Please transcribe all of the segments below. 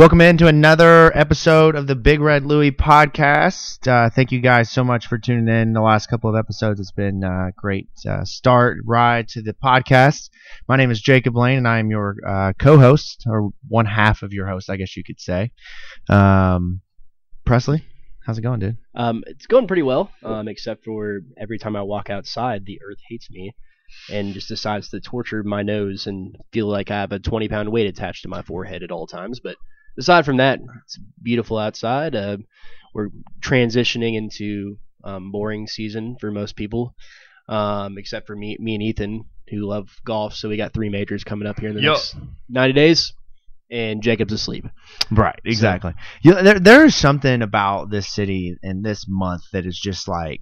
Welcome into another episode of the Big Red Louie podcast. Uh, thank you guys so much for tuning in. The last couple of episodes, it's been a great uh, start ride to the podcast. My name is Jacob Lane, and I am your uh, co-host, or one half of your host, I guess you could say. Um, Presley, how's it going, dude? Um, it's going pretty well, um, except for every time I walk outside, the earth hates me and just decides to torture my nose and feel like I have a 20 pound weight attached to my forehead at all times. But aside from that, it's beautiful outside. Uh, we're transitioning into um, boring season for most people, um, except for me, me and Ethan, who love golf. So we got three majors coming up here in the Yup. next 90 days, and Jacob's asleep. Right, exactly. You know, there there is something about this city and this month that is just like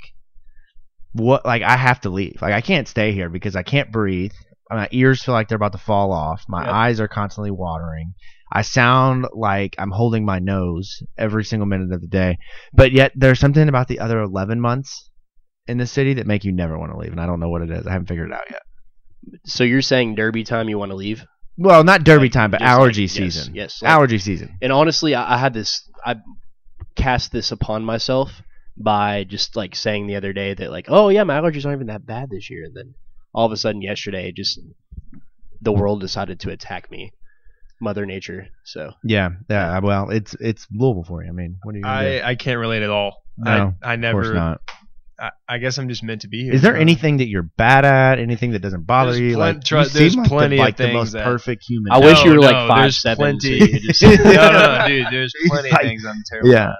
what like I have to leave. Like I can't stay here because I can't breathe. My ears feel like they're about to fall off. My Yep. eyes are constantly watering. I sound like I'm holding my nose every single minute of the day. But yet there's something about the other 11 months in the city that make you never want to leave and I don't know what it is. I haven't figured it out yet. So you're saying Derby time you want to leave? Well, not derby Like, time, but just like- allergy yes, season. Yes. like- allergy season. and honestly, I, I had this. I cast this upon myself by just like saying the other day that like, oh yeah, my allergies aren't even that bad this year, and then all of a sudden yesterday, just the world decided to attack me, Mother Nature. So Yeah, yeah. Well, it's it's Louisville for you. I mean, what are you gonna do? I, I can't relate at all. No, I, I Of course not. I, I guess I'm just meant to be here. Is there Uh, anything that you're bad at? Anything that doesn't bother There's you? plen- like, tru- you there's seem like plenty the, of like the most that- perfect human. I wish you were No, like no, five there's seven, so plenty- you could just. no, no, dude. There's plenty of things I'm terrible at. Yeah. at.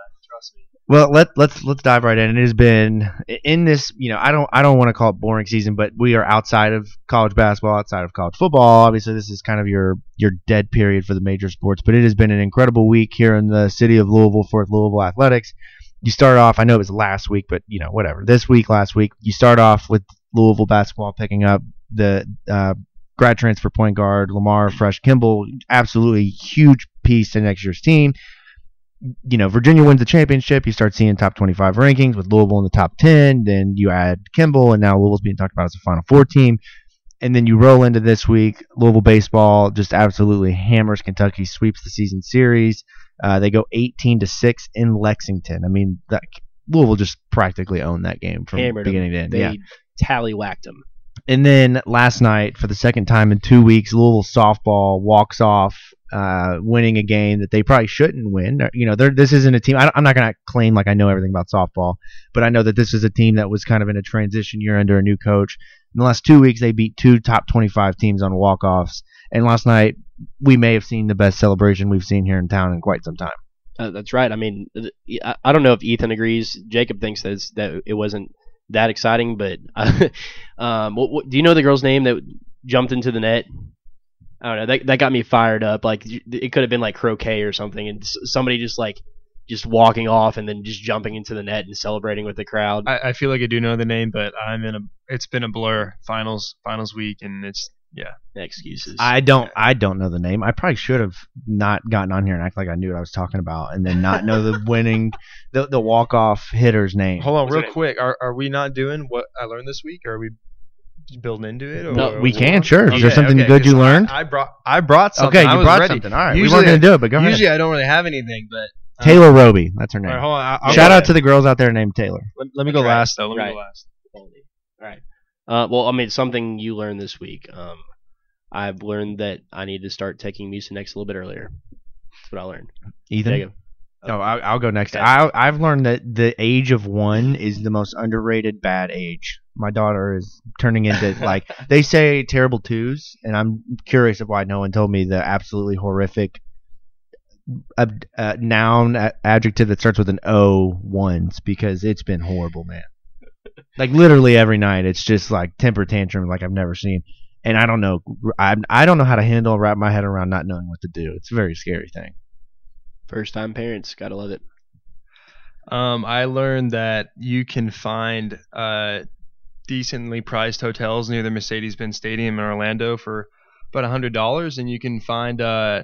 Well, let let's let's dive right in. It has been in this, you know, I don't I don't want to call it boring season, but we are outside of college basketball, outside of college football. Obviously, this is kind of your your dead period for the major sports, but it has been an incredible week here in the city of Louisville for Louisville athletics. You start off, I know it was last week, but you know, whatever. This week, last week, you start off with Louisville basketball picking up the uh, grad transfer point guard Lamar Fresh Kimble, absolutely huge piece to next year's team you know, Virginia wins the championship, you start seeing top 25 rankings with Louisville in the top 10. Then you add Kimble, and now Louisville's being talked about as a Final Four team. And then you roll into this week, Louisville baseball just absolutely hammers Kentucky, sweeps the season series. Uh, they go 18 to six in Lexington. I mean, that, Louisville just practically owned that game from Hammered beginning to end. They yeah. tallywhacked them. And then last night, for the second time in two weeks, Louisville softball walks off, uh, winning a game that they probably shouldn't win. Uh, You know, this isn't a team. I, I'm not going to claim like I know everything about softball, but I know that this is a team that was kind of in a transition year under a new coach. In the last two weeks, they beat two top 25 teams on walk offs. And last night, we may have seen the best celebration we've seen here in town in quite some time. Uh, that's right. I mean, I, don't know if Ethan agrees. Jacob thinks that that it wasn't that exciting, but um, what, what, do you know the girl's name that jumped into the net? I don't know. That that got me fired up. Like it could have been like croquet or something, and somebody just like just walking off and then just jumping into the net and celebrating with the crowd. I, I feel like I do know the name, but I'm in a. It's been a blur. Finals, finals week, and it's yeah. Excuses. I don't. I don't know the name. I probably should have not gotten on here and act like I knew what I was talking about, and then not know the winning, the the walk off hitter's name. Hold on, What's real quick. Are are we not doing what I learned this week? Or are we building into it? Or, No, or we what? can, sure. Is there something okay, good you learned? I, brought I brought something. okay, I you was brought ready. something. All right, Usually, we weren't gonna do it, but go usually ahead. I don't really have anything, but uh, Taylor Roby, that's her name. right, hold on. I, I'll Shout go out to the girls out there named Taylor. Let, let me go right. last though. Let me Right. go last. All right. Uh, well, I mean, something you learned this week. Um, I've learned that I need to start taking Mucinex a little bit earlier. That's what I learned. Ethan. Oh, I'll, I'll go next. I, I've learned that the age of one is the most underrated bad age. My daughter is turning into like they say terrible twos, and I'm curious of why no one told me the absolutely horrific uh, uh, noun a- adjective that starts with an O ones because it's been horrible, man. Like literally every night, it's just like temper tantrum like I've never seen, and I don't know. I I don't know how to handle wrap my head around not knowing what to do. It's a very scary thing. First time parents. Gotta love it. Um, I learned that you can find uh, decently priced hotels near the Mercedes-Benz Stadium in Orlando for about hundred dollars, and you can find uh,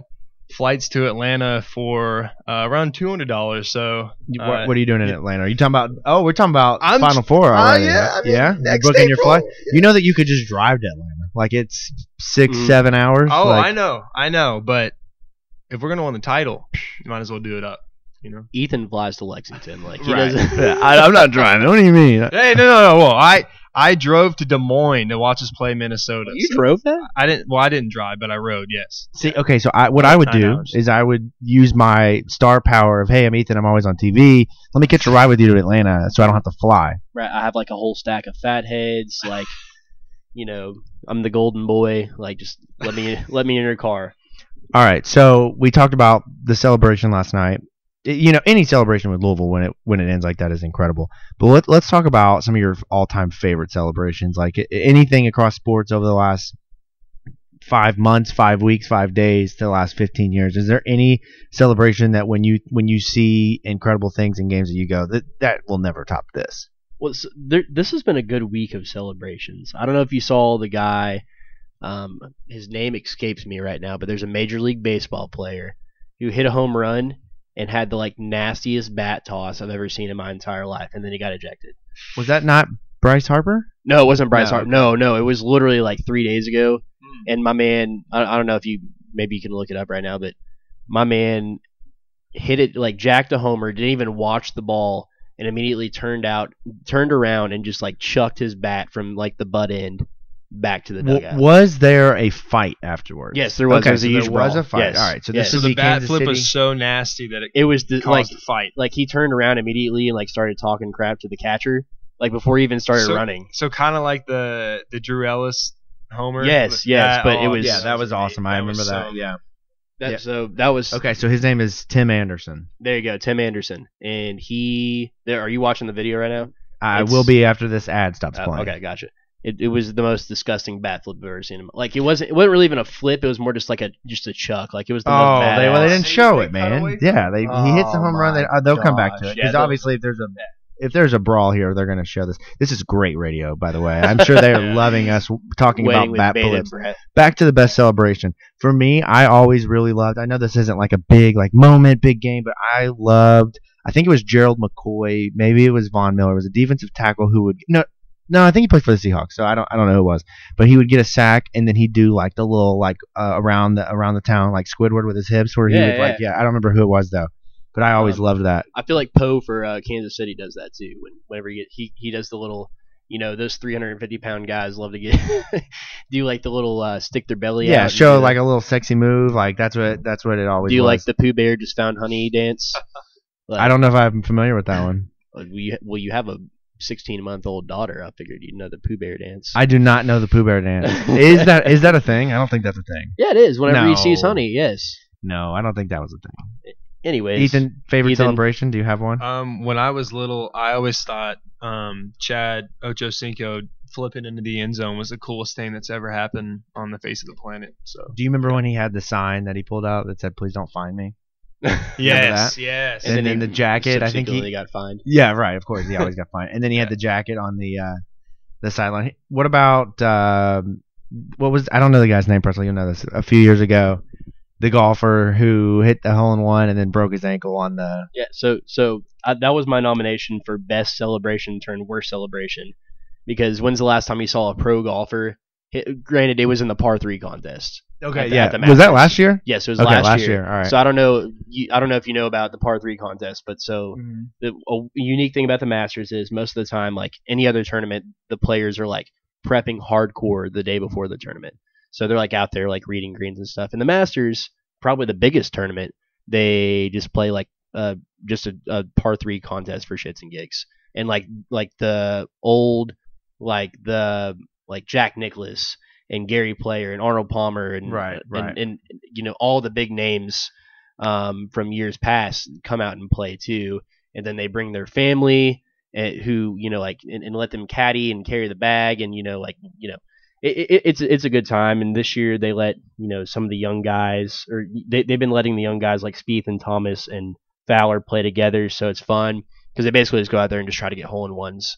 flights to Atlanta for uh, around two hundred dollars. So uh, what, what are you doing in Atlanta? Are you talking about? Oh, we're talking about I'm Final Four uh, already. yeah? I mean, yeah. You booking your April, flight? You know that you could just drive to Atlanta. Like it's six, Mm. seven hours. Oh, like, I know, I know, but if we're gonna win the title, you might as well do it up. You know. Ethan flies to Lexington. Like he Right. doesn't. Yeah, I, I'm not driving. What do you mean? Hey, no, no, no. Well, I I drove to Des Moines to watch us play Minnesota. you so- drove that? I didn't. Well, I didn't drive, but I rode. Yes. See, okay, so I, what I would do hours. is I would use my star power of, hey, I'm Ethan, I'm always on TV. Let me catch a ride with you to Atlanta, so I don't have to fly. Right. I have like a whole stack of fat heads. Like, you know, I'm the golden boy. Like, just let me let me in your car. All right, so we talked about the celebration last night. You know, any celebration with Louisville when it when it ends like that is incredible. But let, let's talk about some of your all-time favorite celebrations, like anything across sports over the last five months, five weeks, five days to the last 15 years. Is there any celebration that when you when you see incredible things in games that you go that that will never top this? Well, this has been a good week of celebrations. I don't know if you saw the guy. Um, his name escapes me right now, but there's a Major League Baseball player who hit a home run and had the like nastiest bat toss I've ever seen in my entire life, and then he got ejected. Was that not Bryce Harper? No, it wasn't Bryce No, Harper. No, no, it was literally like three days ago. Hmm. And my man, I, I don't know if you maybe you can look it up right now, but my man hit it like jacked a homer, didn't even watch the ball, and immediately turned out, turned around and just like chucked his bat from like the butt end back to the W- was there a fight afterwards? Yes, there was. Okay, there was so a there huge was brawl. a fight. Yes. All right, so yes. this So is the the bat Kansas flip City- was so nasty that it it was the, like caused a fight. like he turned around immediately and like started talking crap to the catcher, like before he even started So- running. So kind of like the the Drew Ellis homer. Yes, yes, but it was- Yeah, that was awesome. I remember that. so- Yeah. That, Yeah. So that was Okay, so his name is Tim Anderson. There you go, Tim Anderson, and he. There, are you watching the video right now? I It's- will be after this ad stops Oh, playing. okay, gotcha. It, it was the most disgusting bat flip I've ever seen. in Like it wasn't. It wasn't really even a flip. It was more just like a just a chuck. Like it was the Oh, most they, well, they didn't Big- show big it, man. Yeah, they, he hits the Oh home run. They, uh, they'll come back to it because they'll- obviously if there's a if there's a brawl here, they're going to show this. This is great radio, by the way. I'm sure they're Yeah. loving us talking Waiting about bat flips. Back to the best celebration for me. I always really loved. I know this isn't like a big like moment, big game, but I loved. I think it was Gerald McCoy. Maybe it was Von Miller. It was a defensive tackle who would no. No, I think he played for the Seahawks, so I don't I don't know who it was, but he would get a sack and then he'd do like the little like uh, around the around the town like Squidward with his hips where he Yeah, would like yeah I don't remember who it was though, but I always Um, loved that. I feel like Poe for uh, Kansas City does that too. When whenever he, he he does the little, you know, those 350 pound guys love to get do like the little uh, stick their belly out. Yeah, show like a little sexy move like that's what that's what it always do you was. like the Pooh Bear just found honey dance? Like, I don't know if I'm familiar with that one. Well, you, well, you have a 16 month old daughter. I figured you'd know the Pooh Bear dance. I do not know the Pooh Bear dance. is that is that a thing? I don't think that's a thing. yeah, it is. Whenever he sees honey, yes. No, I don't think that was a thing. Anyways, Ethan, favorite Ethan- celebration? Do you have one? Um, when I was little, I always thought um, Chad Ochocinco flipping into the end zone was the coolest thing that's ever happened on the face of the planet. So Do you remember when he had the sign that he pulled out that said "Please don't find me"? yes, yes. And then he the jacket, I think he- got fined. Yeah, right. Of course, he always got fined. And then he had the jacket on the uh, the sideline. What about um, what was? I don't know the guy's name personally. You know this. A few years ago, the golfer who hit the hole in one and then broke his ankle on the. Yeah, so so uh, that was my nomination for best celebration turned worst celebration, because when's the last time you saw a pro golfer? Hit, granted, it was in the par three contest. Okay, the- yeah. was that last year? Yes, it was Okay, last, last year. year, all right. So I don't know. You, I don't know if you know about the par three contest, but so Mm-hmm. the a unique thing about the Masters is most of the time, like any other tournament, the players are like prepping hardcore the day before the tournament. So they're like out there like reading greens and stuff. And the Masters, probably the biggest tournament, they just play like uh just a, a par three contest for shits and gigs. And like like the old like the like Jack Nicklaus and Gary Player and Arnold Palmer and Right, right. and, and you know all the big names um, from years past come out and play too, and then they bring their family uh, who you know like and, and let them caddy and carry the bag and you know like you know it, it, it's it's a good time and this year they let you know some of the young guys or they they've been letting the young guys like Spieth and Thomas and Fowler play together so it's fun because they basically just go out there and just try to get hole in ones.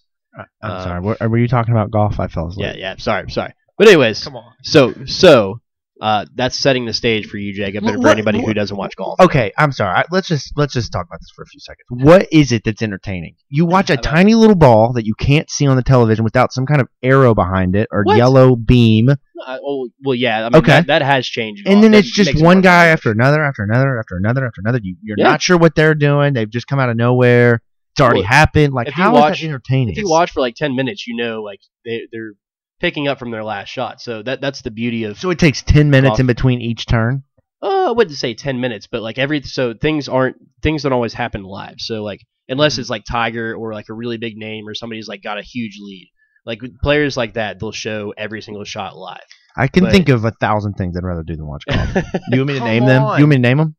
I'm Um, sorry. Were, were you talking about golf? I fell asleep. Yeah, yeah. Sorry, sorry. But anyways, Come on. so so Uh, that's setting the stage for you, Jacob, and What- for anybody who what- doesn't watch golf. Okay, I'm sorry. I, let's just let's just talk about this for a few seconds. What is it that's entertaining? You watch a About- tiny little ball that you can't see on the television without some kind of arrow behind it or What? yellow beam, Uh, well, well, yeah. I mean, Okay. that, that has changed. and then That it's just it one more guy fun. after another, after another, after another, after another. You, you're Yeah. not sure what they're doing. They've just come out of nowhere. It's already Well, happened. Like if you how is watch- that entertaining? If you watch for like ten minutes, you know, like they, they're picking up from their last shot. So that that's the beauty of. so it takes ten minutes Golf. in between each turn. Uh, I wouldn't say ten minutes, but like every so things aren't things don't always happen live. So like unless Mm-hmm. it's like Tiger or like a really big name or somebody's like got a huge lead, like players like that, they'll show every single shot live. I can But- think of a thousand things I'd rather do than watch golf. you want me to Come name them? You want me to name them?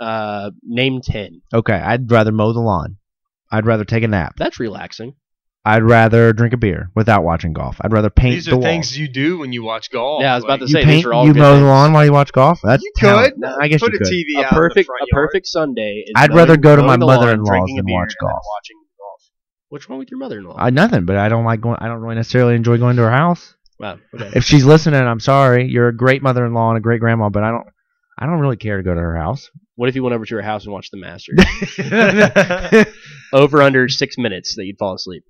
uh, name ten. Okay, I'd rather mow the lawn. I'd rather take a nap. That's relaxing. I'd rather drink a beer without watching golf. I'd rather paint These the are things you do when you watch golf. Yeah, I was about to You say paint, these are all you good mow the lawn while you watch golf. That's You talent. could. I guess Put you a could. TV A out in the perfect front a yard. perfect Sunday. Is I'd rather go to my mother-in-law's than watch and then golf. Watching golf. What's wrong with your mother-in-law? Uh, nothing, but I don't like going. I don't really necessarily enjoy going to her house. wow. Okay. If she's listening, I'm sorry. You're a great mother-in-law and a great grandma, but I don't. I don't really care to go to her house. What if you went over to her house and watched the Masters? over under six minutes that you'd fall asleep.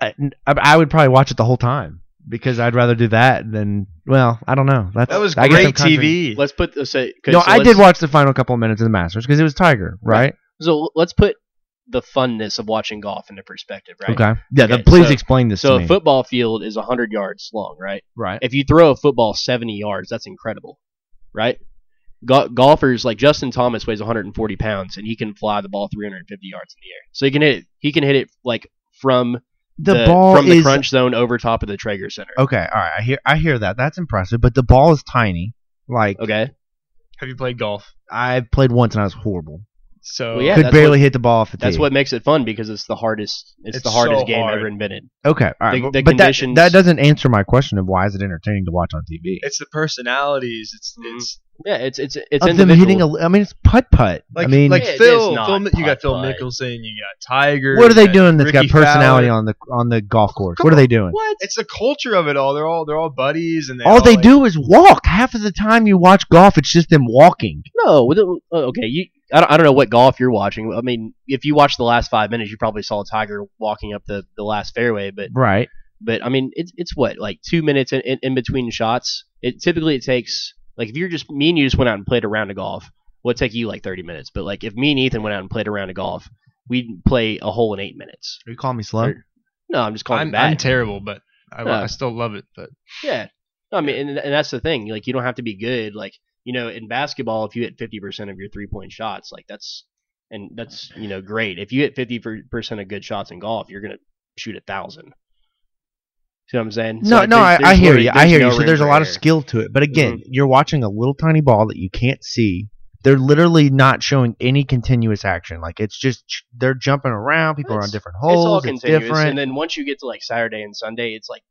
I, I would probably watch it the whole time because I'd rather do that than. Well, I don't know. That's That was I great TV. Let's put the say. 'kay, No, so I did watch the final couple of minutes of the Masters because it was Tiger, right? So let's put the funness of watching golf into perspective, right? Okay. Yeah. Okay, then please so- explain this So to a football field is 100 yards long, right? right. If you throw a football 70 yards, that's incredible, right? Go- golfers like Justin Thomas weighs 140 pounds and he can fly the ball 350 yards in the air. So he can hit it. He can hit it like from The, the, ball from is the crunch zone over top of the Traeger Center. okay. All right. I hear. I hear that. That's impressive. But the ball is tiny. Like Okay. Have you played golf? I played once and I was horrible. So Well, yeah, Could barely what- hit the ball off the tee. That's what makes it fun because it's the hardest. It's, It's the hardest so game hard. ever invented. Okay. All right. the- but the but that, conditions- that doesn't answer my question of why is it entertaining to watch on TV. it's the personalities. It's Mhm. it's Yeah, it's it's it's of them individual. hitting a. I mean, it's putt putt. like I mean, like it Phil. is not Phil you got Phil putt-putt. Mickelson. You got Tiger. what are they doing that's got personality Fowler. on the on the golf course? Come what are they doing? what? It's the culture of it all. They're all they're all buddies, and they All they like- do is walk. Half of the time you watch golf, it's just them walking. No, with the- uh, okay. You, I don't, I don't know what golf you're watching. I mean, if you watch the last five minutes, you probably saw Tiger walking up the, the last fairway. But Right. but I mean, it's it's what like two minutes in, in, in between shots. It typically it takes like if you're just me and you just went out and played a round of golf, well, it'd take you like thirty minutes. But like if me and Ethan went out and played a round of golf, we'd play a hole in eight minutes. Are you calling me slow? Or- No, I'm just calling I'm, bad. I'm terrible, but I, No. I still love it. But Yeah. No, I mean, and, and that's the thing. Like, you don't have to be good. Like, you know, in basketball, if you hit 50% of your three point shots, like, that's, and that's, you know, great. If you hit 50% of good shots in golf, you're going to shoot a thousand. See what I'm saying? No, like, no, I, I hear you. I hear no you. So there's a lot of skill to it. But again, Mhm. you're watching a little tiny ball that you can't see. They're literally not showing any continuous action. Like it's just they're jumping around. People are on It's- different It's all holes. It's, continuous. different. And then once you get to like Saturday and Sunday, it's like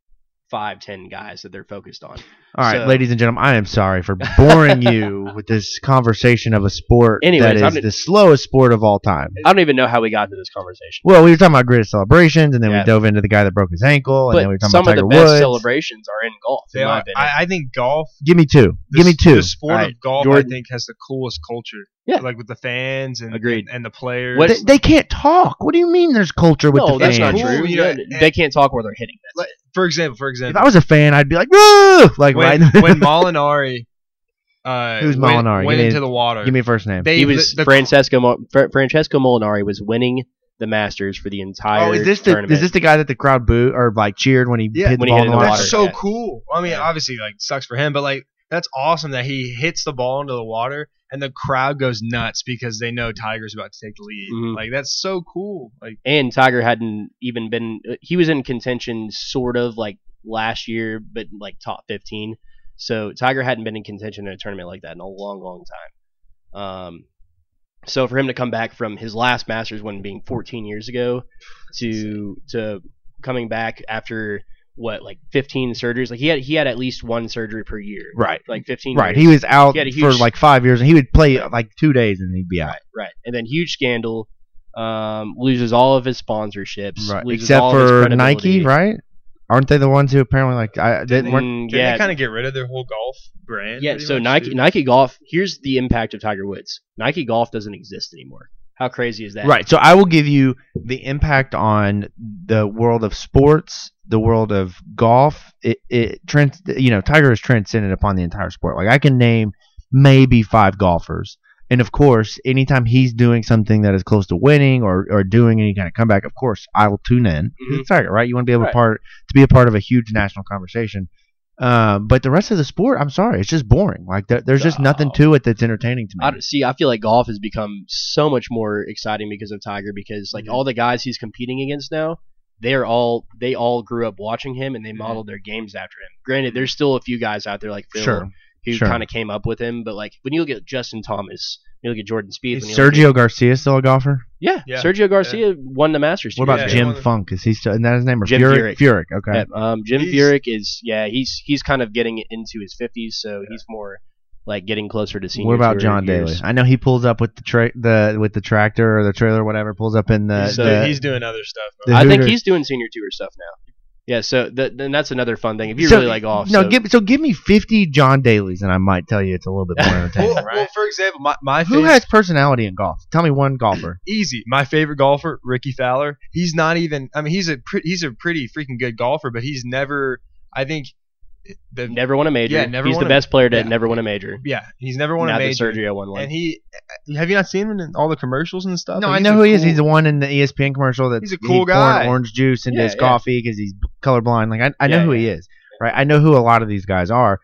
five, ten guys that they're focused on. All right, so- ladies and gentlemen, I am sorry for boring you with this conversation of a sport Anyways, that the slowest sport of all time. I don't even know how we got to this conversation. Well, we were talking about greatest celebrations, and then Yeah. we dove into the guy that broke his ankle, and But then we were talking some about of the Tiger best Woods. celebrations are in golf. they in my are, opinion. I, I think golf. Give me two. the Give me two. The sport Alright, of golf, Jordan- I think, has the coolest culture. Yeah. like with the fans and Agreed. and, and the players. What- They, they can't talk. What do you mean? There's culture with no, the that's fans? not true. Cool, You know, yeah. they can't talk where they're hitting. That's Like, for example, for If example, I was a fan, I'd be like, Woo! like when right. when Molinari, uh, Who's went, Molinari? went Give me- into the water. Give me a first name. they, he was the, the, Francesco Mo- Fra- Francesco Molinari was winning the Masters for the entire oh, is this the tournament. is this the guy that the crowd booed or like cheered when he Yeah, hit the when he ball hit in the water? That's so yeah. cool. I mean, Yeah. obviously, like sucks for him, but like that's awesome that he hits the ball into the water and the crowd goes nuts because they know Tiger's about to take the lead. Mhm. Like that's so cool. Like and Tiger hadn't even been he was in contention sort of like last year but like top 15 so Tiger hadn't been in contention in a tournament like that in a long long time um so for him to come back from his last Masters win being 14 years ago to to coming back after what like 15 surgeries like he had he had at least one surgery per year Right. like 15 Right. years. He was out He had a for like five years, and he would play like two days, and he'd be out. right right and then huge scandal um loses all of his sponsorships Right. loses Except all of his for. Nike, right? aren't they the ones who apparently like I they weren't Mm, Did yeah, they kind of get rid of their whole golf brand? yeah. So Nike too? Nike Golf. Here's the impact of Tiger Woods. Nike Golf doesn't exist anymore. How crazy is that? Right. So I will give you the impact on the world of sports, the world of golf. It, it trans, you know, Tiger is transcended upon the entire sport. Like I can name maybe five golfers, and of course, anytime he's doing something that is close to winning or, or doing any kind of comeback, of course, I will tune in. Mhm. Tiger, right? You want to be able Right. to part to be a part of a huge national conversation. Um, but the rest of the sport, I'm sorry, it's just boring. Like there, there's just nothing Oh. to it that's entertaining to me. I, see, I feel like golf has become so much more exciting because of Tiger. Because like Mhm. all the guys he's competing against now, they're all they all grew up watching him and they Mhm. modeled their games after him. Granted, there's still a few guys out there like Phil sure. who sure. kind of came up with him, but like when you look at Justin Thomas, when you look at Jordan Spieth, Is when you look Sergio Garcia still a golfer? yeah, Yeah. Sergio Garcia won the Masters. What two about Yeah. ago. Jim Funk? Is he still? And that his name? Or Jim Furyk? Furyk. Okay. Yeah, um, Jim He's- Furyk is yeah, he's he's kind of getting into his fifties, so he's more like getting closer to senior. What about John years. Daly? I know he pulls up with the tra- the with the tractor or the trailer or whatever. Pulls up in the. he's, so the he's doing other stuff. I think he's doing senior tour stuff now. Yeah, so th- then that's another fun thing. If you So- really like golf, No, so, give so give me fifty John Daly's and I might tell you it's a little bit more entertaining. well, well, for example, my my Who favorite, has personality in golf? Tell me one golfer. easy. My favorite golfer, Rickie Fowler. He's not even. I mean, he's a pre- he's a pretty freaking good golfer, but he's never. I think the never won a major. Yeah, never he's won the a- best player to yeah. never win a major. yeah he's never won now a that major. Sergio won one. And he have you not seen him in all the commercials and stuff? No, Like, I know a who he is. He's the one in the ESPN commercial that He's a cool he poured guy. orange juice into Yeah, his yeah. coffee because he's colorblind. Like I, I know who yeah. he is, right? I know who a lot of these guys are.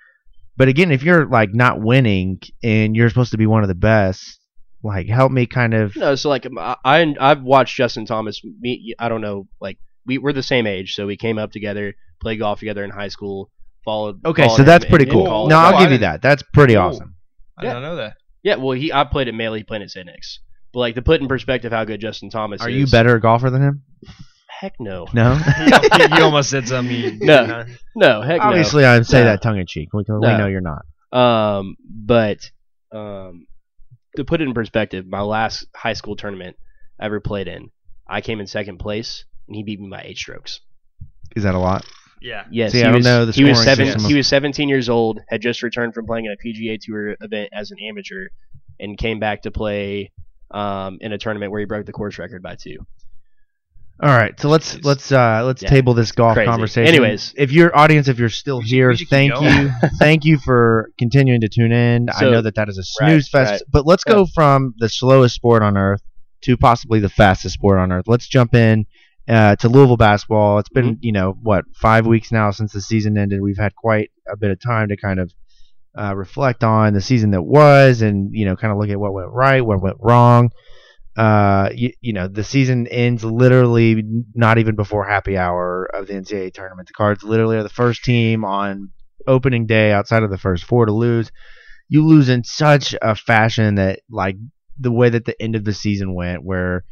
But again, if you're like not winning and you're supposed to be one of the best, like help me kind of. no, so like um, I I- I've watched Justin Thomas. Me, I don't know, like we we're the same age, so we came up together, played golf together in high school. Followed. Okay, followed so that's in- pretty in cool. college. No, Oh, I'll I give you didn't- that. That's pretty Cool. awesome. I did not know that. Yeah, well, he I played at Maley, playing at St. But like to put in perspective how good Justin Thomas Are is. you better a golfer than him? Heck no. No. you, you almost said something. You, No. No, heck no. Obviously, I would say No. that tongue in cheek. We, we No. know you're not. Um, but um, to put it in perspective, my last high school tournament I ever played in, I came in second place, and he beat me by eight strokes. Is that a lot? Yeah. Yes, See, he I don't was, know the he was scoring seven. system He was 17 years old, had just returned from playing in a PGA Tour event as an amateur, and came back to play um, in a tournament where he broke the course record by two. All right, so let's let's uh let's Yeah. table this golf Crazy. conversation. Anyways. if your audience, if you're still here, we should keep thank going. you, thank you for continuing to tune in. I So- know that that is a Right, snooze fest, right. but let's go from the slowest sport on earth to possibly the fastest sport on earth. Let's jump in uh, to Louisville basketball. It's been you know what five weeks now since the season ended. We've had quite a bit of time to kind of uh, reflect on the season that was, and you know kind of look at what went right, what went wrong uh, you, you know, the season ends literally not even before happy hour of the NCAA tournament. The Cards literally are the first team on opening day outside of the first four to lose. You lose in such a fashion that, like, the way that the end of the season went, where,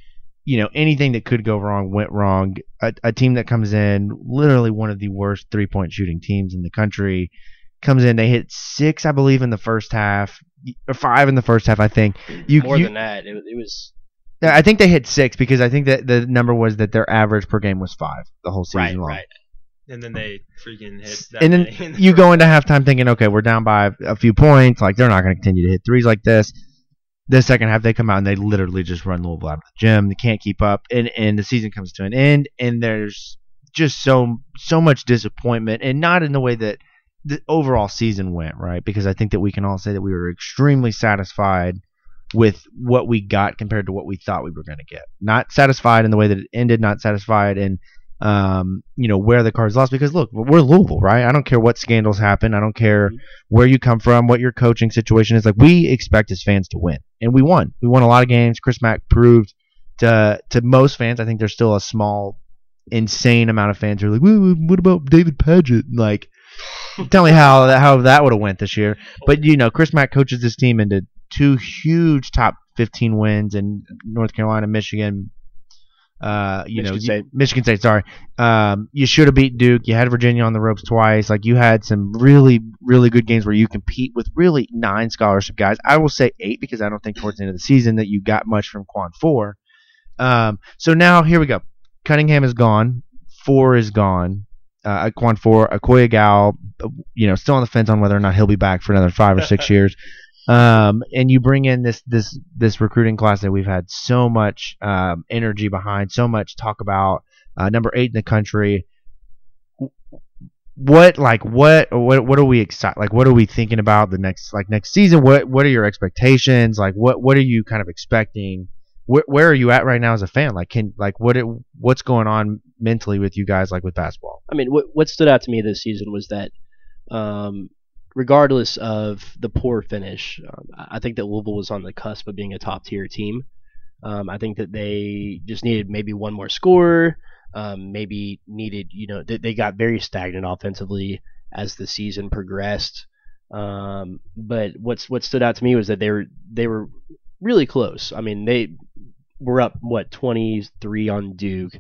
you know, anything that could go wrong went wrong. A, a team that comes in, literally one of the worst three point shooting teams in the country, comes in. They hit six, I believe, in the first half, or five in the first half, I think. You, More you, than that, it, it was I think they hit six because I think that the number was that their average per game was five the whole season right, long. right. And then they freaking hit that And then many you go into halftime thinking, okay, we're down by a few points. Like they're not going to continue to hit threes like this. The second half, they come out and they literally just run Louisville out of the gym. They can't keep up, and and the season comes to an end. And there's just so so much disappointment, and not in the way that the overall season went, right? Because I think that we can all say that we were extremely satisfied with what we got compared to what we thought we were going to get. Not satisfied in the way that it ended, not satisfied in um, you know, where the cards lost because look, we're Louisville, right? I don't care what scandals happen. I don't care where you come from, what your coaching situation is. Like we expect as fans to win. And we won. We won a lot of games. Chris Mack proved to to most fans, I think there's still a small insane amount of fans who are like, what about David Padgett? Like tell me how that how that would have went this year. But you know, Chris Mack coaches this team into two huge top 15 wins in North Carolina, Michigan. Uh, you know, Michigan you- State. Michigan State. Sorry, um, you should have beat Duke. You had Virginia on the ropes twice. Like you had some really, really good games where you compete with really nine scholarship guys. I will say eight because I don't think towards the end of the season that you got much from Khwan Fore. Um, so now here we go. Cunningham is gone. Fore is gone. uh, Khwan Fore, Akoy Agau, you know, still on the fence on whether or not he'll be back for another five or six years. Um, and you bring in this this this recruiting class that we've had so much um, energy behind, so much talk about. Uh, number eight in the country. What like what what what are we excited like what are we thinking about the next like next season what what are your expectations like what what are you kind of expecting where, where are you at right now as a fan like can like what it, what's going on mentally with you guys like with basketball I mean, what what stood out to me this season was that, um, regardless of the poor finish, um, I think that Louisville was on the cusp of being a top tier team. Um, I think that they just needed maybe one more scorer, um, maybe needed, you know, they, they got very stagnant offensively as the season progressed. Um, but what's what stood out to me was that they were they were really close. I mean, they were up what 23 on Duke.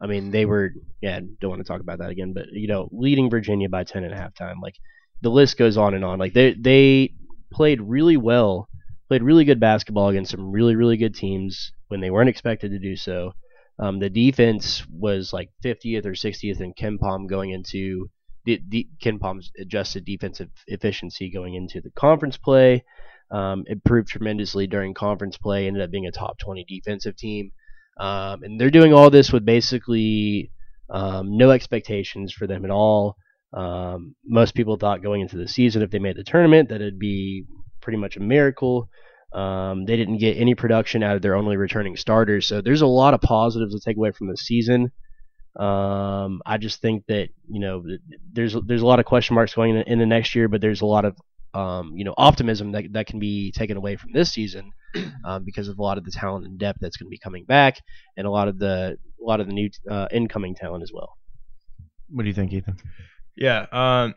I mean, they were yeah, don't want to talk about that again, but you know, leading Virginia by 10 at halftime. Like the list goes on and on. Like they they played really well, played really good basketball against some really really good teams when they weren't expected to do so. Um, the defense was like 50th or 60th in KenPom going into the, the KenPom's adjusted defensive efficiency going into the conference play. Um, improved tremendously during conference play. Ended up being a top 20 defensive team. Um, and they're doing all this with basically um, no expectations for them at all. Um, most people thought going into the season, if they made the tournament, that it'd be pretty much a miracle. Um, they didn't get any production out of their only returning starters, so there's a lot of positives to take away from the season. Um, I just think that you know there's there's a lot of question marks going in, in the next year, but there's a lot of um, you know optimism that that can be taken away from this season um, because of a lot of the talent and depth that's going to be coming back, and a lot of the a lot of the new uh, incoming talent as well. what do you think Ethan Yeah. Um,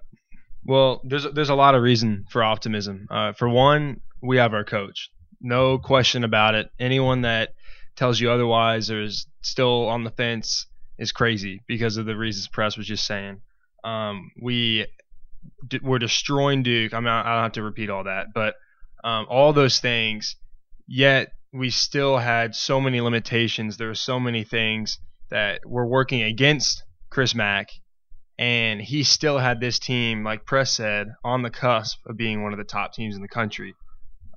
well, there's there's a lot of reason for optimism. Uh, for one, we have our coach. No question about it. Anyone that tells you otherwise or is still on the fence is crazy because of the reasons Press was just saying. Um, we d- we're destroying Duke. I mean, I don't have to repeat all that, but um, all those things. Yet we still had so many limitations. There were so many things that were working against Chris Mack and he still had this team, like Press said, on the cusp of being one of the top teams in the country.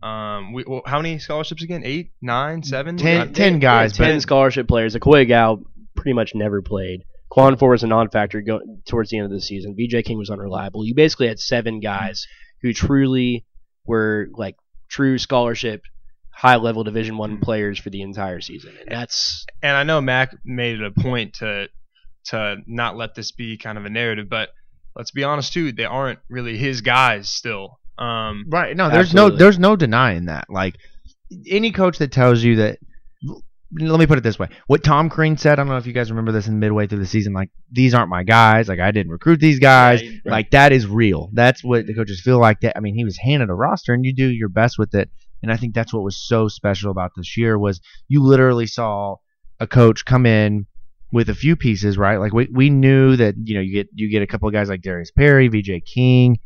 Um, we, well, how many scholarships again? Eight, nine, seven? Ten- Uh, ten guys, ten but- scholarship players. Akoy Agau pretty much never played. Khwan Fore was a non-factor go- towards the end of the season. VJ King was unreliable. You basically had seven guys who truly were like true scholarship, high-level Division One players for the entire season, and that's And I know Mack made it a point to to not let this be kind of a narrative, but let's be honest too, they aren't really his guys still. Um, Right. No, there's no there's no denying that. Like any coach that tells you that let me put it this way. What Tom Crean said, I don't know if you guys remember this in midway through the season, like these aren't my guys, like I didn't recruit these guys. Right. Like that is real. That's what the coaches feel like that. I mean, he was handed a roster and you do your best with it. And I think that's what was so special about this year was you literally saw a coach come in with a few pieces, right? Like we, we knew that, you know, you get you get a couple of guys like Darius Perry, VJ King,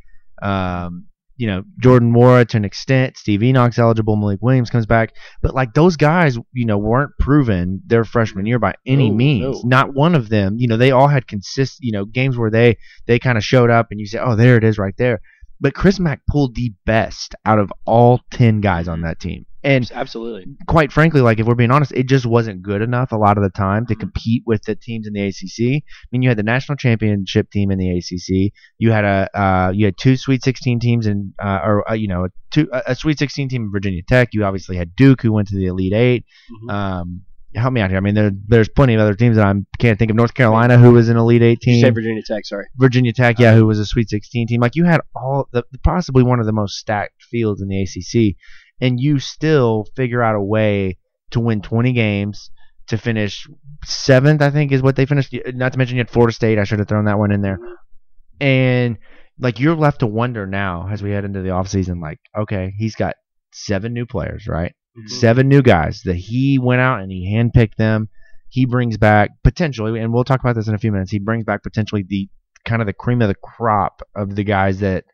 um, you know, Jordan Nwora to an extent, Steve Enoch's eligible, Malik Williams comes back. But like those guys, you know, weren't proven their freshman year by any No, means. no. Not one of them. You know, they all had consist you know, games where they they kind of showed up and you say, Oh, there it is right there. But Chris Mack pulled the best out of all ten guys on that team. And absolutely quite frankly, like if we're being honest, it just wasn't good enough a lot of the time to compete with the teams in the ACC. I mean, you had the national championship team in the ACC. You had a uh, you had two Sweet 16 teams in, uh, or uh, you know, two a, Sweet 16 team in Virginia Tech. You obviously had Duke, who went to the Elite 8 Mhm. Um, help me out here. I mean, there there's plenty of other teams that I can't think of. North Carolina, who was an Elite 8 Did you say Virginia Tech. Sorry. Virginia Tech, uh-huh. yeah, who was a Sweet 16 team. Like you had all the possibly one of the most stacked fields in the ACC, and you still figure out a way to win 20 games to finish seventh. I think is what they finished. Not to mention you had Florida State. I should have thrown that one in there. And like you're left to wonder now as we head into the offseason, like okay, he's got seven new players, right? Seven new guys that he went out and he handpicked them. He brings back potentially, and we'll talk about this in a few minutes. He brings back potentially the kind of the cream of the crop of the guys that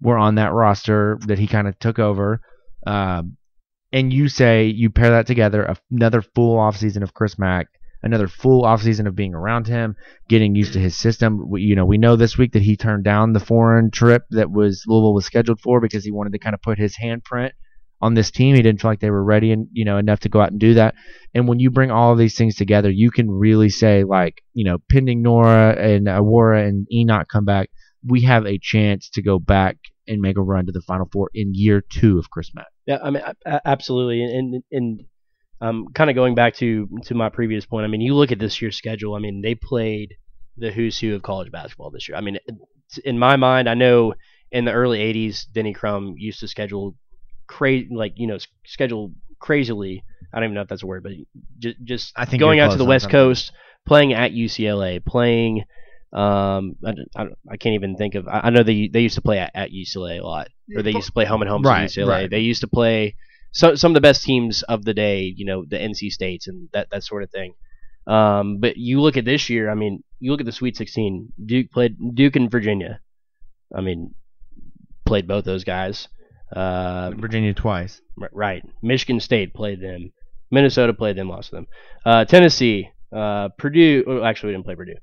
were on that roster that he kind of took over. Um, and you say you pair that together, another full offseason of Chris Mack, another full offseason of being around him, getting used to his system. We, you know, we know this week that he turned down the foreign trip that was Louisville was scheduled for because he wanted to kind of put his handprint on this team. He didn't feel like they were ready and you know enough to go out and do that. And when you bring all of these things together, you can really say like you know, pending Nwora and Awara and Enoch come back, we have a chance to go back and make a run to the Final Four in year two of Chris Mack. Yeah, I mean, absolutely, and and um, kind of going back to to my previous point. I mean, you look at this year's schedule. I mean, they played the who's who of college basketball this year. I mean, in my mind, I know in the early '80s, Denny Crum used to schedule crazy, like you know, schedule crazily. I don't even know if that's a word, but just just I think going out to the West. Coast, playing at UCLA, playing. Um, I, I, I can't even think of. I, I know they they used to play at, at UCLA a lot, or they used to play home and home Right, at UCLA. right. They used to play so, some of the best teams of the day, you know, the NC States and that that sort of thing. Um, but you look at this year. I mean, you look at the Sweet 16. Duke played Duke and Virginia. I mean, played both those guys. Uh, Virginia twice. right. Michigan State played them. Minnesota played them, lost to them. Uh, Tennessee, uh, Purdue. oh, actually, we didn't play Purdue.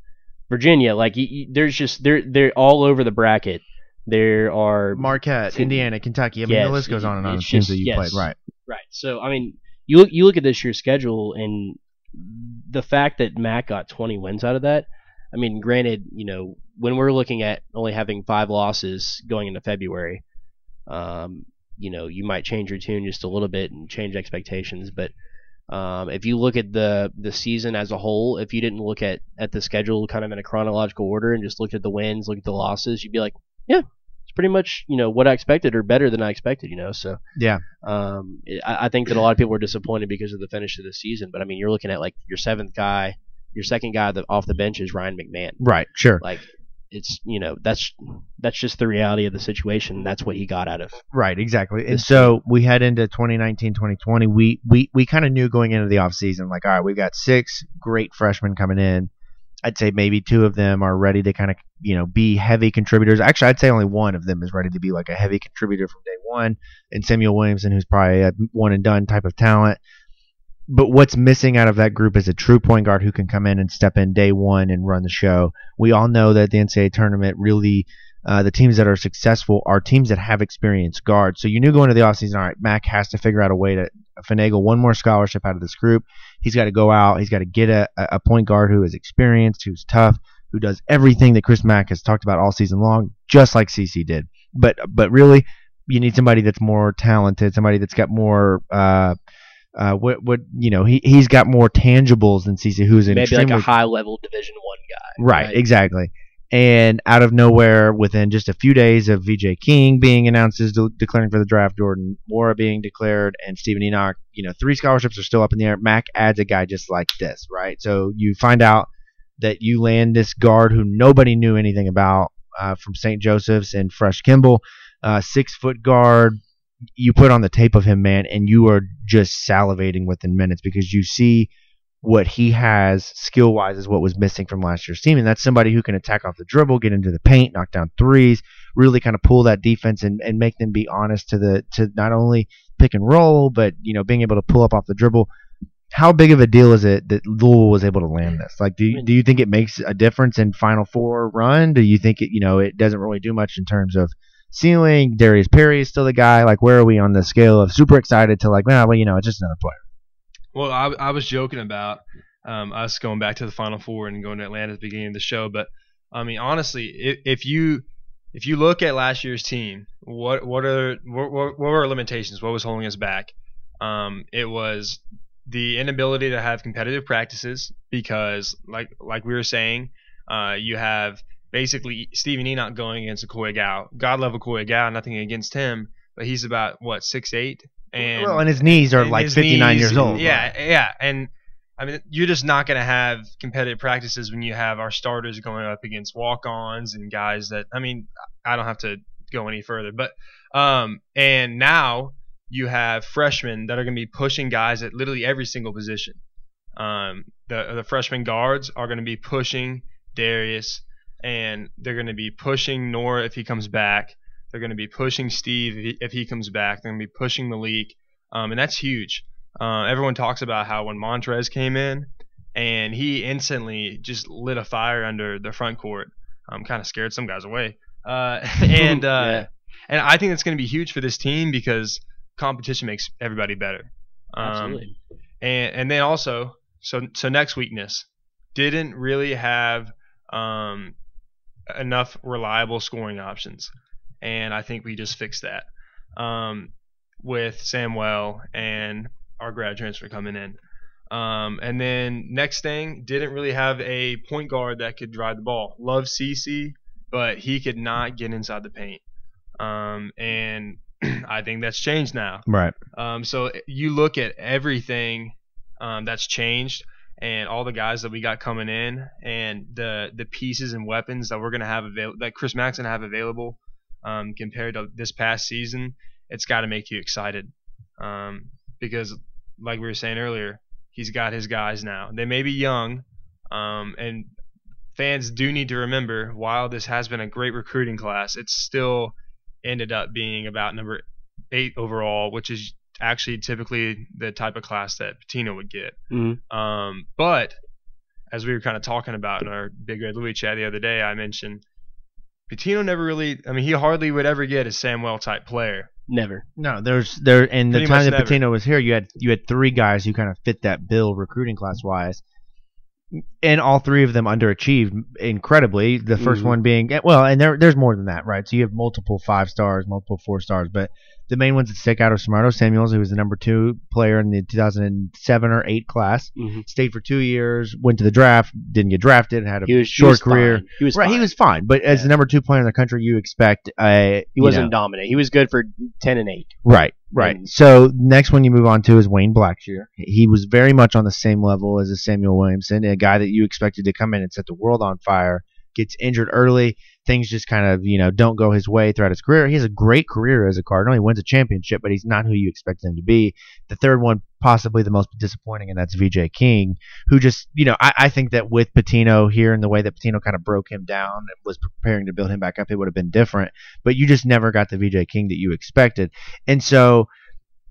Virginia, like y y there's just they're they're all over the bracket. There are Marquette, Ten- Indiana, Kentucky. I mean, Yes, the list goes on and on. it's of teams that you yes. played, right? Right. So I mean, you look you look at this year's schedule and the fact that Mack got 20 wins out of that. I mean, granted, you know, when we're looking at only having five losses going into February, um, you know, you might change your tune just a little bit and change expectations. But um, if you look at the the season as a whole, if you didn't look at at the schedule kind of in a chronological order and just looked at the wins, look at the losses, you'd be like, yeah, it's pretty much you know what I expected or better than I expected. You know, so. Yeah. Um, I, I think that a lot of people were disappointed because of the finish of the season. But I mean, you're looking at like your seventh guy, your second guy that off the bench is Ryan McMahon. Right. Sure. Like, it's you know that's that's just the reality of the situation. That's what he got out of. Right, exactly. And so we head into 2019, 2020. We we, we kind of knew going into the offseason, like, all right, we've got six great freshmen coming in. I'd say maybe two of them are ready to kind of, you know, be heavy contributors. Actually, I'd say only one of them is ready to be like a heavy contributor from day one, and Samuel Williamson, who's probably a one and done type of talent. But what's missing out of that group is a true point guard who can come in and step in day one and run the show. We all know that the NCAA tournament really uh, the teams that are successful are teams that have experienced guards. So you knew going to the offseason, all right, Mack has to figure out a way to finagle one more scholarship out of this group. He's got to go out. He's got to get a, a point guard who is experienced, who's tough, who does everything that Chris Mack has talked about all season long, just like CC did. But but really, you need somebody that's more talented, somebody that's got more. Uh, uh, what what you know he he's got more tangibles than CC, who's an Maybe like a high level Division One guy. Right, exactly. And out of nowhere, within just a few days of VJ King being announced as de- declaring for the draft, Jordan Nwora being declared, and Stephen Enoch, you know, three scholarships are still up in the air. Mack adds a guy just like this, right? So you find out that you land this guard who nobody knew anything about uh, from St. Joseph's and Fresh Kimble, uh, six foot guard. You put on the tape of him, man, and you are just salivating within minutes because you see what he has skill wise is what was missing from last year's team. And that's somebody who can attack off the dribble, get into the paint, knock down threes, really kind of pull that defense and, and make them be honest to the to not only pick and roll, but you know, being able to pull up off the dribble. How big of a deal is it that Louisville was able to land this? Like, do you, do you think it makes a difference in Final Four run? Do you think it, you know, it doesn't really do much in terms of ceiling? Darius Perry is still the guy. Like, where are we on the scale of super excited to like, well, well you know, it's just another player. Well, I, I was joking about um, us going back to the Final Four and going to Atlanta at the beginning of the show, but I mean, honestly, if, if you if you look at last year's team, what what are what, what were our limitations? What was holding us back? Um, it was the inability to have competitive practices because, like like we were saying, uh, you have basically Stephen Enoch going against Akoy Agau. God love Akoy Agau, nothing against him, but he's about what six eight, and well, and his knees are like 59 years old. Yeah, yeah, and I mean, you're just not going to have competitive practices when you have our starters going up against walk-ons and guys that. I mean, I don't have to go any further, but um, and now you have freshmen that are going to be pushing guys at literally every single position. Um, the the freshman guards are going to be pushing Darius, and they're going to be pushing Nwora if he comes back. They're going to be pushing Steve if he, if he comes back. They're going to be pushing Malik, um, and that's huge. Uh, everyone talks about how when Montrez came in and he instantly just lit a fire under the front court. Um, kind of scared some guys away. Uh, and uh, Yeah. and I think it's going to be huge for this team because competition makes everybody better. Um, Absolutely. and and then also so so next weakness didn't really have um, enough reliable scoring options, and I think we just fixed that um, with Samuell and our grad transfer coming in. Um, and then next thing, didn't really have a point guard that could drive the ball. Love CC, but he could not get inside the paint. Um, and I think that's changed now. Right. Um, so you look at everything um, that's changed and all the guys that we got coming in and the the pieces and weapons that we're gonna have avail- that Chris gonna have available um, compared to this past season. It's got to make you excited um, because, like we were saying earlier, he's got his guys now. They may be young, um, and fans do need to remember while this has been a great recruiting class, it's still ended up being about number eight overall, which is actually typically the type of class that Pitino would get. Mhm. Um, but as we were kind of talking about in our Big Red Louis chat the other day, I mentioned Pitino never really. I mean, he hardly would ever get a Samuell type player. Never. No, there's there and the Pretty time that never. Pitino was here, you had you had three guys who kind of fit that bill recruiting class wise, and all three of them underachieved incredibly. The 1st Mhm. one being well, and there there's more than that, right? So you have multiple five stars, multiple four stars, but the main ones that stick out are Samardo Samuels, who was the number two player in the 2007 or eight class, Mhm. stayed for two years, went to the draft, didn't get drafted, had a He was he short was career. fine. He was Right, fine. he was fine, but as the number two player in the country, you expect a He wasn't dominant. He was good for ten and eight. Right, right. And- so next one you move on to is Wayne Blackshear. He was very much on the same level as a Samuell Williamson, a guy that you expected to come in and set the world on fire. Gets injured early, things just kind of you know don't go his way throughout his career. He has a great career as a Cardinal. He wins a championship, but he's not who you expect him to be. The third one, possibly the most disappointing, and that's VJ King, who just you know I, I think that with Pitino here and the way that Pitino kind of broke him down and was preparing to build him back up, it would have been different. But you just never got the VJ King that you expected. And so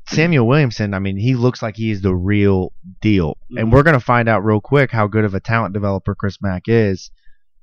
Samuell Williamson, I mean, he looks like he is the real deal. And Mhm. we're going to find out real quick how good of a talent developer Chris Mack is.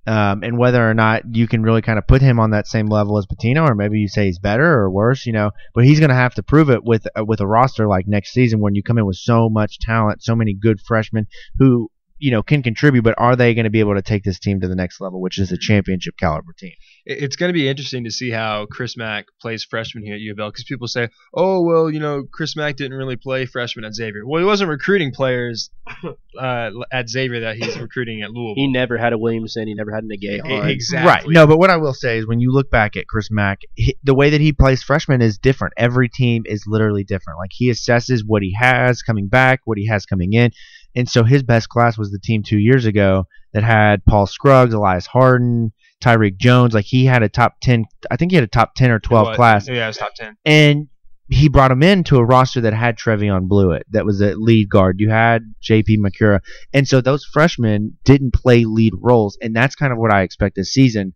Um, and whether or not you can really kind of put him on that same level as Pitino, or maybe you say he's better or worse, you know. But he's going to have to prove it with uh, with a roster like next season when you come in with so much talent, so many good freshmen who you know can contribute. But are they going to be able to take this team to the next level, which is a championship caliber team? It- It's going to be interesting to see how Chris Mack plays freshman here at U of L because people say, "Oh, well, you know, Chris Mack didn't really play freshman at Xavier." Well, he wasn't recruiting players uh, at Xavier that he's recruiting at Louisville. He never had a Williamson. He never had a Negay. On. exactly. Right. No, but what I will say is when you look back at Chris Mack, he, the way that he plays freshman is different. Every team is literally different. Like he assesses what he has coming back, what he has coming in. And so his best class was the team two years ago that had Paul Scruggs, Elias Harden, Tyreek Jones. Like he had a top 10, I think he had a top 10 or 12 What? class. Yeah, it was top ten. And he brought him into a roster that had Trevon Bluiett, that was a lead guard. You had JP Macura. And so those freshmen didn't play lead roles. And that's kind of what I expect this season,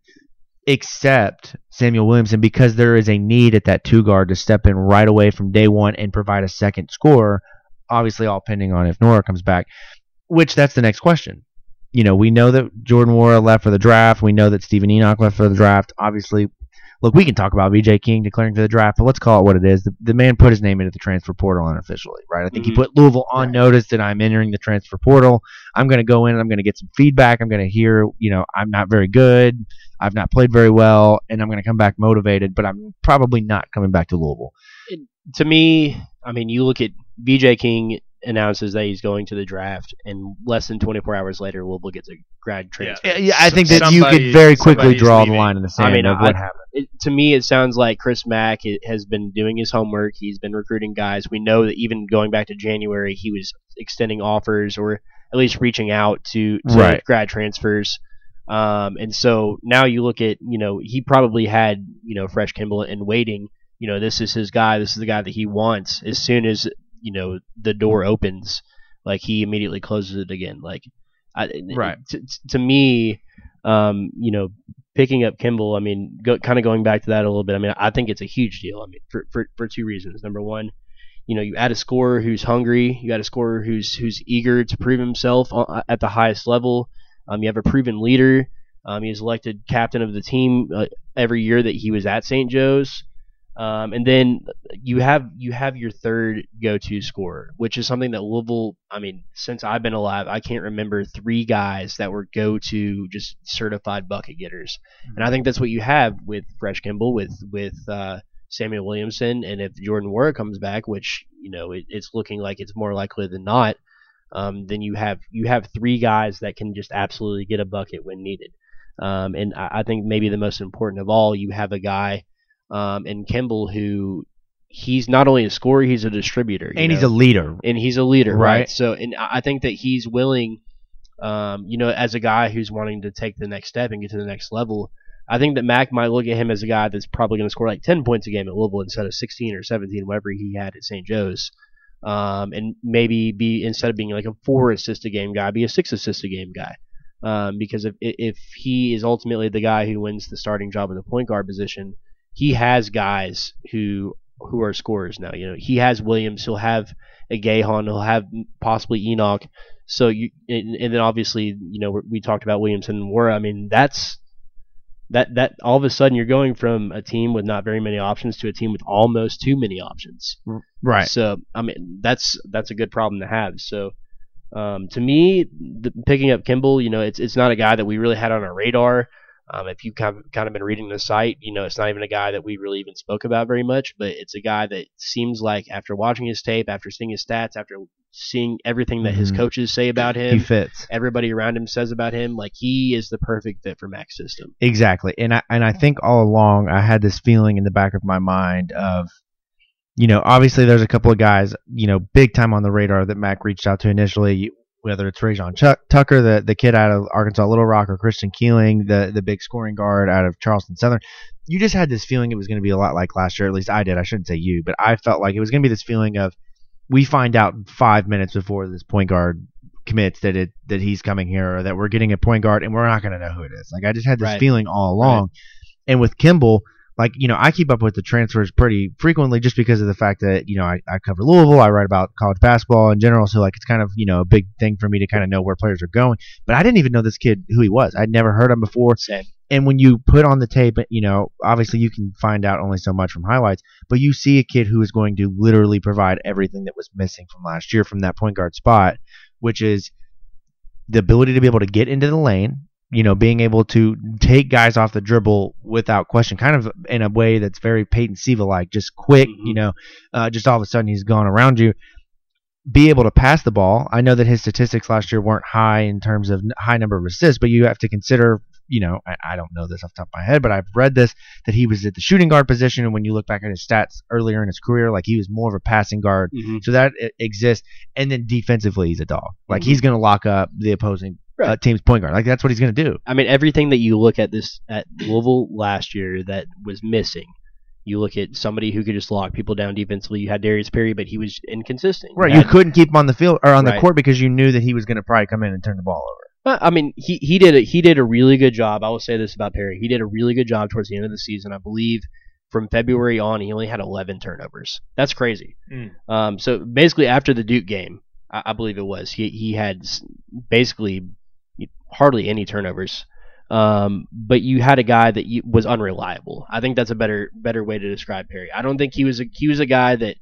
except Samuell Williamson, because there is a need at that two guard to step in right away from day one and provide a second scorer. Obviously, all pending on if Nwora comes back, which that's the next question. You know, we know that Jordan Nwora left for the draft. We know that Steven Enoch left for the draft. Obviously, look, we can talk about V.J. King declaring for the draft, but let's call it what it is. The, the man put his name into the transfer portal unofficially, right? I think he Mhm. put Louisville on Right. notice that I'm entering the transfer portal. I'm going to go in and I'm going to get some feedback. I'm going to hear, you know, I'm not very good. I've not played very well, and I'm going to come back motivated, but I'm probably not coming back to Louisville. to me, I mean, you look at V.J. King announces that he's going to the draft, and less than 24 hours later, Louisville gets a grad transfer. Yeah, yeah, I So- think that you could very quickly somebody's draw the line in the sand I mean, of I- what happened. It, to me, it sounds like Chris Mack has been doing his homework. He's been recruiting guys. We know that even going back to January, he was extending offers or at least reaching out to, to Right. grad transfers. Um, and so now you look at, you know, he probably had, you know, Fresh Kimble in waiting. You know, this is his guy. This is the guy that he wants. As soon as, you know, the door opens, like he immediately closes it again. Like, I, Right. To, to me, um, you know, picking up Kimble, I mean, go, kind of going back to that a little bit. I mean, I think it's a huge deal. I mean, for, for, for two reasons. Number one, you know, you add a scorer who's hungry, you add a scorer who's who's eager to prove himself uh, at the highest level. Um, you have a proven leader. Um, he was elected captain of the team uh, every year that he was at St. Joe's. Um, and then you have you have your third go-to scorer, which is something that Louisville. I mean, since I've been alive, I can't remember three guys that were go-to just certified bucket getters. And I think that's what you have with Fresh Kimble, with with uh, Samuell Williamson, and if Jordan Nwora comes back, which you know it, it's looking like it's more likely than not, um, then you have you have three guys that can just absolutely get a bucket when needed. Um, and I, I think maybe the most important of all, you have a guy um, in Kimble who he's not only a scorer, he's a distributor, and he's a leader. and he's a leader, right? Right. So, and I I think that he's willing, um, you know, as a guy who's wanting to take the next step and get to the next level. I think that Mack might look at him as a guy that's probably going to score like 10 points a game at Louisville instead of 16 or 17, whatever he had at St. Joe's. Um, and maybe be instead of being like a four assist a game guy, be a six assist a game guy. Um, because if if he is ultimately the guy who wins the starting job in the point guard position, he has guys who who are scorers now. You know, he has Williams, he'll have a Gahan, he'll have possibly Enoch. So you and, and then obviously you know we talked about Williamson and Nwora. I mean that's that that all of a sudden you're going from a team with not very many options to a team with almost too many options. Right. So I mean that's that's a good problem to have. So um, to me, the, picking up Kimble, you know, it's it's not a guy that we really had on our radar. Um, if you kind of, kind of been reading the site, you know, it's not even a guy that we really even spoke about very much. But it's a guy that seems like after watching his tape, after seeing his stats, after seeing everything that his Mhm. coaches say about him, He him, fits. everybody around him says about him, like he is the perfect fit for Mack's system. Exactly. And I and I think all along I had this feeling in the back of my mind of you know, obviously there's a couple of guys, you know, big time on the radar that Mack reached out to initially, whether it's Rayjon Chuck, Tucker, the, the kid out of Arkansas Little Rock, or Christian Keeling, the the big scoring guard out of Charleston Southern. You just had this feeling it was going to be a lot like last year. At least I did. I shouldn't say you, but I felt like it was going to be this feeling of we find out five minutes before this point guard commits that it that he's coming here or that we're getting a point guard and we're not going to know who it is. Like I just had this Right. feeling all along. And with Kimble, like you know, I keep up with the transfers pretty frequently just because of the fact that you know I, I cover Louisville, I write about college basketball in general, so like it's kind of you know a big thing for me to kind of know where players are going. But I didn't even know this kid who he was. I'd never heard him before. Same. And when you put on the tape, you know, obviously you can find out only so much from highlights, but you see a kid who is going to literally provide everything that was missing from last year from that point guard spot, which is the ability to be able to get into the lane, you know, being able to take guys off the dribble without question, kind of in a way that's very Peyton Siva like, just quick, Mhm. you know, uh, just all of a sudden he's gone around you. Be able to pass the ball. I know that his statistics last year weren't high in terms of high number of assists, but you have to consider, you know, I, I don't know this off the top of my head, but I've read this that he was at the shooting guard position, and when you look back at his stats earlier in his career, like he was more of a passing guard. Mm-hmm. So that exists, and then defensively, he's a dog. Like he's going to lock up the opposing uh, team's point guard. Like that's what he's going to do. I mean, everything that you look at this at Louisville last year that was missing. You look at somebody who could just lock people down defensively. You had Darius Perry, but he was inconsistent. Right. You You couldn't keep him on the field or on the Right. court because you knew that he was going to probably come in and turn the ball over. Uh, I mean, he, he did a, he did a really good job. I will say this about Perry: he did a really good job towards the end of the season. I believe from February on, he only had 11 turnovers. That's crazy. Mm. Um, so basically, after the Duke game, I, I believe it was he he had basically hardly any turnovers. Um, but you had a guy that you, was unreliable. I think that's a better better way to describe Perry. I don't think he was a he was a guy that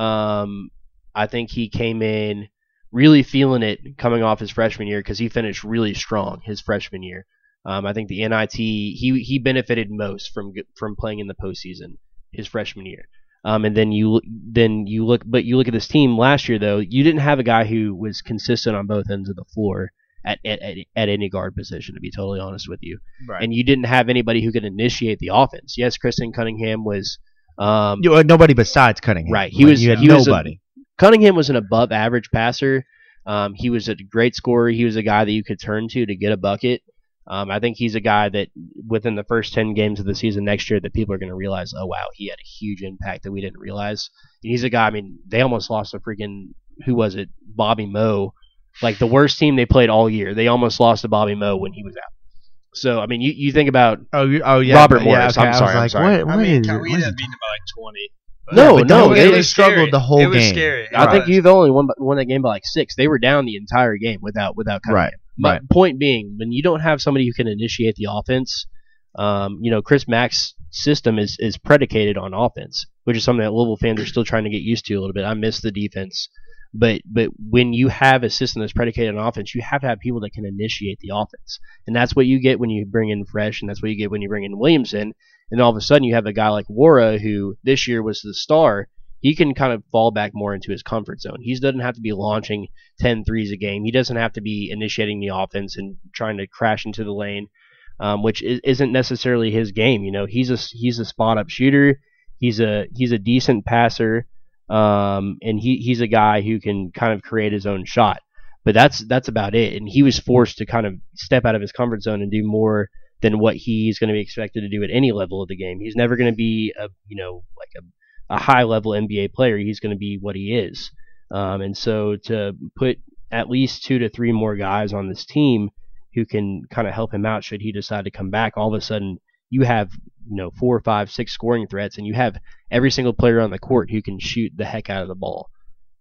um, I think he came in really feeling it coming off his freshman year because he finished really strong his freshman year. Um, I think the NIT he he benefited most from from playing in the postseason his freshman year. Um, and then you then you look, but you look at this team last year though. You didn't have a guy who was consistent on both ends of the floor at at, at, at any guard position. To be totally honest with you, Right. and you didn't have anybody who could initiate the offense. Yes, Christen Cunningham was. Um, You, uh, nobody besides Cunningham. Right, he Like, was- You had he was a- nobody. Cunningham was an above average passer. Um, he was a great scorer. He was a guy that you could turn to to get a bucket. Um, I think he's a guy that within the first 10 games of the season next year that people are going to realize, oh, wow, he had a huge impact that we didn't realize. And he's a guy, I mean, they almost lost to freaking, who was it? Bobby Moe. Like the worst team they played all year. They almost lost to Bobby Moe when he was out. So, I mean, you, you think about Oh, you, oh yeah. Robert but- yeah, Morris. okay, I'm I sorry, was I'm sorry. What, I mean, is it? we What ended is them by like 20. No, but no, they, they they struggled scary. the whole It was game. scary. It I think you've only won won that game by like six. They were down the entire game without without coming. Right, in. But right. point being, when you don't have somebody who can initiate the offense, um, you know, Chris Mack's system is is predicated on offense, which is something that Louisville fans are still trying to get used to a little bit. I miss the defense, but but when you have a system that's predicated on offense, you have to have people that can initiate the offense, and that's what you get when you bring in Fresh, and that's what you get when you bring in Williamson, and all of a sudden you have a guy like Nwora who this year was the star. He can kind of fall back more into his comfort zone. He doesn't have to be launching 10 threes a game. He doesn't have to be initiating the offense and trying to crash into the lane, um, which is, isn't necessarily his game. You know, he's a he's a spot up shooter. He's a he's a decent passer, um, and he he's a guy who can kind of create his own shot. But that's that's about it. And he was forced to kind of step out of his comfort zone and do more than what he's going to be expected to do at any level of the game. He's never going to be a you know like a a high level NBA player. He's going to be what he is. Um, and so to put at least two to three more guys on this team who can kind of help him out should he decide to come back, all of a sudden you have you know four, five, six scoring threats, and you have every single player on the court who can shoot the heck out of the ball.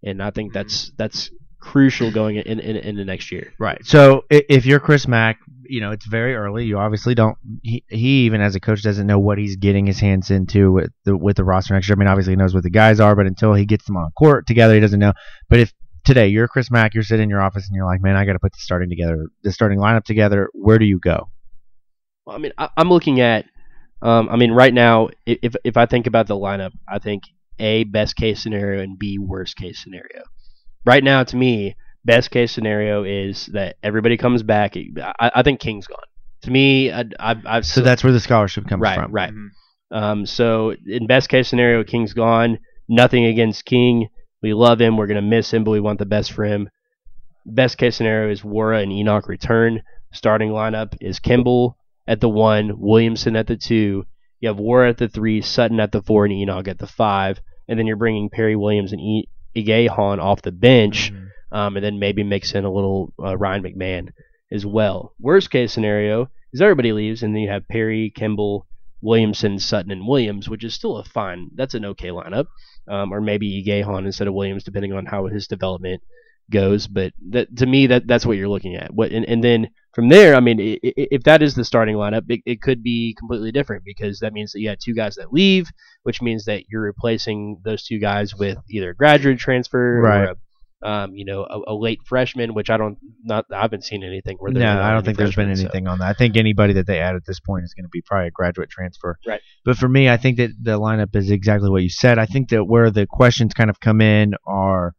And I think mm-hmm. that's that's crucial going in in, in the next year. Right. So if you're Chris Mack, you know it's very early. You obviously don't. He, he even as a coach doesn't know what he's getting his hands into with the with the roster next year. I mean, obviously he knows what the guys are, but until he gets them on court together, he doesn't know. But if today you're Chris Mack, you're sitting in your office and you're like, man, I got to put the starting together, the starting lineup together. Where do you go? Well, I mean, I, I'm looking at. Um, I mean, right now, if if I think about the lineup, I think a best case scenario and b worst case scenario. Right now, to me, best case scenario is that everybody comes back. I, I think King's gone. To me, I, I've, I've So that's where the scholarship comes right, from. right. Mhm. Um, so in best case scenario, King's gone. Nothing against King. We love him. We're gonna miss him, but we want the best for him. Best case scenario is Nwora and Enoch return. Starting lineup is Kimble at the one, Williamson at the two. You have Nwora at the three, Sutton at the four, and Enoch at the five. And then you're bringing Perry Williams and e- Igiehon off the bench, um, and then maybe mix in a little uh, Ryan McMahon as well. Worst case scenario is everybody leaves, and then you have Perry, Kimble, Williamson, Sutton, and Williams, which is still a fine. That's an okay lineup. Um, or maybe Igiehon instead of Williams, depending on how his development goes. But that, to me, that that's what you're looking at. What and, and then from there, I mean, if that is the starting lineup, it, it could be completely different because that means that you had two guys that leave, which means that you're replacing those two guys with either a graduate transfer Right. or a, um, you know, a, a late freshman, which I don't not I haven't seen anything where No, I don't think there's been freshmen, so- anything on that. I think anybody that they add at this point is going to be probably a graduate transfer. Right. But for me, I think that the lineup is exactly what you said. I think that where the questions kind of come in are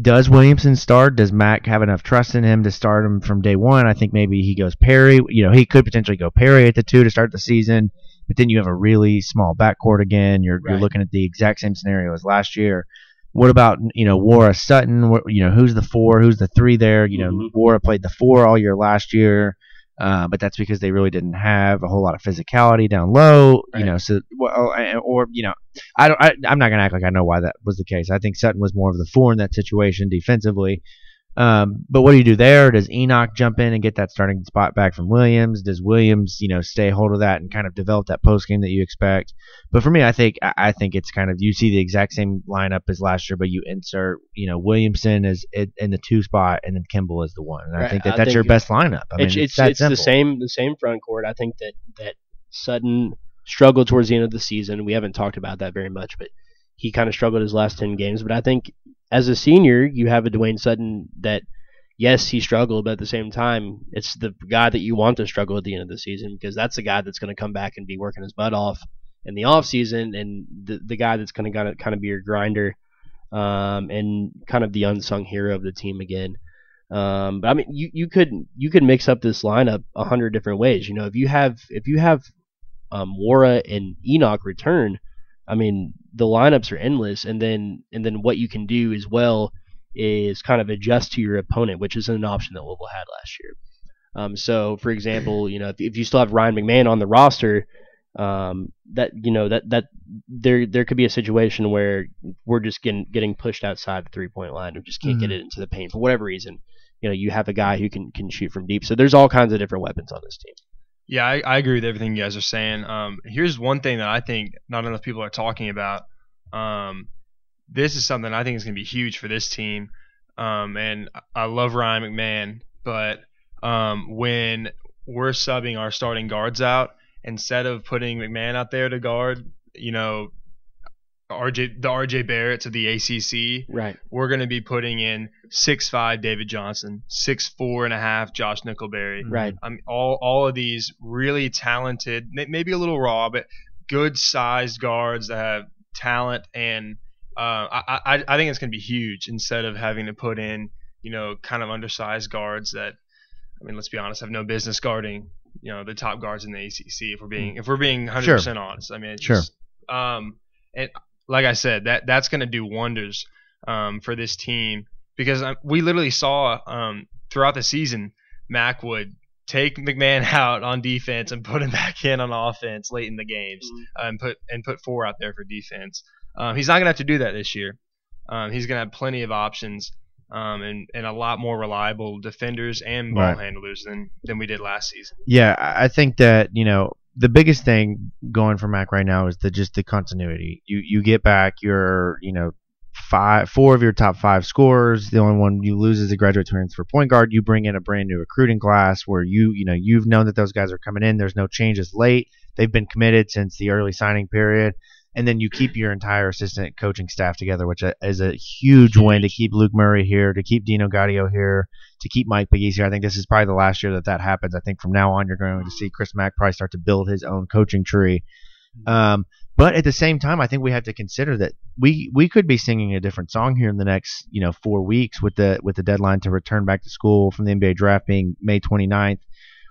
does Williamson start? Does Mack have enough trust in him to start him from day one? I think maybe he goes Perry. You know, he could potentially go Perry at the two to start the season, but then you have a really small backcourt again. You're you're looking at the exact same scenario as last year. What about you know Nwora Sutton? You know who's the four? Who's the three there? You know Mhm. Nwora played the four all year last year, uh, but that's because they really didn't have a whole lot of physicality down low. You know, so well, or you know, I don't. I, I'm not gonna act like I know why that was the case. I think Sutton was more of the four in that situation defensively. Um, but what do you do there? Does Enoch jump in and get that starting spot back from Williams? Does Williams, you know, stay hold of that and kind of develop that post game that you expect? But for me, I think I think it's kind of you see the exact same lineup as last year, but you insert, you know, Williamson as in in the two spot and then Kimble is the one. And I think that I that's your best lineup. I mean, it's it's, it's, it's the same the same front court. I think that that Sutton struggled towards the end of the season. We haven't talked about that very much, but he kind of struggled his last ten games. But I think as a senior, you have a Dwayne Sutton that yes, he struggled, but at the same time, it's the guy that you want to struggle at the end of the season because that's the guy that's going to come back and be working his butt off in the off season, and the the guy that's going to kind of be your grinder, um, and kind of the unsung hero of the team again. Um, but I mean, you, you could you could mix up this lineup a hundred different ways. You know, if you have if you have um, Nwora and Enoch return, I mean, the lineups are endless. And then and then what you can do as well is kind of adjust to your opponent, which is an option that Louisville had last year. Um, so, for example, you know, if, if you still have Ryan McMahon on the roster, um, that you know that that there there could be a situation where we're just getting getting pushed outside the three point line and just can't get it into the paint for whatever reason. You know, you have a guy who can can shoot from deep. So there's all kinds of different weapons on this team. Yeah, I, I agree with everything you guys are saying. Um, here's one thing that I think not enough people are talking about. Um, this is something I think is going to be huge for this team. Um, and I love Ryan McMahon, but um, when we're subbing our starting guards out, instead of putting McMahon out there to guard, you know, RJ the RJ Barretts of the ACC, Right. we're going to be putting in six five David Johnson, six four and a half Josh Nickelberry. Right. I mean, all all of these really talented, maybe a little raw, but good sized guards that have talent, and uh, I, I I think it's going to be huge instead of having to put in you know kind of undersized guards that, I mean, let's be honest, have no business guarding you know the top guards in the ACC. If we're being if we're being hundred percent honest, I mean, it's Sure. just, um, and like I said, that that's going to do wonders um, for this team because um, we literally saw um, throughout the season Mack would take McMahon out on defense and put him back in on offense late in the games uh, and put and put four out there for defense. Um, he's not going to have to do that this year. Um, he's going to have plenty of options um, and and a lot more reliable defenders and ball Right. handlers than than we did last season. Yeah, I I think that you know the biggest thing going for Mack right now is the just the continuity. You you get back your you know five four of your top five scorers. The only one you lose is a graduate transfer point guard. You bring in a brand new recruiting class where you you know you've known that those guys are coming in. There's no changes late. They've been committed since the early signing period. And then you keep your entire assistant coaching staff together, which is a huge win to keep Luke Murray here, to keep Dino Gaudio here, to keep Mike Pegues here. I think this is probably the last year that that happens. I think from now on, you're going to see Chris Mack probably start to build his own coaching tree. Um, but at the same time, I think we have to consider that we we could be singing a different song here in the next you know four weeks with the with the deadline to return back to school from the NBA draft being May 29th.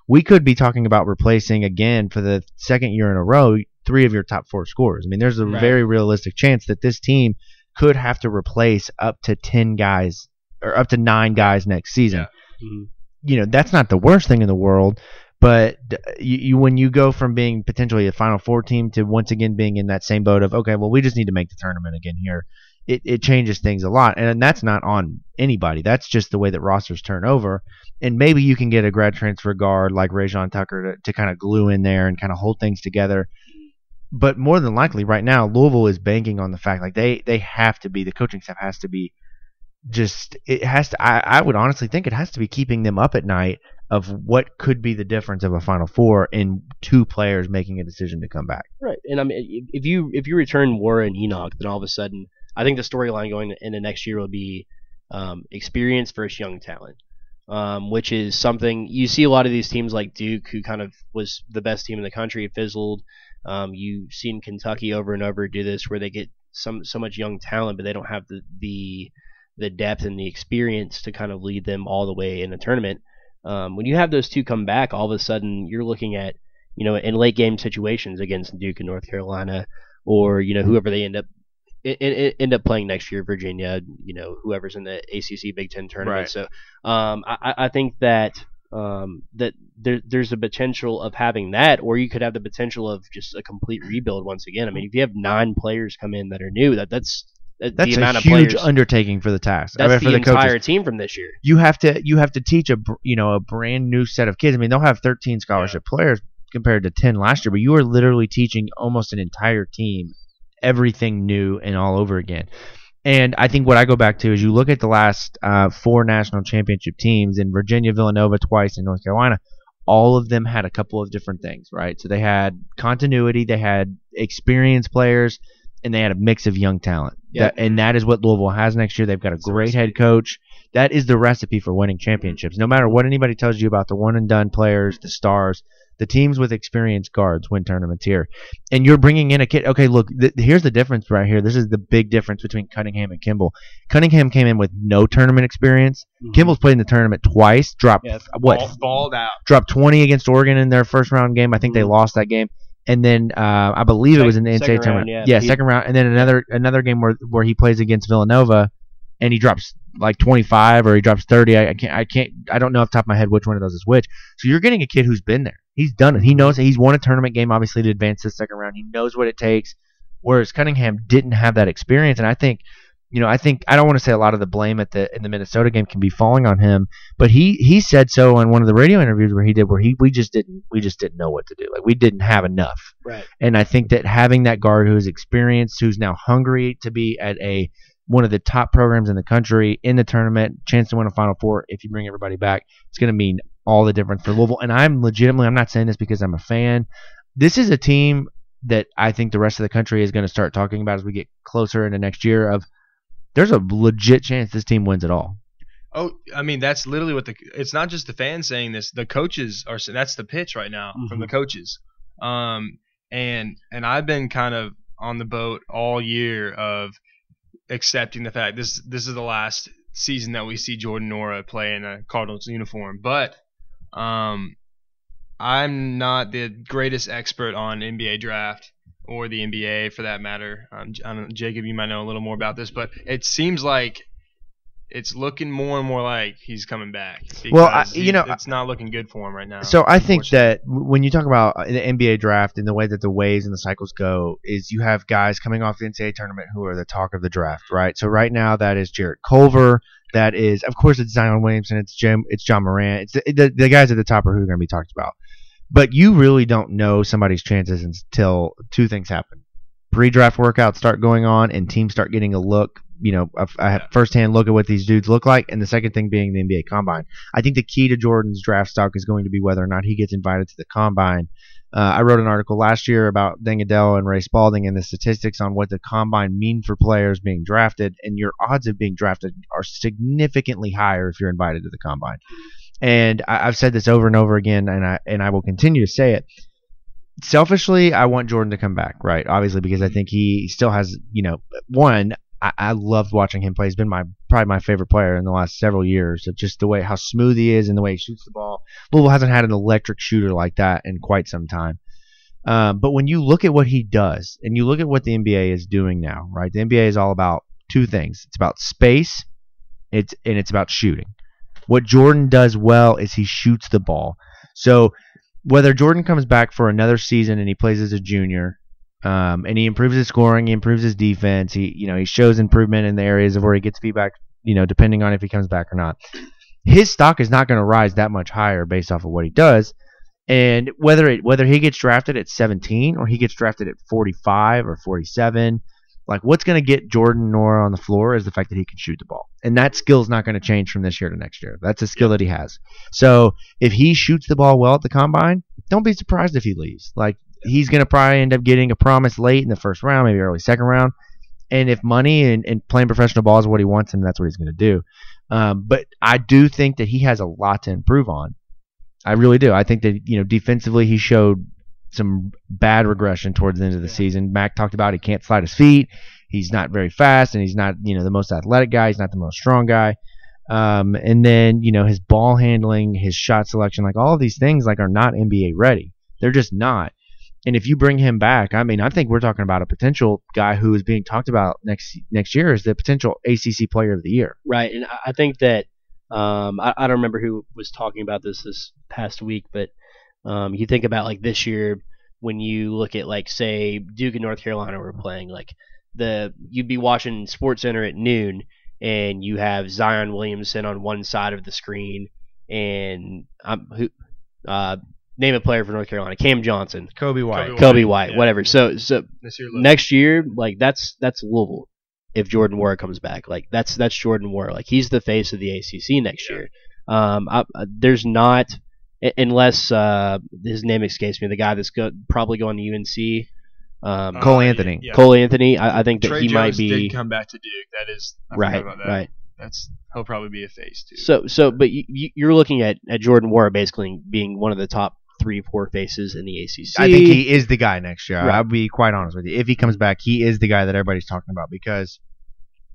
We could be talking about replacing again for the second year in a row three of your top four scorers. I mean, there's a Right. very realistic chance that this team could have to replace up to 10 guys or up to nine guys next season. Yeah. Mhm. You know, that's not the worst thing in the world, but you, you when you go from being potentially a Final Four team to once again being in that same boat of okay, well, we just need to make the tournament again here. It, it changes things a lot, and that's not on anybody. That's just the way that rosters turn over. And maybe you can get a grad transfer guard like Rayjon Tucker to, to kind of glue in there and kind of hold things together but more than likely right now Louisville is banking on the fact like they they have to be the coaching staff has to be just it has to I, I would honestly think it has to be keeping them up at night of what could be the difference of a final four in two players making a decision to come back Right, and I mean, if- you if you return Warren Enoch, then all of a sudden, I think the storyline going into next year will be um, experience versus young talent, um, which is something you see a lot of these teams like Duke, who kind of was the best team in the country, fizzled. Um, you've seen Kentucky over and over do this, where they get some so much young talent, but they don't have the the the depth and the experience to kind of lead them all the way in a tournament. Um, when you have those two come back, all of a sudden you're looking at you know, in late game situations against Duke and North Carolina, or you know whoever they end up i- i- end up playing next year, Virginia, you know whoever's in the ACC Big Ten tournament. Right. So um, I, I- I think that um, that there, there's a potential of having that, or you could have the potential of just a complete rebuild once again. I mean, if you have nine players come in that are new, that that's that- that's the amount a of huge players. undertaking for the task I that's mean, the, for the entire coaches team from this year. you have to you have to teach a you know a brand new set of kids. I mean, they'll have 13 scholarship players compared to 10 last year, but you are literally teaching almost an entire team everything new and all over again. And I think what I go back to is you look at the last uh, four national championship teams in Virginia, Villanova twice, and North Carolina. All of them had a couple of different things, right? So they had continuity, they had experienced players, and they had a mix of young talent. Yep. That, and that is what Louisville has next year. They've got a great head coach. That is the recipe for winning championships. No matter what anybody tells you about the one and done players, the stars, the teams with experienced guards win tournaments here. And you're bringing in a kid. Okay, look, th- here's the difference right here. This is the big difference between Cunningham and Kimble. Cunningham came in with no tournament experience. Kimble's played in the tournament twice. Dropped Yeah, what? Ball- balled out. Dropped 20 against Oregon in their first round game. I think they Mhm. lost that game. And then uh, I believe it was in the NCAA tournament. round, yeah. He- second round, and then another another game where where he plays against Villanova, and he drops like 25 or he drops 30. I, I can't I can't I don't know off the top of my head which one of those is which. So you're getting a kid who's been there. He's done it. He knows. He's won a tournament game obviously to advance to the second round. He knows what it takes. Whereas Cunningham didn't have that experience, and I think you know, I think I don't want to say a lot of the blame at the in the Minnesota game can be falling on him, but he he said so in one of the radio interviews where he did where he we just didn't we just didn't know what to do. Like we didn't have enough. Right. And I think that having that guard who's experienced, who's now hungry to be at a one of the top programs in the country in the tournament, chance to win a Final Four, if you bring everybody back, it's going to mean all the difference for Louisville. And I'm legitimately, I'm not saying this because I'm a fan. This is a team that I think the rest of the country is going to start talking about as we get closer into next year. Of there's a legit chance this team wins it all. Oh, I mean that's literally what the. It's not just the fans saying this. The coaches are. That's the pitch right now from the coaches. Um, and and I've been kind of on the boat all year of accepting the fact this this is the last season that we see Jordan Nwora play in a Cardinals uniform. But um, I'm not the greatest expert on NBA draft or the NBA for that matter. Um, I don't, Jacob, you might know a little more about this, but it seems like it's looking more and more like he's coming back. Well, I- you he- know, it's not looking good for him right now. So I think that when you talk about uh, the NBA draft and the way that the waves and the cycles go, is you have guys coming off the NCAA tournament who are the talk of the draft, right? So right now that is Jarrett Culver. That is, of course, it's Zion Williamson. It's Jim. It's Ja Morant. It's the, the, the guys at the top are who are going to be talked about. But you really don't know somebody's chances until two things happen: pre-draft workouts start going on, and teams start getting a look. You know, a, a firsthand look at what these dudes look like, and the second thing being the NBA Combine. I think the key to Jordan's draft stock is going to be whether or not he gets invited to the combine. Uh, I wrote an article last year about Deng Adel and Ray Spalding and the statistics on what the combine mean for players being drafted, and your odds of being drafted are significantly higher if you're invited to the combine. And I, I've said this over and over again, and I and I will continue to say it. Selfishly, I want Jordan to come back, right? Obviously, because I think he still has, you know, one. I, I loved watching him play. He's been my probably my favorite player in the last several years. Just the way how smooth he is and the way he shoots the ball. Louisville hasn't had an electric shooter like that in quite some time. Um, but when you look at what he does, and you look at what the NBA is doing now, right? The NBA is all about two things. It's about space, it's and it's about shooting. What Jordan does well is he shoots the ball. So whether Jordan comes back for another season and he plays as a junior, um, and he improves his scoring, he improves his defense, he you know he shows improvement in the areas of where he gets feedback, you know, depending on if he comes back or not. His stock is not going to rise that much higher based off of what he does. And whether it whether he gets drafted at 17 or he gets drafted at 45 or 47, like what's going to get Jordan Nwora on the floor is the fact that he can shoot the ball, and that skill is not going to change from this year to next year. That's a skill that he has. So if he shoots the ball well at the combine, don't be surprised if he leaves. Like he's going to probably end up getting a promise late in the first round, maybe early second round. And if money and, and playing professional ball is what he wants, and that's what he's going to do. Um, but I do think that he has a lot to improve on. I really do. I think that you know defensively he showed some bad regression towards the end of the season. Mack talked about he can't slide his feet. He's not very fast, and he's not you know the most athletic guy. He's not the most strong guy. Um, and then you know his ball handling, his shot selection, like all of these things, like are not NBA ready. They're just not. And if you bring him back, I mean, I think we're talking about a potential guy who is being talked about next next year as the potential ACC Player of the Year. Right, and I- think that um, I, I don't remember who was talking about this this past week, but um, you think about like this year when you look at like say Duke and North Carolina were playing, like the you'd be watching Sports Center at noon, and you have Zion Williamson on one side of the screen, and um, who uh, name a player for North Carolina, Cam Johnson, Coby White. White, Coby White, yeah. whatever. So so year, next year, like that's that's Louisville. If Jordan Nwora comes back, like that's that's Jordan Nwora. Like he's the face of the ACC next Yeah. year. Um, I, I- there's not unless uh, his name escapes me. The guy that's go, probably going to UNC, um, Uh, Cole yeah, Anthony. yeah. Cole Anthony. I, I think that Trey he Jones might be did come back to Duke. That is I right, about that. right. That's he'll probably be a face too. So so, but you, you- you're looking at at Jordan Nwora basically being one of the top three four faces in the ACC. I think he is the guy next year. Right. I'll be quite honest with you. If he comes back, he is the guy that everybody's talking about because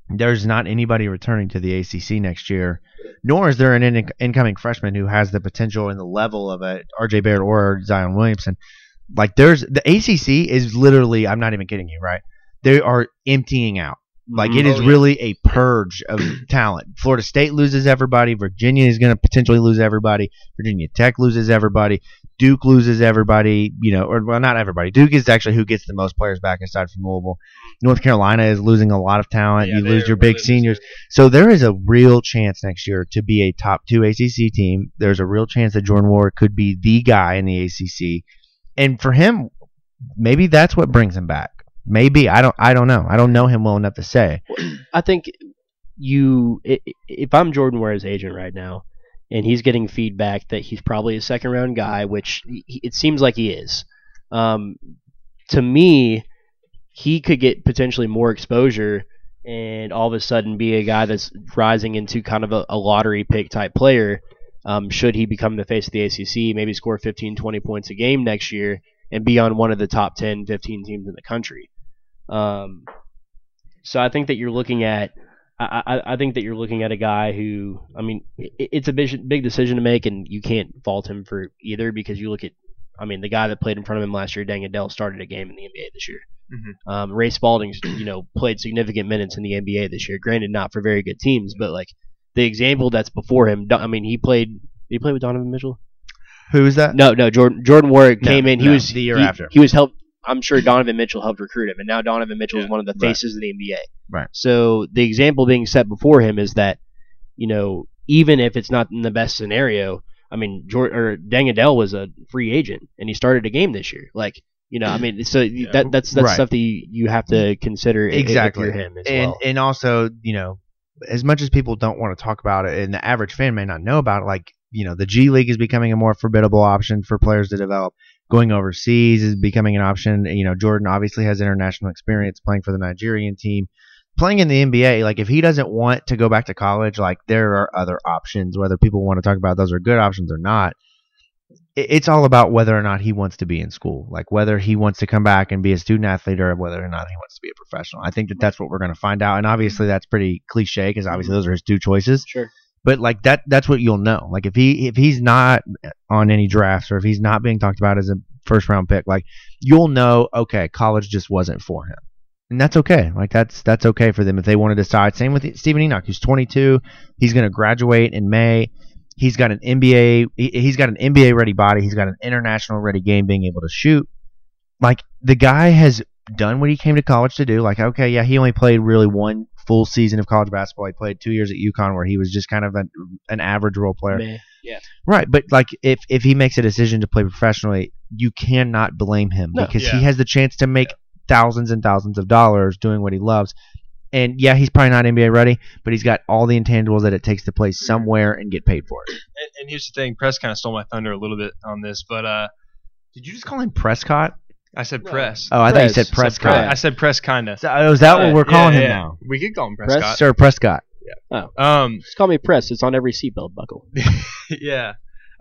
there's not anybody returning to the ACC next year, nor is there an in- incoming freshman who has the potential and the level of a RJ Barrett or Zion Williamson. Like there's the ACC is literally. I'm not even kidding you, right? They are emptying out. Like it is Oh, yeah. really a purge of talent. Florida State loses everybody. Virginia is going to potentially lose everybody. Virginia Tech loses everybody. Duke loses everybody. You know, or well, not everybody. Duke is actually who gets the most players back aside from Louisville. North Carolina is losing a lot of talent. Yeah, you lose your big seniors. So there is a real chance next year to be a top two ACC team. There's a real chance that Jordan Nwora could be the guy in the ACC, and for him, maybe that's what brings him back. Maybe I don't. I don't know. I don't know him well enough to say. I think you, if I'm Jordan Nwora's agent right now, and he's getting feedback that he's probably a second round guy, which it seems like he is. Um, to me, he could get potentially more exposure and all of a sudden be a guy that's rising into kind of a, a lottery pick type player. Um, should he become the face of the ACC, maybe score 15, 20 points a game next year and be on one of the top 10, 15 teams in the country. Um, so I think that you're looking at I, I, I think that you're looking at a guy who, I mean, it, it's a big, big decision to make, and you can't fault him for either because you look at, I mean, the guy that played in front of him last year, Deng Adel, started a game in the NBA this year. Mhm. Um, Ray Spalding, you know, played significant minutes in the NBA this year. Granted, not for very good teams, but like the example that's before him, I mean, he played. Did he play with Donovan Mitchell? Who is that? No, no. Jordan Jordan Warwick No, came in. He no, was the year he, after. He was helped. I'm sure Donovan Mitchell helped recruit him, and now Donovan Mitchell is one of the right. faces of the NBA. Right. So the example being set before him is that, you know, even if it's not in the best scenario, I mean, Jordan or Deng Adel was a free agent, and he started a game this year. Like, you know, I mean, so that that's that's Right. stuff that you, you have to consider i- if Exactly. you're him as and well. and also you know as much as people don't want to talk about it and the average fan may not know about it like you know the g league is becoming a more formidable option for players to develop going overseas is becoming an option you know jordan obviously has international experience playing for the nigerian team playing in the nba like if he doesn't want to go back to college like there are other options whether people want to talk about those are good options or not it's all about whether or not he wants to be in school, like whether he wants to come back and be a student athlete or whether or not he wants to be a professional. I think that that's what we're going to find out, and obviously that's pretty cliche because obviously mm-hmm. those are his two choices. sure. But like that, that's what you'll know. Like if he if he's not on any drafts or if he's not being talked about as a first round pick, like you'll know, okay, college just wasn't for him, and that's okay. Like that's that's okay for them if they want to decide. Same with Steven Enoch, who's 22. He's going to graduate in May. He's got an NBA. he- He's got an NBA ready body. He's got an international ready game, being able to shoot. Like the guy has done what he came to college to do. Like okay, yeah, he only played really one full season of college basketball. He played two years at UConn where he was just kind of an, an average role player. Man, yeah. Right, but like if if he makes a decision to play professionally, you cannot blame him No. because Yeah. he has the chance to make thousands and thousands of dollars doing what he loves. And yeah, he's probably not NBA ready, but he's got all the intangibles that it takes to play somewhere and get paid for it. And, and here's the thing: press kind of stole my thunder a little bit on this, but uh, Did you just call him Prescott? I said press. Oh, I thought you Press. said Prescott. I said press, kinda. So, oh, is that what we're Yeah, calling him now? We could call him Press? Prescott. Sir Prescott. Yeah. Um, Just call me Press. It's on every seatbelt buckle. yeah.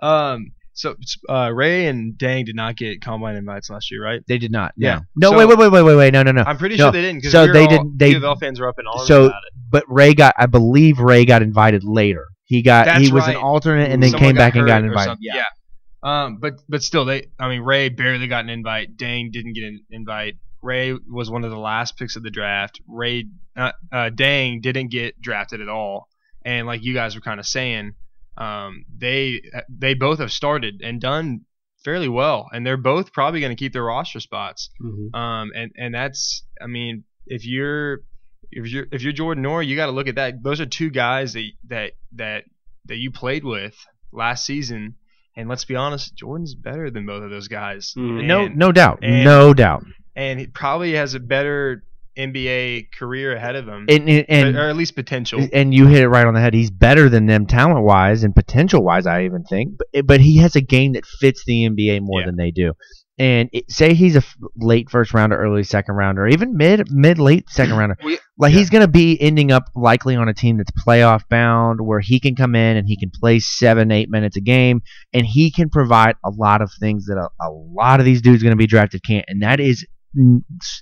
Um, so uh, Ray and Deng did not get combine invites last year, right? They did not. Yeah. No, no So- wait, wait, wait, wait, wait, wait. No, no, no. I'm pretty No. sure they didn't. 'cause So we were they all, didn't- they- U fans were up in arms so- about it. But Ray got, I believe Ray got invited later. He got, That's he was right. an alternate and then Someone came back and hurt got or invited. something. Yeah. Um, but but still, they. I mean, Ray barely got an invite. Deng didn't get an invite. Ray was one of the last picks of the draft. Ray, uh, uh, Deng didn't get drafted at all. And like you guys were kind of saying, um, they they both have started and done fairly well, and they're both probably going to keep their roster spots. Mm-hmm. Um, and and that's, I mean, if you're if you're if you're Jordan Nwora, you got to look at that. Those are two guys that that that that you played with last season, and let's be honest, Jordan's better than both of those guys. Mm-hmm. No, And- no doubt, and- no doubt. and he probably has a better NBA career ahead of him, And and, and or at least potential. and you hit it right on the head. He's better than them talent wise and potential wise, I even think. But but he has a game that fits the NBA more Yeah. than they do. And it, say he's a f- late first rounder, early second rounder, even mid mid late second rounder. We- like yeah. he's going to be ending up likely on a team that's playoff bound, where he can come in and he can play seven eight minutes a game, and he can provide a lot of things that a, a lot of these dudes going to be drafted can't, and that is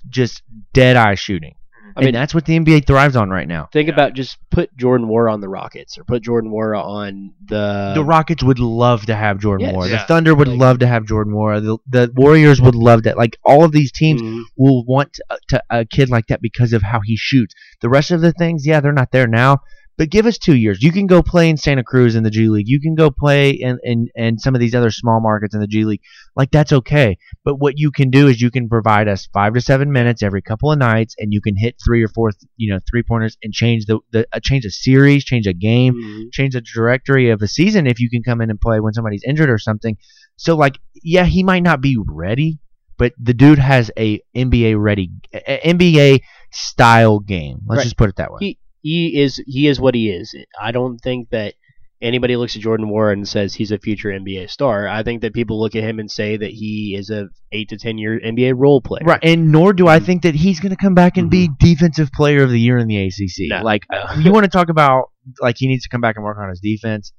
just dead eye shooting. I mean- and that's what the NBA thrives on right now. Think Yeah. about just put Jordan Nwora on the Rockets or put Jordan Nwora on the. the Rockets would love to have Jordan yes. Moore. The Yeah. Thunder would Like- love to have Jordan Nwora. The, the Warriors would love that. Like all of these teams Mhm. will want to, to a kid like that because of how he shoots. The rest of the things, yeah, they're not there now. But give us two years. You can go play in Santa Cruz in the G League. You can go play in, in, in some of these other small markets in the G League. Like that's okay. But what you can do is you can provide us five to seven minutes every couple of nights, and you can hit three or four, you know, three pointers and change the, the uh, change a series, change a game Mhm. change the directory of a season if you can come in and play when somebody's injured or something. So like, yeah, he might not be ready, but the dude has a NBA ready, a- NBA style game. Let's Right. just put it that way. He he is he is what he is. I don't think that anybody looks at Jordan Nwora and says he's a future NBA star. I think that people look at him and say that he is a eight to ten year NBA role player. Right, and nor do I mm-hmm. think that he's going to come back and be mm-hmm. defensive player of the year in the ACC. No. Like, you want to talk about like he needs to come back and work on his defense.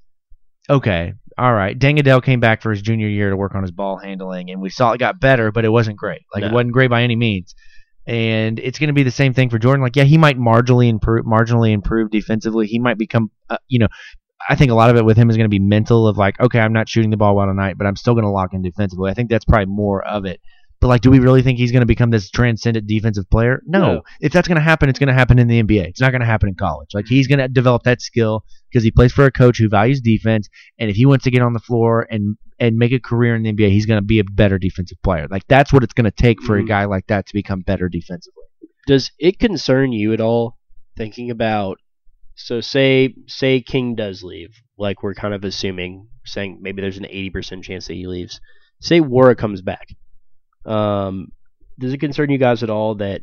Okay, all right. Deng Adel came back for his junior year to work on his ball handling, and we saw it got better, but it wasn't great. Like it wasn't great by any means. And it's going to be the same thing for Jordan. Like, yeah, he might marginally improve, marginally improve defensively. He might become, uh, you know, I think a lot of it with him is going to be mental of like, okay, I'm not shooting the ball well tonight, but I'm still going to lock in defensively. I think that's probably more of it. But like, do we really think he's going to become this transcendent defensive player? No. No. If that's going to happen, it's going to happen in the NBA. It's not going to happen in college. Like he's going to develop that skill because he plays for a coach who values defense, and if he wants to get on the floor and and make a career in the NBA, he's going to be a better defensive player. Like that's what it's going to take for a Mhm. guy like that to become better defensively. Does it concern you at all thinking about so say say King does leave, like we're kind of assuming, saying maybe there's an eighty percent chance that he leaves. Say Nwora comes back. Um, does it concern you guys at all that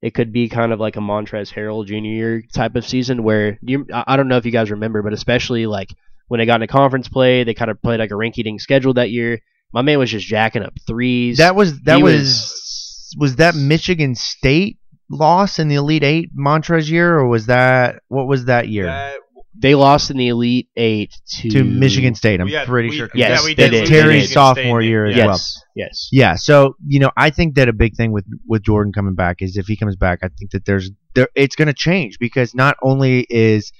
it could be kind of like a Montrezl Harrell Jr. year type of season where you, I I don't know if you guys remember, but especially like when they got into conference play, they kind of played like a rinky-dink schedule that year. My man was just jacking up threes. That was that He was was that Michigan State loss in the Elite Eight Montrezl year, or was that what was that year That- they lost in the Elite Eight to, to Michigan State? I'm had- pretty we- sure. Yes, yeah, we did. did. lose They to did. Terry's Michigan sophomore State, year as yeah. well. Yes, yes. Yeah, so you know, I think that a big thing with with Jordan coming back is if he comes back, I think that there's there it's going to change because not only is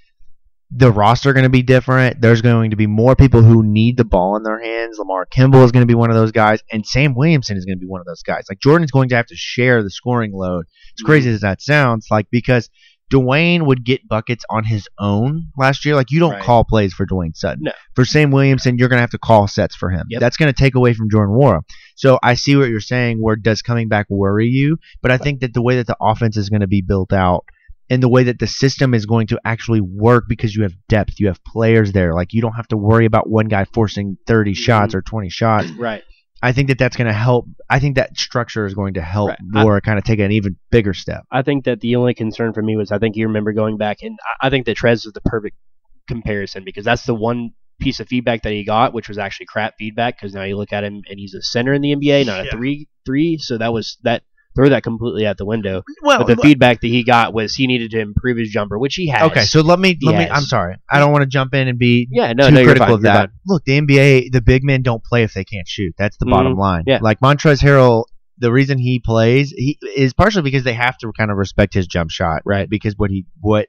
the roster going to be different, there's going to be more people who need the ball in their hands. Lamarr Kimble is going to be one of those guys, and Sam Williamson is going to be one of those guys. Like Jordan's going to have to share the scoring load. As mm-hmm. crazy as that sounds, like because Dwayne would get buckets on his own last year. Like you don't Right. call plays for Dwayne Sutton. No. For Sam Williamson, you're going to have to call sets for him. Yep. That's going to take away from Jordan Nwora. So I see what you're saying. Where does coming back worry you? But I think that the way that the offense is going to be built out and the way that the system is going to actually work because you have depth, you have players there. Like you don't have to worry about one guy forcing 30 mm-hmm. shots or 20 shots. Right. I think that that's going to help. I think that structure is going to help Right. I- kind of take an even bigger step. I think that the only concern for me was I think you remember going back and I- I think that Trez is the perfect comparison because that's the one piece of feedback that he got, which was actually crap feedback because now you look at him and he's a center in the NBA, not a Yeah. three three. So that was that throw that completely out the window. Well, But the feedback that he got was he needed to improve his jumper, which he has. okay, so let me let me. I'm sorry. I don't want to jump in and be yeah, no, too no, critical fine, of that. Look, the NBA, the big men don't play if they can't shoot. That's the bottom mm, line. yeah. Like Montrezl Harrell, the reason he plays he is partially because they have to kind of respect his jump shot, right? Because what he what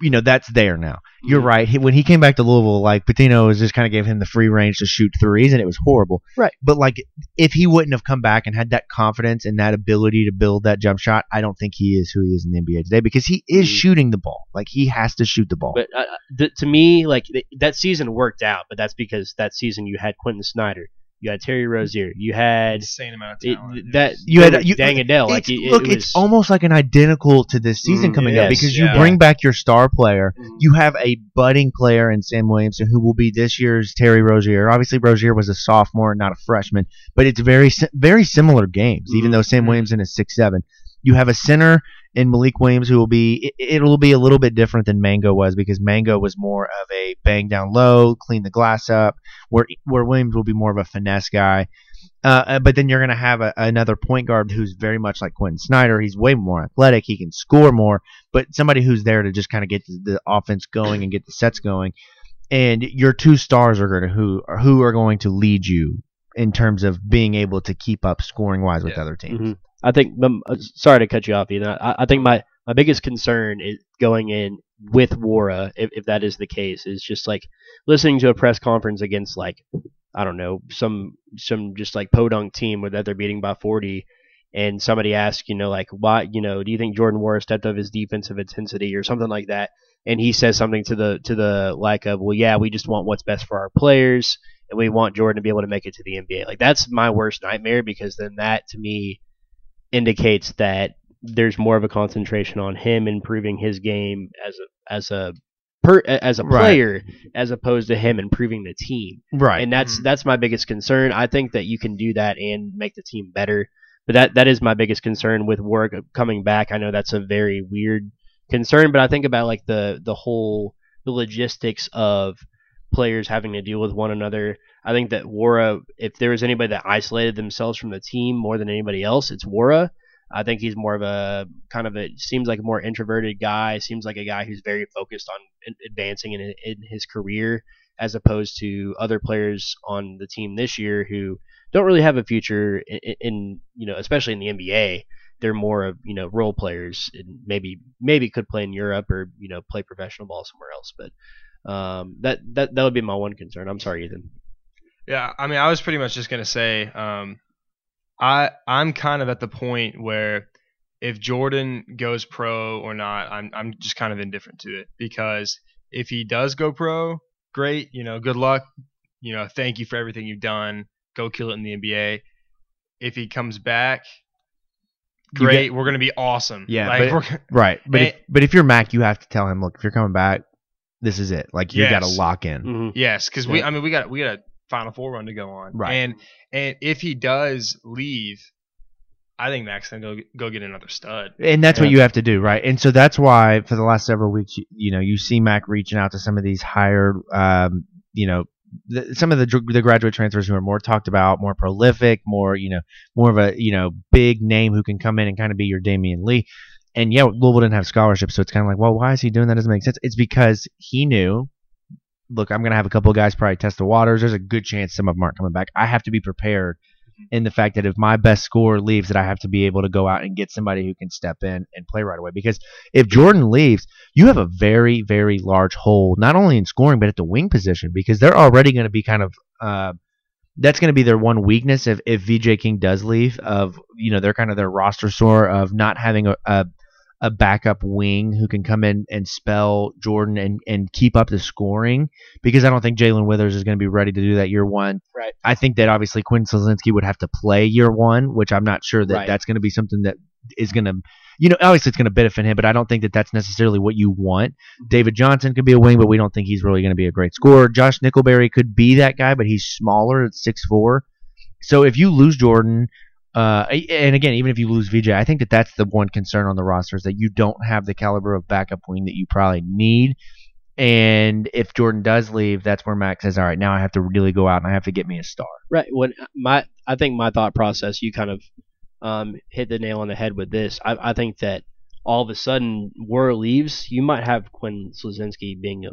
you know that's there now. You're Mhm. right. He, when he came back to Louisville, like Pitino was just kind of gave him the free range to shoot threes, and it was horrible. Right. But like, if he wouldn't have come back and had that confidence and that ability to build that jump shot, I don't think he is who he is in the NBA today because he is Mhm. shooting the ball. Like he has to shoot the ball. But uh, th- to me, like th- that season worked out, but that's because that season you had Quentin Snider, you had Terry Rozier, you had Insane amount of it, talent. that You had- Deng you- Deng Adel. Like it, look, it was, it's almost like an identical to this season Mm, coming up yes, because you yeah. bring back your star player. Mhm. You have a budding player in Sam Williamson who will be this year's Terry Rozier. Obviously, Rozier was a sophomore, not a freshman, but it's very very similar games. Even Mhm. though Sam Mhm. Williamson is six seven, you have a center in Malik Williams who will be. It, it'll be a little bit different than Mango was because Mango was more of a bang down low, clean the glass up. Where where Williams will be more of a finesse guy. Uh, uh, but then you're going to have a, another point guard who's very much like Quentin Snider. He's way more athletic. He can score more, but somebody who's there to just kind of get the, the offense going and get the sets going. And your two stars are going to who are who are going to lead you in terms of being able to keep up scoring wise with Yeah. other teams. Mhm. I think. uh, Sorry to cut you off, Ethan. I, I think my my biggest concern is going in with Nwora, if, if that is the case, is just like listening to a press conference against like I don't know some some just like podunk team where that they're beating by forty, and somebody asks you know like why you know do you think Jordan Nwora stepped up his defensive intensity or something like that, and he says something to the to the like of well yeah we just want what's best for our players and we want Jordan to be able to make it to the NBA. Like that's my worst nightmare because then that to me indicates that there's more of a concentration on him improving his game as a as a per, as a Right. player as opposed to him improving the team. Right. And that's Mhm. that's my biggest concern. I think that you can do that and make the team better. But that that is my biggest concern with work coming back. I know that's a very weird concern, but I think about like the the whole the logistics of players having to deal with one another. I think that Nwora, if there was anybody that isolated themselves from the team more than anybody else, it's Nwora. I think he's more of a kind of a seems like a more introverted guy. Seems like a guy who's very focused on advancing in, in his career, as opposed to other players on the team this year who don't really have a future in, in you know, especially in the NBA. They're more of you know role players and maybe maybe could play in Europe or you know play professional ball somewhere else. But um, that that that would be my one concern. I'm sorry, Ethan. Yeah, I mean, I was pretty much just gonna say, um, I I'm kind of at the point where if Jordan goes pro or not, I'm I'm just kind of indifferent to it because if he does go pro, great, you know, good luck, you know, thank you for everything you've done, go kill it in the NBA. If he comes back, great, get- we're gonna be awesome. Yeah, like, but- Right. But if, but if you're Mac, you have to tell him, look, if you're coming back, this is it. Like you got to lock in. Mm-hmm. Yes, because we I mean we got we got a Final Four run to go on, Right. And and if he does leave, I think Max gonna go go get another stud. And that's what you have to do, right? And so that's why for the last several weeks, you, you know, you see Mac reaching out to some of these higher, um, you know, the, some of the the graduate transfers who are more talked about, more prolific, more you know, more of a you know big name who can come in and kind of be your Damion Lee. And yeah, Louisville didn't have scholarships, so it's kind of like, well, why is he doing that? Doesn't make sense. It's because he knew. Look, I'm gonna have a couple of guys probably test the waters. There's a good chance some of them aren't coming back. I have to be prepared in the fact that if my best scorer leaves, that I have to be able to go out and get somebody who can step in and play right away. Because if Jordan leaves, you have a very, very large hole, not only in scoring but at the wing position, because they're already going to be kind of. Uh, that's going to be their one weakness if, if VJ King does leave. Of you know, they're kind of their roster sore of not having a, a a backup wing who can come in and spell Jordan and, and keep up the scoring because I don't think Jae'Lyn Withers is going to be ready to do that year one. Right. I think that obviously Quinn Slazinski would have to play year one, which I'm not sure that Right. that's going to be something that is going to, you know, obviously it's going to benefit him, but I don't think that that's necessarily what you want. Mm-hmm. David Johnson could be a wing, but we don't think he's really going to be a great scorer. Josh Nickelberry could be that guy, but he's smaller at six four. So if you lose Jordan, uh, and again, even if you lose VJ, I think that that's the one concern on the roster is that you don't have the caliber of backup wing that you probably need. And if Jordan does leave, that's where Max says, "All right, now I have to really go out and I have to get me a star." Right. When my I think my thought process, you kind of um, hit the nail on the head with this. I, I think that all of a sudden, Nwora leaves, you might have Quinn Slazinski being a,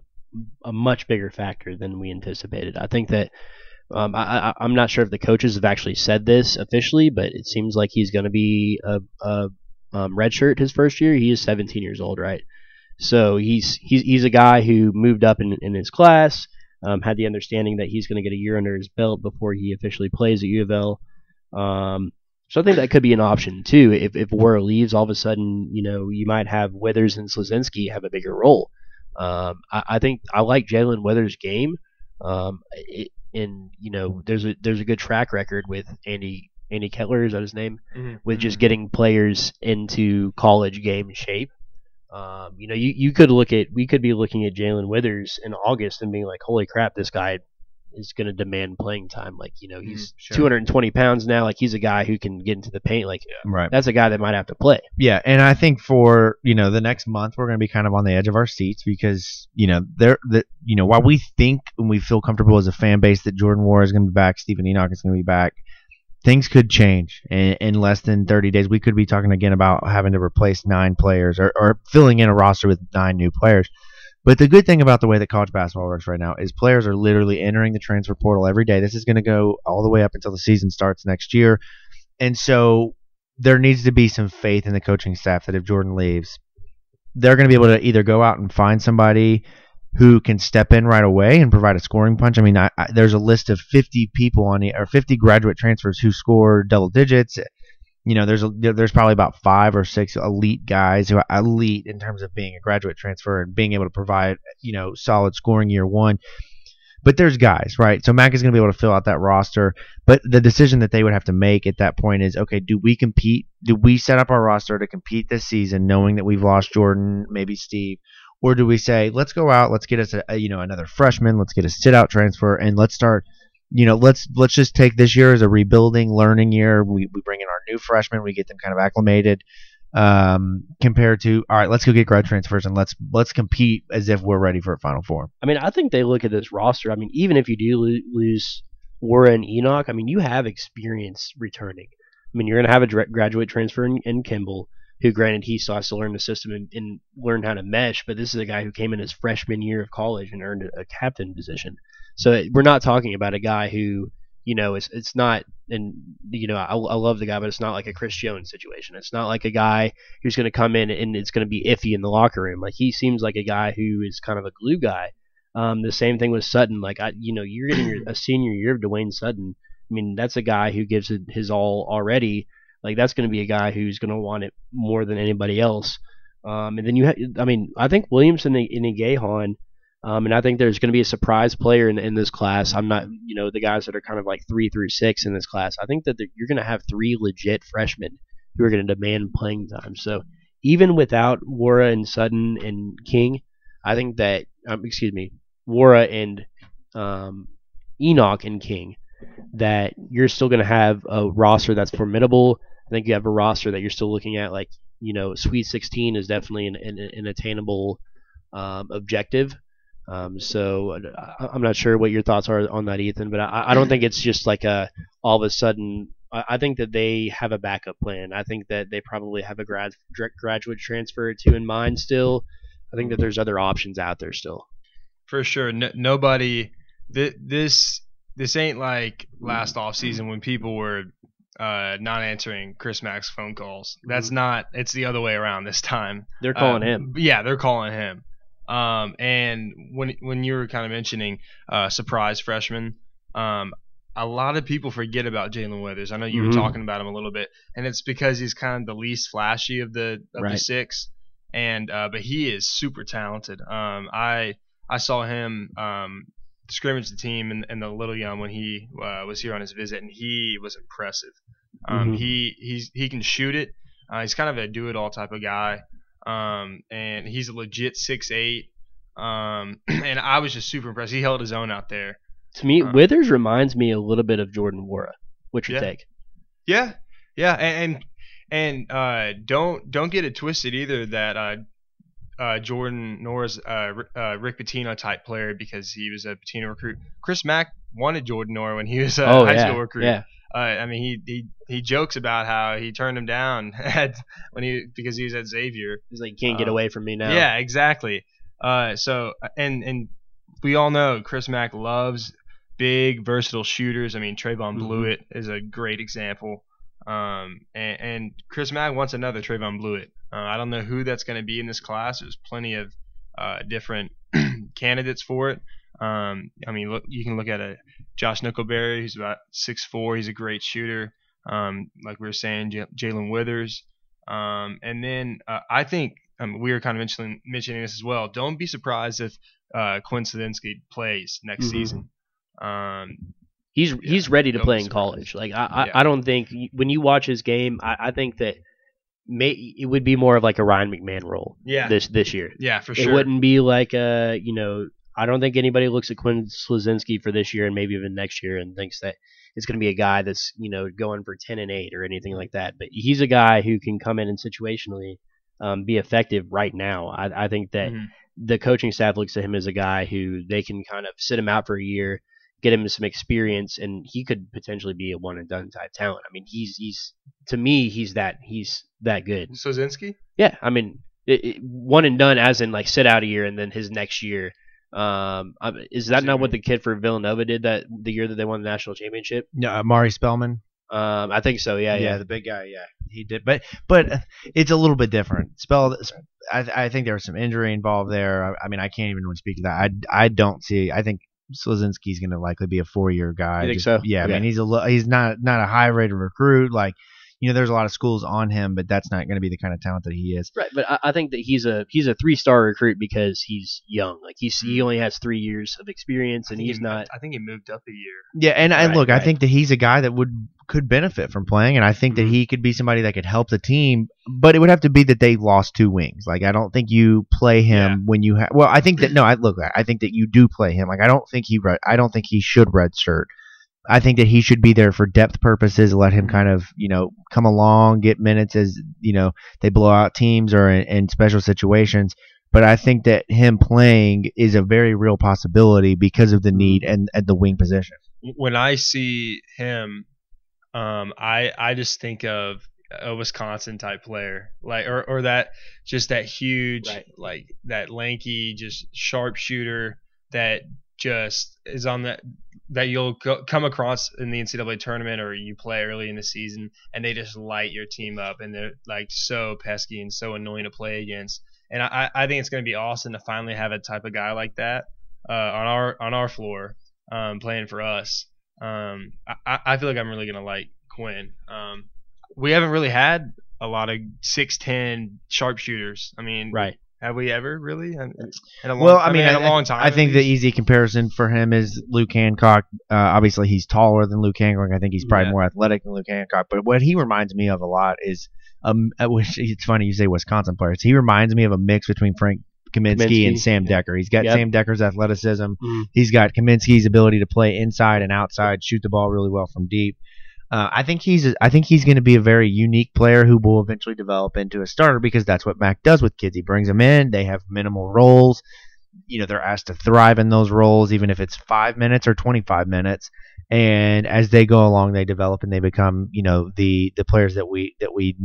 a much bigger factor than we anticipated. I think that um, I, I'm not sure if the coaches have actually said this officially, but it seems like he's going to be a, a um, redshirt his first year. He is 17 years old, right? So he's he's he's a guy who moved up in, in his class um, had the understanding that he's going to get a year under his belt before he officially plays at U of L. Um, so I think that could be an option too. If if leaves, all of a sudden, you know, you might have Withers and Slazinski have a bigger role. Um, I, I think I like Jae'Lyn Withers' game. Um, it, and you know, there's a there's a good track record with Andy Andy Kettler is that his name Mhm. with just getting players into college game shape. Um, you know, you, you could look at we could be looking at Jae'Lyn Withers in August and being like, holy crap, this guy is going to demand playing time. Like, you know, he's Mhm, sure. 220 pounds now. Like, he's a guy who can get into the paint. Like, Right. that's a guy that might have to play. Yeah, and I think for you know the next month we're going to be kind of on the edge of our seats because you know there that you know while we think and we feel comfortable as a fan base that Jordan War is going to be back, Steven Enoch is going to be back, things could change in, in less than 30 days. We could be talking again about having to replace nine players or, or filling in a roster with nine new players. But the good thing about the way that college basketball works right now is players are literally entering the transfer portal every day. This is going to go all the way up until the season starts next year. And so there needs to be some faith in the coaching staff that if Jordan leaves, they're going to be able to either go out and find somebody who can step in right away and provide a scoring punch. I mean, I, I, there's a list of 50 people on the or 50 graduate transfers who score double digits. You know, there's a, there's probably about five or six elite guys who are elite in terms of being a graduate transfer and being able to provide you know solid scoring year one. But there's guys, right? So Mac is going to be able to fill out that roster. But the decision that they would have to make at that point is, okay, do we compete? Do we set up our roster to compete this season, knowing that we've lost Jordan, maybe Steve, or do we say, let's go out, let's get us a, a you know another freshman, let's get a sit out transfer, and let's start you know, let's let's just take this year as a rebuilding, learning year. We, we bring in our new freshmen, we get them kind of acclimated. Um, compared to all right, let's go get grad transfers and let's let's compete as if we're ready for a Final Four. I mean, I think they look at this roster. I mean, even if you do lo- lose Warren Enoch, I mean, you have experience returning. I mean, you're going to have a graduate transfer in, in Kimble, who, granted, he still has to learn the system and, and, learn how to mesh, but this is a guy who came in his freshman year of college and earned a, captain position. So we're not talking about a guy who, you know, it's it's not, and you know, I, I love the guy, but it's not like a Chris Jones situation. It's not like a guy who's going to come in and it's going to be iffy in the locker room. Like he seems like a guy who is kind of a glue guy. Um, the same thing with Sutton. Like I, you know, you're getting your, a senior year of Dwayne Sutton. I mean, that's a guy who gives it his all already. Like that's going to be a guy who's going to want it more than anybody else. Um, and then you, ha- I mean, I think Williamson and, and Gahan – um, and I think there's going to be a surprise player in, in this class. I'm not, you know, the guys that are kind of like three through six in this class. I think that you're going to have three legit freshmen who are going to demand playing time. So even without Nwora and Sutton and King, I think that, um, excuse me, Nwora and um, Enoch and King, that you're still going to have a roster that's formidable. I think you have a roster that you're still looking at like, you know, Sweet 16 is definitely an, an, an attainable um, objective. Um, so I'm not sure what your thoughts are on that, Ethan, but I, I don't think it's just like a all of a sudden. I think that they have a backup plan. I think that they probably have a grad graduate transfer two in mind still. I think that there's other options out there still. For sure, no, nobody. Th- this this ain't like last off season when people were uh, not answering Chris Mack's phone calls. That's mm-hmm. not. It's the other way around this time. They're calling uh, him. Yeah, they're calling him. Um, and when when you were kind of mentioning uh, surprise freshman, um, a lot of people forget about Jae'Lyn Withers. I know you mm-hmm. were talking about him a little bit, and it's because he's kind of the least flashy of the of right. the six, and uh, but he is super talented. Um, I I saw him um, scrimmage the team and, in the Little Young when he uh, was here on his visit, and he was impressive. Um, mm-hmm. He he's he can shoot it. Uh, he's kind of a do it all type of guy. Um, and he's a legit six eight. Um, and I was just super impressed. He held his own out there. To me, um, Withers reminds me a little bit of Jordan Nwora. What's your yeah. take? Yeah, yeah, and and, and uh, don't don't get it twisted either that uh, uh, Jordan Nwora's uh, uh, Rick Pitino type player because he was a Pitino recruit. Chris Mack wanted Jordan Nwora when he was a oh, high yeah, school recruit. Yeah. Uh, I mean, he, he he jokes about how he turned him down at, when he because he was at Xavier. He's like, can't get uh, away from me now." Yeah, exactly. Uh, so and and we all know Chris Mack loves big, versatile shooters. I mean, Trevon mm-hmm. Bluiett is a great example. Um, and, and Chris Mack wants another Trevon Bluiett. Uh, I don't know who that's going to be in this class. There's plenty of uh, different candidates for it. Um, I mean, look, you can look at a Josh Nickelberry, who's about six four. He's a great shooter. Um, like we were saying, J- Jae'Lyn Withers. Um, and then uh, I think um, we were kind of mentioning, mentioning this as well. Don't be surprised if uh, Quinn Slazinski plays next mm-hmm. season. Um, he's yeah, he's ready to play in college. Like I, yeah. I, I, don't think when you watch his game, I, I think that may it would be more of like a Ryan McMahon role. Yeah. This this year. Yeah, for sure. It wouldn't be like a you know I don't think anybody looks at Quinn Slazinski for this year and maybe even next year and thinks that it's going to be a guy that's you know going for ten and eight or anything like that. But he's a guy who can come in and situationally um, be effective right now. I, I think that mm-hmm. the coaching staff looks at him as a guy who they can kind of sit him out for a year, get him some experience, and he could potentially be a one and done type talent. I mean, he's he's to me he's that he's that good. Slazinski? Yeah, I mean it, it- one and done, as in like sit out a year and then his next year. Um, is that not what the kid for Villanova did that the year that they won the national championship? No, uh, Mari Spellman. Um, I think so. Yeah, yeah. the big guy. Yeah, he did. But but uh, it's a little bit different. Spell. I I think there was some injury involved there. I, I mean, I can't even really speak to that. I I don't see. I think Slazinski's going to likely be a four year guy. You think Just- so? Yeah. I mean, he's a he's not not a high rated recruit. Like you know, there's a lot of schools on him, but that's not going to be the kind of talent that he is. Right, but I, I think that he's a he's a three star recruit because he's young. Like he's he mm. only has three years of experience, and he's he- not. I think he moved up a year. Yeah, and, and Right, look, I think that he's a guy that would could benefit from playing, and I think that Mhm. he could be somebody that could help the team. But it would have to be that they lost two wings. Like I don't think you play him Yeah. when you have. Well, I think that no, I look, I think that you do play him. Like I don't think he, re- I don't think he should redshirt. I think that he should be there for depth purposes. Let him kind of you know come along, get minutes as you know they blow out teams or in, in special situations. But I think that him playing is a very real possibility because of the need and at the wing position. when I see him, um, I I just think of a Wisconsin type player, like or or that just that huge, Right. like that lanky, just sharpshooter that just is on that that you'll go, come across in the NCAA tournament or you play early in the season and they just light your team up and they're like so pesky and so annoying to play against. And I, I think it's going to be awesome to finally have a type of guy like that uh, on our on our floor um, playing for us. Um, I- I, feel like I'm really gonna like Quinn. Um, we haven't really had a lot of six ten sharpshooters. I mean, Right. Have we ever really? In in a long, Well, I mean, in I, a long time. I think the easy comparison for him is Luke Hancock. Uh, obviously, he's taller than Luke Hancock. I think he's probably Yeah. more athletic than Luke Hancock. But what he reminds me of a lot is, um, wish it's funny you say Wisconsin players. He reminds me of a mix between Frank Kaminsky, Kaminsky, and Sam. Dekker. He's got Yep. Sam Dekker's athleticism. Mhm. He's got Kaminsky's ability to play inside and outside, shoot the ball really well from deep. Uh, I think he's I think he's going to be a very unique player who will eventually develop into a starter because that's what Mac does with kids. He brings them in, they have minimal roles. You know, they're asked to thrive in those roles, even if it's five minutes or 25 minutes. And as they go along, they develop and they become, you know, the the players that we that we,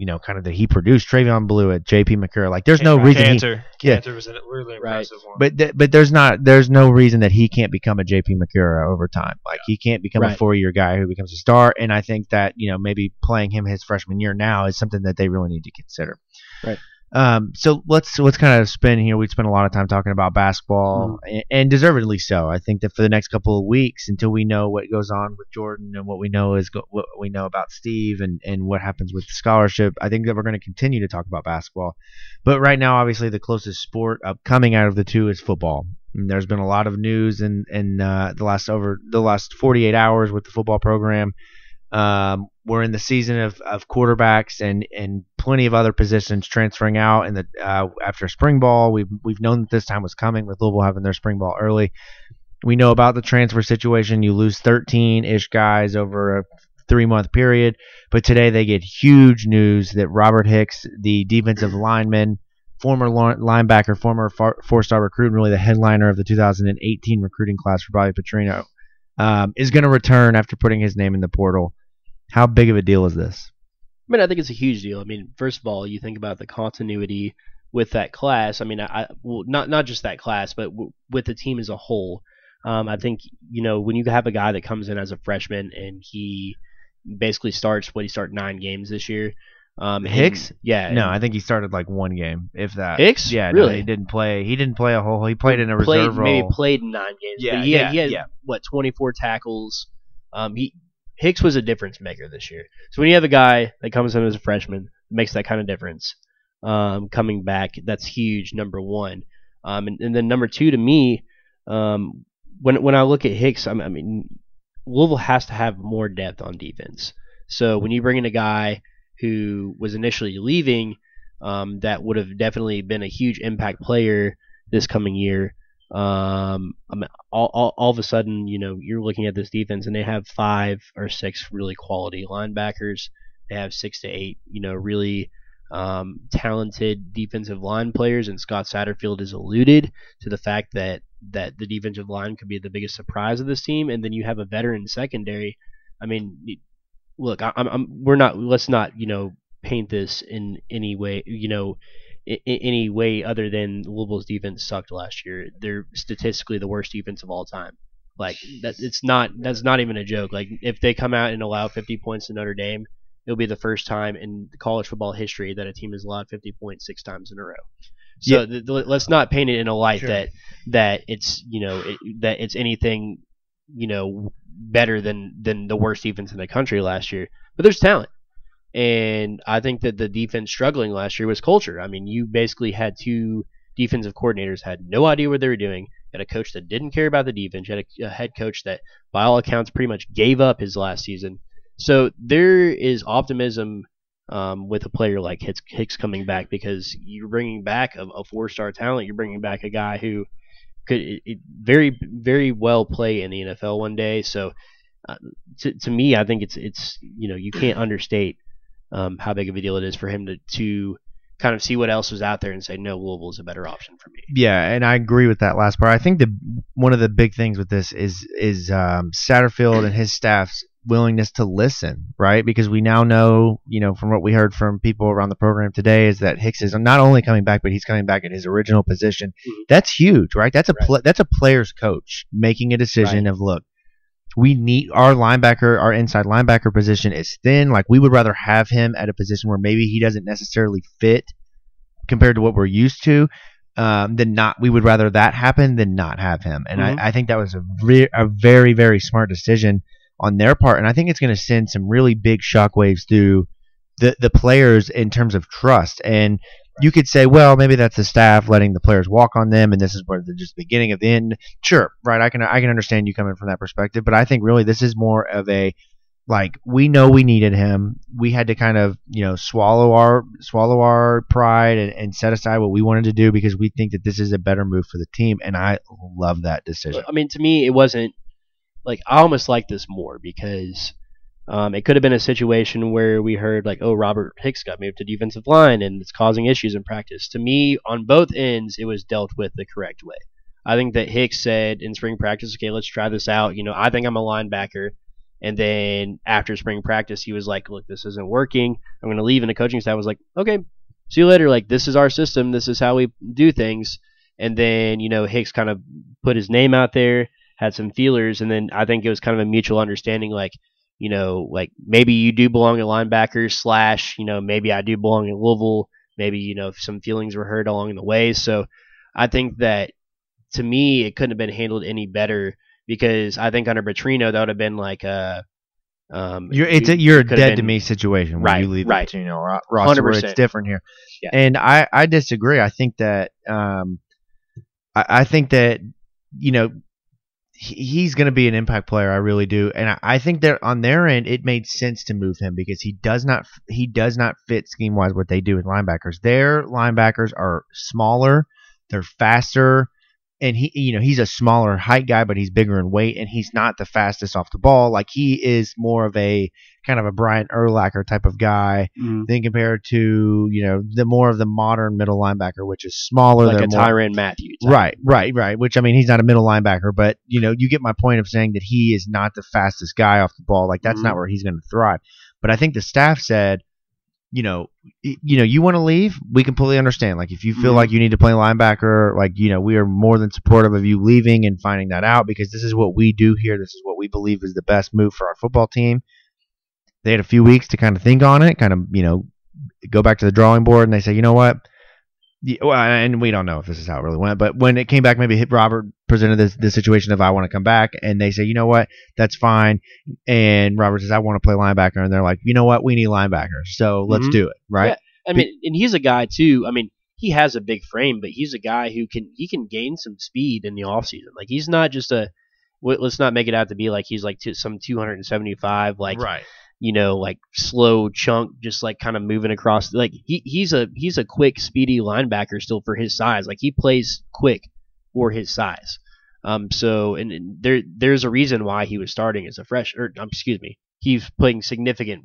you know, kind of that he produced. Trevon Bluiett, J.P. Macura. Like, there's no reason he, Cantor. yeah. Cantor was a really Right. impressive one. but th- but there's not there's no reason that he can't become a JP Macura over time. Like he can't become a four year guy who becomes a star. And I think that you know maybe playing him his freshman year now is something that they really need to consider. Right. Um. So let's let's kind of spin here. We spent a lot of time talking about basketball, and, and deservedly so. I think that for the next couple of weeks, until we know what goes on with Jordan and what we know is go- what we know about Steve and and what happens with the scholarship, I think that we're going to continue to talk about basketball. But right now, obviously, the closest sport up coming out of the two is football. And there's been a lot of news in in uh, the last over the last 48 hours with the football program. Um, we're in the season of, of quarterbacks and, and plenty of other positions transferring out. And the uh, after spring ball, we've we've known that this time was coming with Louisville having their spring ball early. We know about the transfer situation. You lose 13 ish guys over a three month period. But today they get huge news that Robert Hicks, the defensive lineman, former linebacker, former four star recruit, and really the headliner of the 2018 recruiting class for Bobby Petrino, um, is going to return after putting his name in the portal. How big of a deal is this? I mean, I think it's a huge deal. I mean, first of all, you think about the continuity with that class. I mean, I, I well, not not just that class, but w- with the team as a whole. Um, I think you know when you have a guy that comes in as a freshman and he basically starts what he started nine games this year. Um, and- Hicks? yeah, No, and I think he started like one game, if that. Hicks? Yeah, Really? no, he didn't play. He didn't play a whole. He played in a played, reserve role. maybe played nine games. Yeah, he had, yeah, he had yeah. what twenty four tackles. Um, he Hicks was a difference maker this year. So when you have a guy that comes in as a freshman, makes that kind of difference. Um, coming back, that's huge. Number one, um, and, and then number two to me, um, when when I look at Hicks, I mean, Louisville has to have more depth on defense. So when you bring in a guy who was initially leaving, um, that would have definitely been a huge impact player this coming year. Um, I mean, all, all, all of a sudden, you know, you're looking at this defense and they have five or six really quality linebackers. They have six to eight, you know, really um, talented defensive line players. And Scott Satterfield has alluded to the fact that that the defensive line could be the biggest surprise of this team. And then you have a veteran secondary. I mean, look, I, I'm, I'm we're not let's not you know paint this in any way, you know, any way other than Louisville's defense sucked last year. They're statistically the worst defense of all time. Like that, it's not. That's not even a joke. Like if they come out and allow 50 points to Notre Dame, it'll be the first time in college football history that a team has allowed 50 points six times in a row. So Yeah. th- th- let's not paint it in a light Sure. that that it's you know it, that it's anything you know better than than the worst defense in the country last year. But there's talent. And I think that the defense struggling last year was culture. I mean, you basically had two defensive coordinators had no idea what they were doing. You had a coach that didn't care about the defense. You had a, a head coach that, by all accounts, pretty much gave up his last season. So there is optimism um, with a player like Hicks, Hicks coming back because you're bringing back a, a four-star talent. You're bringing back a guy who could it, it very, very well play in the NFL one day. So uh, to, to me, I think it's it's you know you can't understate um, how big of a deal it is for him to to kind of see what else was out there and say no, Louisville is a better option for me. Yeah, and I agree with that last part. I think the one of the big things with this is is um, Satterfield and his staff's willingness to listen, right? Because we now know, you know, from what we heard from people around the program today, is that Hicks is not only coming back, but he's coming back at his original position. Mhm. That's huge, right? That's a Right. pla that's a player's coach making a decision of look. We need our linebacker, our inside linebacker position is thin. Like we would rather have him at a position where maybe he doesn't necessarily fit compared to what we're used to um, than not. We would rather that happen than not have him. And Mhm. I, I think that was a, re- a very, very smart decision on their part. And I think it's going to send some really big shockwaves through the, the players in terms of trust. And you could say, well, maybe that's the staff letting the players walk on them, and this is where the just beginning of the end. Sure, right? I can I can understand you coming from that perspective, but I think really this is more of a like we know we needed him. We had to kind of you know swallow our swallow our pride and, and set aside what we wanted to do because we think that this is a better move for the team, and I love that decision. I mean, to me, it wasn't like I almost like this more because um, it could have been a situation where we heard like, oh, Robert Hicks got moved to defensive line and it's causing issues in practice. To me, on both ends, it was dealt with the correct way. I think that Hicks said in spring practice, okay, let's try this out. You know, I think I'm a linebacker. And then after spring practice, he was like, look, this isn't working. I'm going to leave. And the coaching staff was like, okay, see you later. Like, this is our system. This is how we do things. And then, you know, Hicks kind of put his name out there, had some feelers. And then I think it was kind of a mutual understanding, like, you know, like maybe you do belong at linebacker slash, you know, maybe I do belong at Louisville. Maybe, you know, some feelings were hurt along the way. So I think that to me, it couldn't have been handled any better because I think under Petrino, that would have been like a. Um, You're it's a, you're a dead have to me situation when Right, you leave right. it to you know roster where it's different here. Yeah. And I I disagree. I think that um I, I think that you know he's going to be an impact player. I really do, and I, I think that on their end it made sense to move him because he does not he does not fit scheme wise what they do with linebackers. Their linebackers are smaller, they're faster, and he you know he's a smaller height guy, but he's bigger in weight, and he's not the fastest off the ball. Like he is more of a kind of a Brian Urlacher type of guy Mhm. than compared to you know the more of the modern middle linebacker, which is smaller like they're a more- Tyrann Mathieu. type. Right, right, right. Which I mean, he's not a middle linebacker, but you know, you get my point of saying that he is not the fastest guy off the ball. Like that's Mhm. not where he's going to thrive. But I think the staff said, you know, you know, you want to leave, we completely understand. Like if you feel Mhm. like you need to play linebacker, like you know, we are more than supportive of you leaving and finding that out because this is what we do here. This is what we believe is the best move for our football team. They had a few weeks to kind of think on it, kind of you know, go back to the drawing board, and they say, you know what, yeah, well, and we don't know if this is how it really went, but when it came back, maybe Robert presented this this situation of I want to come back, and they say, you know what, that's fine, and Robert says I want to play linebacker, and they're like, you know what, we need linebackers, so let's Mhm. do it, right? I mean, and he's a guy too. I mean, he has a big frame, but he's a guy who can he can gain some speed in the offseason. Like he's not just a let's not make it out to be like he's like two, some 275 like right. You know like slow chunk just like kind of moving across like he he's a he's a quick speedy linebacker still for his size. Like he plays quick for his size. Um so and, and there there's a reason why he was starting as a fresh or um, excuse me. He's playing significant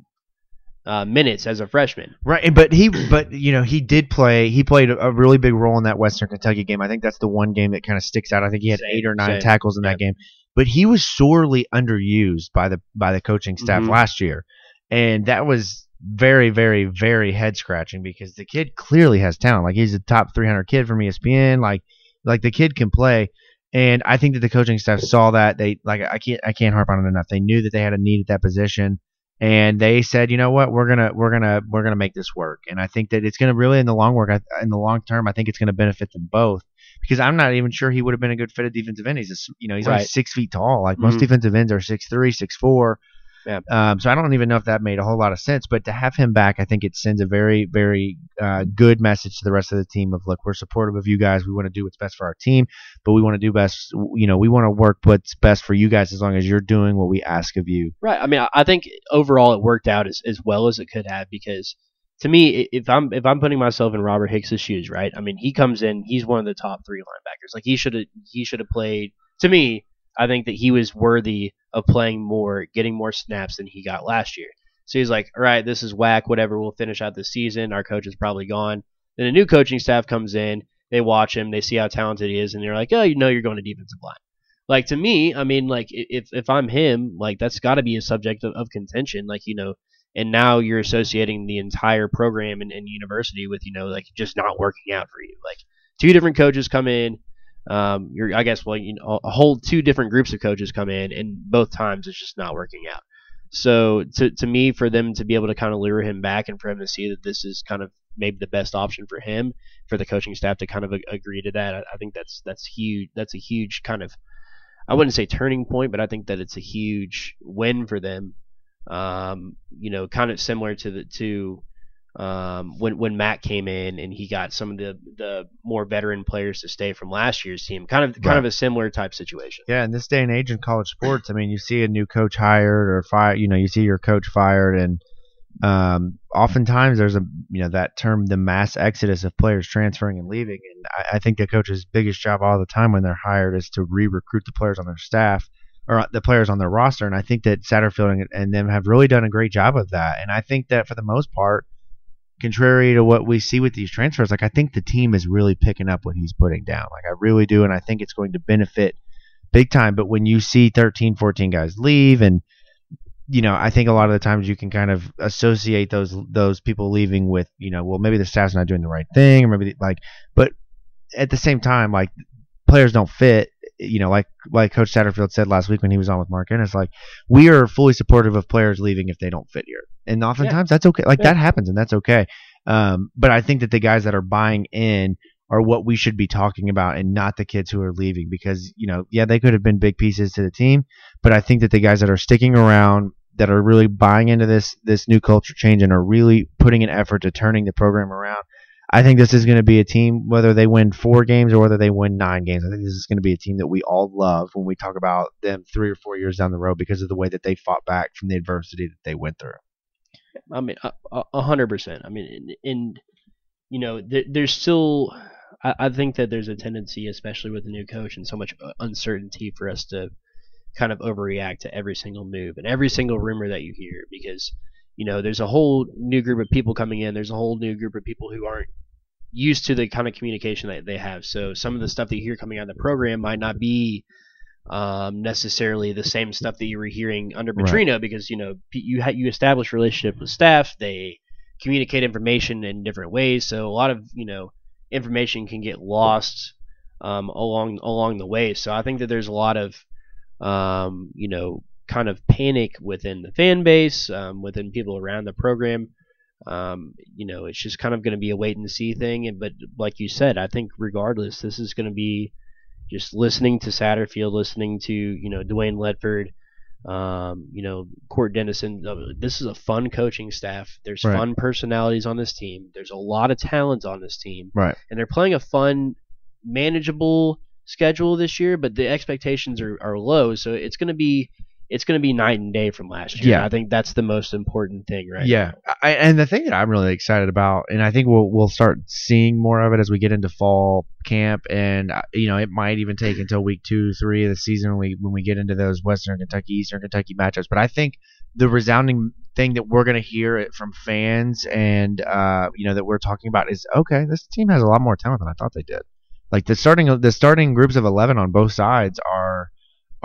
uh, minutes as a freshman. Right, and- but he, but you know, he did play. He played a, really big role in that Western Kentucky game. I think that's the one game that kind of sticks out. I think he had Same, eight or nine same. tackles in that game, but he was sorely underused by the by the coaching staff Mhm. last year, and that was very, very, very head scratching because the kid clearly has talent. Like he's a top 300 kid from ESPN. Like, like the kid can play. And I think that the coaching staff saw that they like I can't I can't harp on it enough. They knew that they had a need at that position, and they said, you know what, we're gonna we're gonna we're gonna make this work. And I think that it's gonna really in the long work in the long term. I think it's gonna benefit them both because I'm not even sure he would have been a good fit at defensive end. He's a, you know he's right. only six feet tall. Like most mm-hmm. defensive ends are six three, six four. Yeah. Um, so I don't even know if that made a whole lot of sense, but to have him back, I think it sends a very, very uh, good message to the rest of the team of look, we're supportive of you guys. We want to do what's best for our team, but we want to do best. You know, we want to work what's best for you guys as long as you're doing what we ask of you. Right. I mean, I think overall it worked out as, as well as it could have because to me, if I'm if I'm putting myself in Robert Hicks's shoes, right? I mean, he comes in, he's one of the top three linebackers. Like he should have he should have played. To me, I think that he was worthy of playing more, getting more snaps than he got last year. So he's like, all right, this is whack, whatever. We'll finish out the season. Our coach is probably gone. Then a new coaching staff comes in. They watch him. They see how talented he is, and they're like, oh, you know, you're going to defensive line. Like to me, I mean, like if if I'm him, like that's got to be a subject of, of contention. Like you know, and now you're associating the entire program and, and university with you know like just not working out for you. Like two different coaches come in um, you're I guess well you know a whole two different groups of coaches come in and both times it's just not working out. So to to me for them to be able to kind of lure him back and for him to see that this is kind of maybe the best option for him for the coaching staff to kind of agree to that I, I think that's that's huge that's a huge kind of I wouldn't say turning point but I think that it's a huge win for them um, you know kind of similar to the to um, when when Matt came in and he got some of the the more veteran players to stay from last year's team, kind of kind right. of a similar type situation. Yeah, in this day and age in college sports, I mean, you see a new coach hired or fired, you know, you see your coach fired, and um, oftentimes there's a you know that term the mass exodus of players transferring and leaving, and I, I think the coach's biggest job all the time when they're hired is to re-recruit the players on their staff or uh, the players on their roster, and I think that Satterfield and, and them have really done a great job of that, and I think that for the most part contrary to what we see with these transfers, like I think the team is really picking up what he's putting down. Like I really do, and I think it's going to benefit big time. But when you see 13, 14 guys leave, and you know, I think a lot of the times you can kind of associate those those people leaving with, you know, well maybe the staff's not doing the right thing, or maybe like, but at the same time, like players don't fit you know, like like Coach Satterfield said last week when he was on with Mark Ennis, like we are fully supportive of players leaving if they don't fit here, and oftentimes yeah. that's okay. Like yeah. that happens, and that's okay. Um, but I think that the guys that are buying in are what we should be talking about, and not the kids who are leaving, because you know, yeah, they could have been big pieces to the team, but I think that the guys that are sticking around that are really buying into this this new culture change and are really putting an effort to turning the program around I think this is going to be a team, whether they win four games or whether they win nine games. I think this is going to be a team that we all love when we talk about them three or four years down the road because of the way that they fought back from the adversity that they went through. I mean, a hundred percent. I mean, and, in you know, there, there's still, I, I think that there's a tendency, especially with the new coach and so much uh, uncertainty, for us to kind of overreact to every single move and every single rumor that you hear because you know, there's a whole new group of people coming in. There's a whole new group of people who aren't used to the kind of communication that they have. So some of the stuff that you hear coming out of the program might not be um, necessarily the same stuff that you were hearing under Petrino right. because you know you ha- you establish relationship with staff. They communicate information in different ways. So a lot of you know information can get lost um, along along the way. So I think that there's a lot of um, you know kind of panic within the fan base, um, within people around the program. Um, you know, it's just kind of going to be a wait and see thing. And, but like you said, I think regardless, this is going to be just listening to Satterfield, listening to you know Dwayne Ledford, um, you know Cort Dennison. Uh, this is a fun coaching staff. There's right. fun personalities on this team. There's a lot of talent on this team, right? And they're playing a fun, manageable schedule this year, but the expectations are, are low. So it's going to be it's going to be night and day from last year. Yeah, I think that's the most important thing, right? Yeah, I, and the thing that I'm really excited about, and I think we'll we'll start seeing more of it as we get into fall camp, and uh, you know it might even take until week two, three of the season when we when we get into those Western Kentucky, Eastern Kentucky matchups. But I think the resounding thing that we're going to hear from fans and uh, you know that we're talking about is okay, this team has a lot more talent than I thought they did. Like the starting the starting groups of eleven on both sides are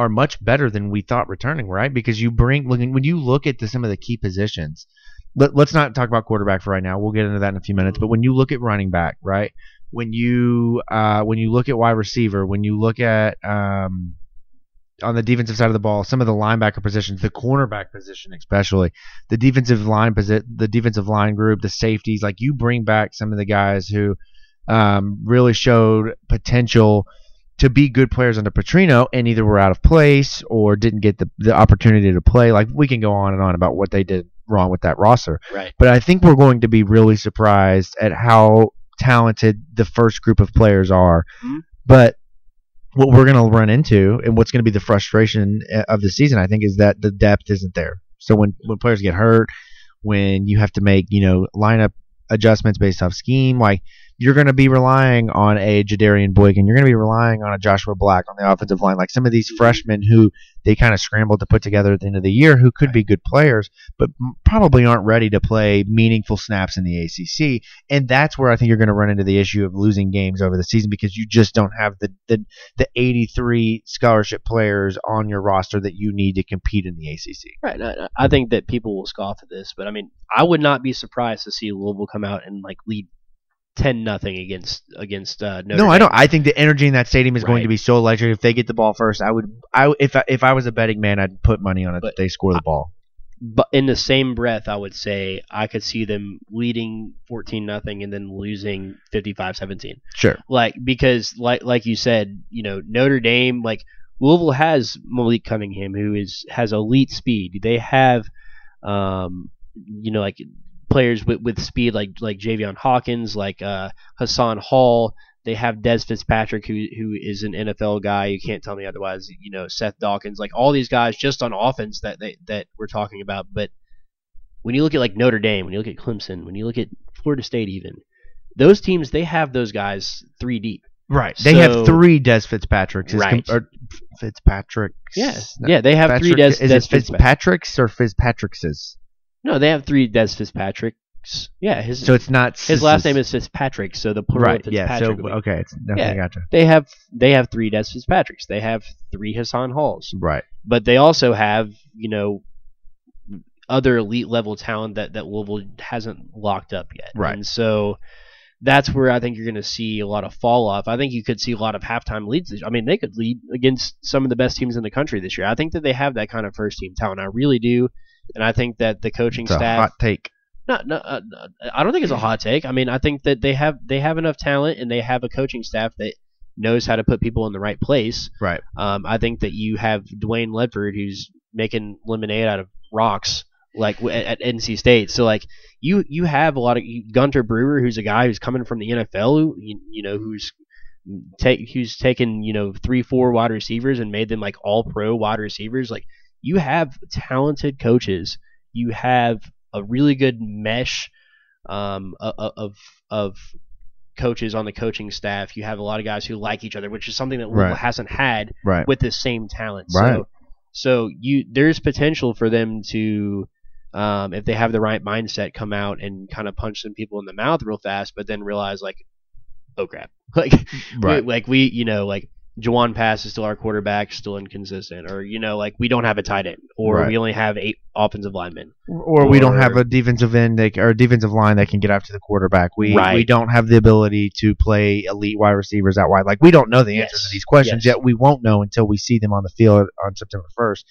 are much better than we thought returning, right? Because you bring when you look at the, some of the key positions, let, let's not talk about quarterback for right now. We'll get into that in a few minutes. But when you look at running back, right? When you uh, when you look at wide receiver, when you look at um, on the defensive side of the ball, some of the linebacker positions, the cornerback position especially, the defensive line posi- the defensive line group, the safeties, like you bring back some of the guys who um, really showed potential to be good players under Petrino and either were out of place or didn't get the, the opportunity to play. Like we can go on and on about what they did wrong with that roster. Right. But I think we're going to be really surprised at how talented the first group of players are. Mhm. But what we're going to run into and what's going to be the frustration uh, of the season, I think, is that the depth isn't there. So when, when players get hurt, when you have to make, you know, lineup adjustments based off scheme, like you're going to be relying on a Jadarian Boykin. You're going to be relying on a Joshua Black on the offensive line. Like some of these mm-hmm. freshmen who they kind of scrambled to put together at the end of the year who could be good players, but probably aren't ready to play meaningful snaps in the ACC. And that's where I think you're going to run into the issue of losing games over the season because you just don't have the, the, the 83 scholarship players on your roster that you need to compete in the ACC. Right. I, I think that people will scoff at this, but I mean, I would not be surprised to see Louisville come out and like lead ten nothing against against uh, Notre No, I don't. I think the energy in that stadium is going to be so electric. If they get the ball first, I would. I if I, if I was a betting man, I'd put money on it But that they score the ball. But in the same breath, I would say I could see them leading fourteen nothing and then losing 55-17. Sure. Like because like like you said, you know Notre Dame like Louisville has Malik Cunningham who is has elite speed. They have, um, you know like players with, with speed like like Javian Hawkins, like uh, Hassan Hall. They have Dez Fitzpatrick, who who is an NFL guy. You can't tell me otherwise. You know Seth Dawkins, like all these guys just on offense that they, that we're talking about. But when you look at like Notre Dame, when you look at Clemson, when you look at Florida State, even those teams, they have those guys three deep. Right. They So- have three Dez Fitzpatricks. Right. or Fitzpatrick's. Yeah, No, yeah, they have three Dez. Is Dez it Fitzpatrick's or Fitzpatrick's? No, they have three Dez Fitzpatricks. Yeah, his So it's not. his last name is Fitzpatrick, so the plural Right. of Yeah. So Fitzpatrick. would be- okay. It's, okay Yeah. Gotcha. they have they have three Dez Fitzpatricks. They have three Hassan Halls. Right. but they also have you know other elite level talent that that Louisville hasn't locked up yet. Right. And so that's where I think you're going to see a lot of fall off. I think you could see a lot of halftime leads. This, I mean, they could lead against some of the best teams in the country this year. I think that they have that kind of first team talent. I really do, and I think that the coaching It's a staff. hot take. No, no, uh, uh, I don't think it's a hot take. I mean, I think that they have they have enough talent and they have a coaching staff that knows how to put people in the right place. Right. Um, I think that you have Dwayne Ledford who's making lemonade out of rocks, like at, at NC State. So like you you have a lot of Gunter Brewer, who's a guy who's coming from the NFL, who, you, you know, who's take who's taken you know three four wide receivers and made them like all pro wide receivers. Like you have talented coaches. You have a really good mesh um, of of coaches on the coaching staff. You have a lot of guys who like each other, which is something that Louisville Right. hasn't had Right. with the same talent. Right. So, so you there's potential for them to, um, if they have the right mindset, come out and kind of punch some people in the mouth real fast, but then realize like, oh crap, like Right. we, like we you know like. Jawon Pass is still our quarterback, still inconsistent, or you know, like we don't have a tight end, or Right. we only have eight offensive linemen. or we don't have a defensive end that, or a defensive line that can get after the quarterback. We Right. we don't have the ability to play elite wide receivers out wide. Like we don't know the answers Yes. to these questions Yes. yet. We won't know until we see them on the field on September first.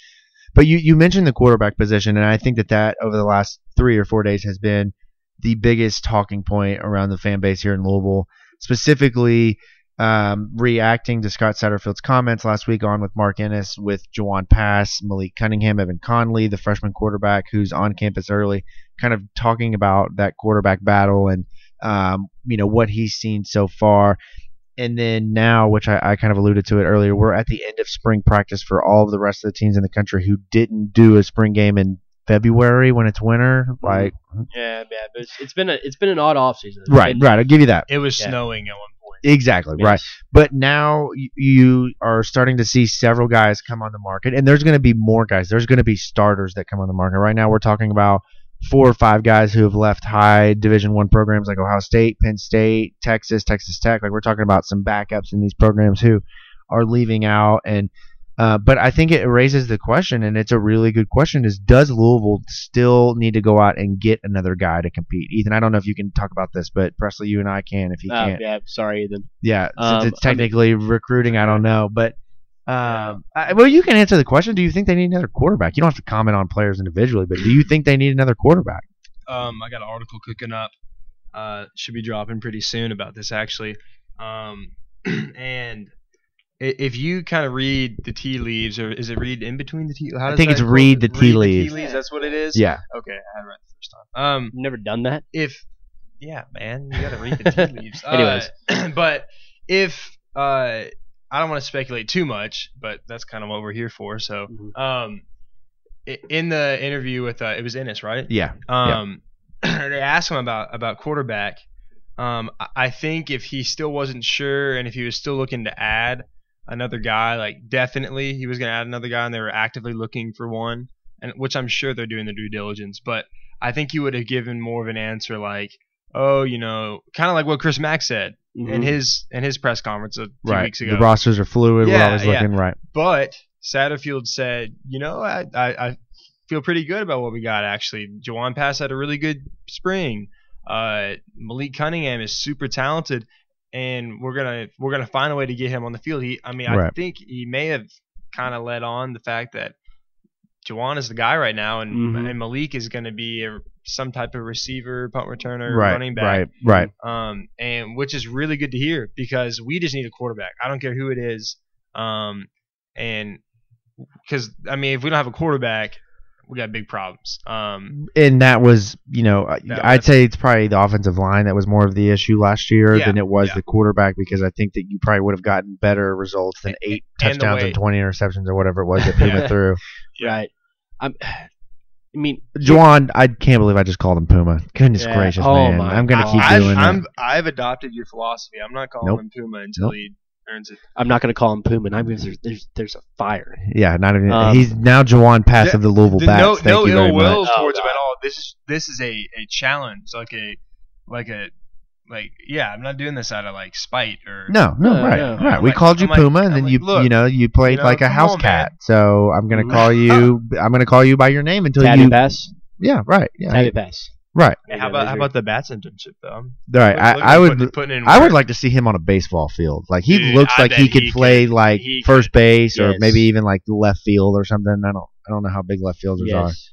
But you you mentioned the quarterback position, and I think that that over the last three or four days has been the biggest talking point around the fan base here in Louisville, specifically. Um, reacting to Scott Satterfield's comments last week on with Mark Ennis, with Jawon Pass, Malik Cunningham, Evan Conley, the freshman quarterback who's on campus early, kind of talking about that quarterback battle and um, you know what he's seen so far. And then now, which I, I kind of alluded to it earlier, we're at the end of spring practice for all of the rest of the teams in the country who didn't do a spring game in February when it's winter. Like, Yeah, yeah, but it's, it's been a it's been an odd offseason. right, right. I'll give you that. It was Yeah. snowing at one Exactly, right. But now you are starting to see several guys come on the market, and there's going to be more guys. There's going to be starters that come on the market. Right now, we're talking about four or five guys who have left high Division One programs like Ohio State, Penn State, Texas, Texas Tech. Like we're talking about some backups in these programs who are leaving out, and Uh, but I think it raises the question, and it's a really good question: is does Louisville still need to go out and get another guy to compete? Ethan, I don't know if you can talk about this, but Presley, you and I can if you Uh, can't. yeah, sorry, then. Yeah, Um, since it's technically recruiting, I don't know, but um, I, well, you can answer the question. Do you think they need another quarterback? You don't have to comment on players individually, but do you think they need another quarterback? Um, I got an article cooking up. Uh, should be dropping pretty soon about this actually. Um, and i- if you kind of read the tea leaves, or is it read in between the tea? How I think that it's quote? read the tea leaves. That's what it is. Yeah, Okay, I had it right the first time. Um, Never done that. if yeah, man, you gotta read the tea leaves. Anyways. uh, but if uh, I don't want to speculate too much, but that's kind of what we're here for. So, Mhm. um, in the interview with uh, it was Ennis, right? yeah, Um, they asked him about about quarterback. Um, I- I think if he still wasn't sure and if he was still looking to add another guy, like definitely he was going to add another guy, and they were actively looking for one, and which I'm sure they're doing the due diligence. But I think he would have given more of an answer like, "Oh, you know, kind of like what Chris Mack said in Mhm. his in his press conference a few right. weeks ago." The rosters are fluid. we're Yeah, always yeah. looking right. But Satterfield said, you know, I, I, I feel pretty good about what we got actually. Jawon Pass had a really good spring. Uh, Malik Cunningham is super talented, and we're gonna we're gonna find a way to get him on the field. He, I mean, I Right. think he may have kind of led on the fact that Jawon is the guy right now, and, Mhm. and Malik is going to be a, some type of receiver, punt returner, Right, running back right, right. um, and which is really good to hear because we just need a quarterback. I don't care who it is, um, and because I mean, if we don't have a quarterback, we got big problems. Um, And that was, you know, That I'd say it's probably the offensive line that was more of the issue last year Yeah, than it was yeah. the quarterback because I think that you probably would have gotten better results than eight and the touchdowns way- and 20 interceptions or whatever it was that Puma Yeah. threw. Right. I'm. I mean, Jawon, I can't believe I just called him Puma. Goodness Yeah. gracious, Oh man. my I'm going to God. keep I've, doing I'm, it. I've adopted your philosophy. I'm not calling Nope. him Puma until Nope. he earns it. I'm not going to call him Puma. Not because there's, there's there's a fire. Yeah, not even. Um, he's now Jawon Pass the- of the Louisville The- Bats. no, Thank no you very ill will much. Oh, towards him at all. This is this is a, a challenge, like a like a like yeah. I'm not doing this out of like spite or No, no, No, right, no. right. I'm we like- called you I'm like- Puma, and I'm then like, you, look, you know, you played you know, like a house on, cat. So I'm gonna call you. I'm gonna call you by your name until Tabby you. pass. Yeah, right. Yeah, Tabby pass. Right. Hey, how about how about the bats internship though? I'm Right. look- I, I would. putting, putting in I would like to see him on a baseball field. Like he Dude, looks I like he could he play could. like He first base or maybe even like left field or something. I don't. I don't know how big left fielders Yes.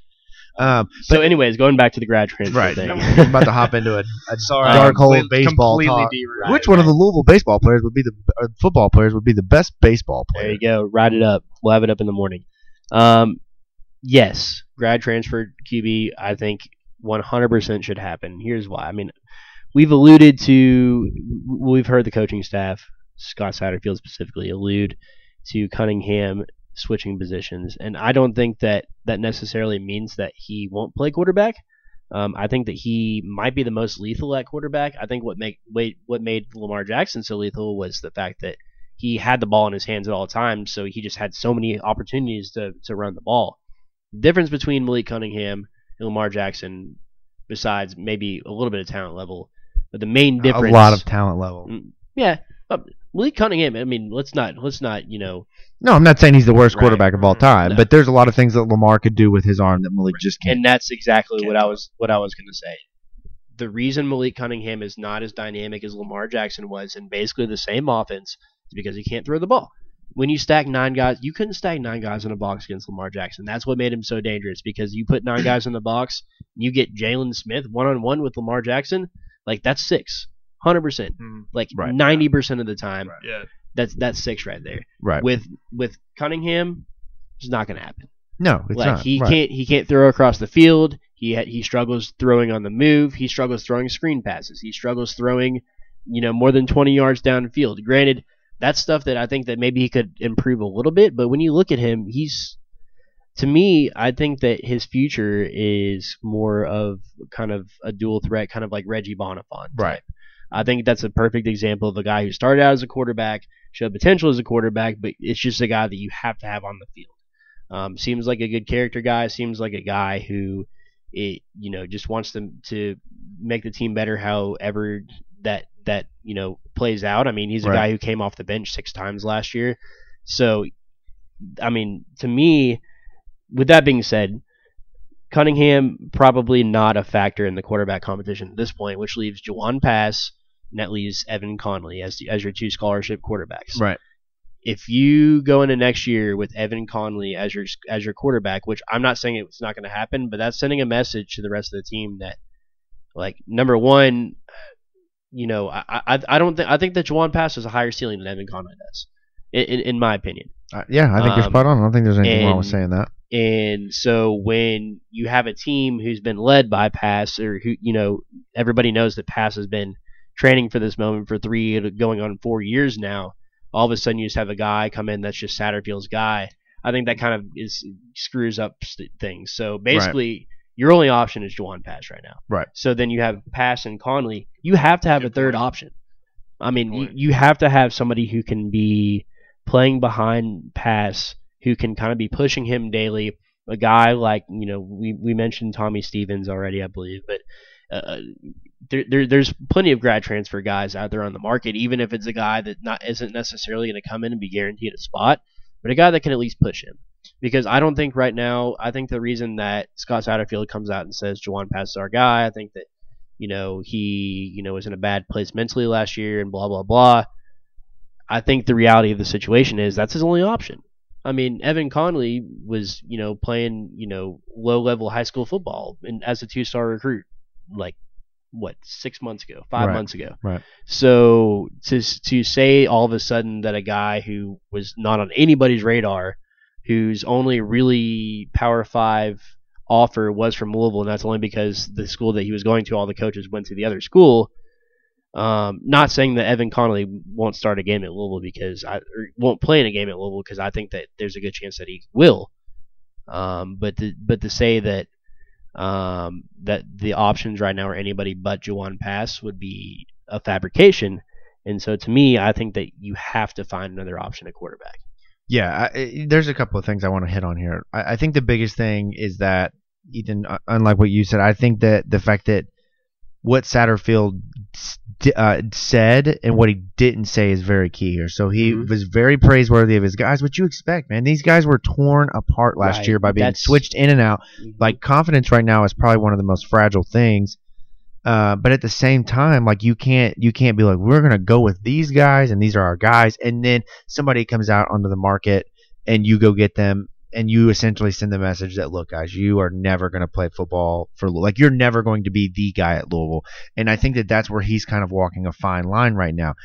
are. Um, So, anyways, going back to the grad transfer right. thing. I'm about to hop into a, a Sorry, dark hole of baseball talk. derailed. Which one of the Louisville baseball players would be the uh, football players would be the best baseball player? There you go. Write it up. We'll have it up in the morning. Um, yes, grad transfer QB. I think 100% should happen. Here's why. I mean, we've alluded to, we've heard the coaching staff, Scott Satterfield specifically, allude to Cunningham switching positions, and I don't think that that necessarily means that he won't play quarterback. Um, I think that he might be the most lethal at quarterback. I think what make wait what made Lamar Jackson so lethal was the fact that he had the ball in his hands at all times, so he just had so many opportunities to, to run the ball. The difference between Malik Cunningham Lamar Jackson, besides maybe a little bit of talent level, but the main difference A lot of talent level. Mm, yeah, but Malik Cunningham. I mean, let's not let's not you know No, I'm not saying he's the worst Right. quarterback of all time, No. but there's a lot of things that Lamar could do with his arm that Malik just can't. And that's exactly Can't what I was what I was going to say. The reason Malik Cunningham is not as dynamic as Lamar Jackson was in basically the same offense is because he can't throw the ball. When you stack nine guys, you couldn't stack nine guys in a box against Lamar Jackson. That's what made him so dangerous because you put nine guys in the box, you get Jalen Smith one on one with Lamar Jackson, like that's six, hundred percent, Mm, like Right. ninety percent of the time. yeah. That's that's six right there. right. With with Cunningham, it's not going to happen no, it's like not. he right. can't he can't throw across the field. He ha- he struggles throwing on the move. He struggles throwing screen passes. He struggles throwing, you know, more than 20 yards downfield. Granted, that's stuff that I think that maybe he could improve a little bit, but when you look at him, he's to me, I think that his future is more of kind of a dual threat, kind of like Reggie Bonnafon. Right. I think that's a perfect example of a guy who started out as a quarterback, showed potential as a quarterback, but it's just a guy that you have to have on the field. Um, seems like a good character guy. Seems like a guy who, it you know, just wants them to make the team better. However, that that you know plays out. I mean, he's a Right. guy who came off the bench six times last year, so I mean, to me, with that being said, Cunningham probably not a factor in the quarterback competition at this point, which leaves Jawon Pass, and that leaves Evan Conley as as your two scholarship quarterbacks. Right. If you go into next year with Evan Conley as your as your quarterback, which I'm not saying it's not going to happen, but that's sending a message to the rest of the team that, like, number one, you know, I I, I don't think I think that Jawon Pass has a higher ceiling than Evan Conley does, in, in, in my opinion. Uh, yeah, I think you're Um, spot on. I don't think there's anything wrong with saying that. And so when you have a team who's been led by Pass, or who you know everybody knows that Pass has been training for this moment for three, going on four years now. All of a sudden, you just have a guy come in that's just Satterfield's guy. I think that kind of is screws up st- things. So basically, your only option is Jawon Pass right now. Right. So then you have Pass and Conley. You have to have Good a third point. option. I mean, you, you have to have somebody who can be playing behind Pass, who can kind of be pushing him daily. A guy like you know we we mentioned Tommy Stevens already, I believe, but uh, there, there there's plenty of grad transfer guys out there on the market. Even if it's a guy that not isn't necessarily going to come in and be guaranteed a spot, but a guy that can at least push him. Because I don't think right now, I think the reason that Scott Satterfield comes out and says Jawon Pass is our guy, I think that you know he you know was in a bad place mentally last year and blah blah blah. I think the reality of the situation is that's his only option. I mean, Evan Conley was, you know, playing, you know, low level high school football and as a two star recruit, like what, six months ago, five Right, months ago. right. So to to say all of a sudden that a guy who was not on anybody's radar, whose only really Power Five offer was from Louisville, and that's only because the school that he was going to, all the coaches went to the other school. Um, not saying that Evan Conley won't start a game at Louisville because I won't play in a game at Louisville because I think that there's a good chance that he will. Um, but to, but to say that um, that the options right now are anybody but Jawon Pass would be a fabrication. And so to me, I think that you have to find another option at quarterback. Yeah, I, there's a couple of things I want to hit on here. I, I think the biggest thing is that Ethan, unlike what you said, I think that the fact that what Satterfield uh, said and what he didn't say is very key here. So he Mhm. was very praiseworthy of his guys. What you expect, man? These guys were torn apart last Right, year by being that's- switched in and out. Like confidence right now is probably one of the most fragile things. Uh, but at the same time, like you can't you can't be like we're gonna go with these guys and these are our guys, and then somebody comes out onto the market and you go get them and you essentially send the message that look guys you are never going to play football for like you're never going to be the guy at Louisville and I think that that's where he's kind of walking a fine line right now.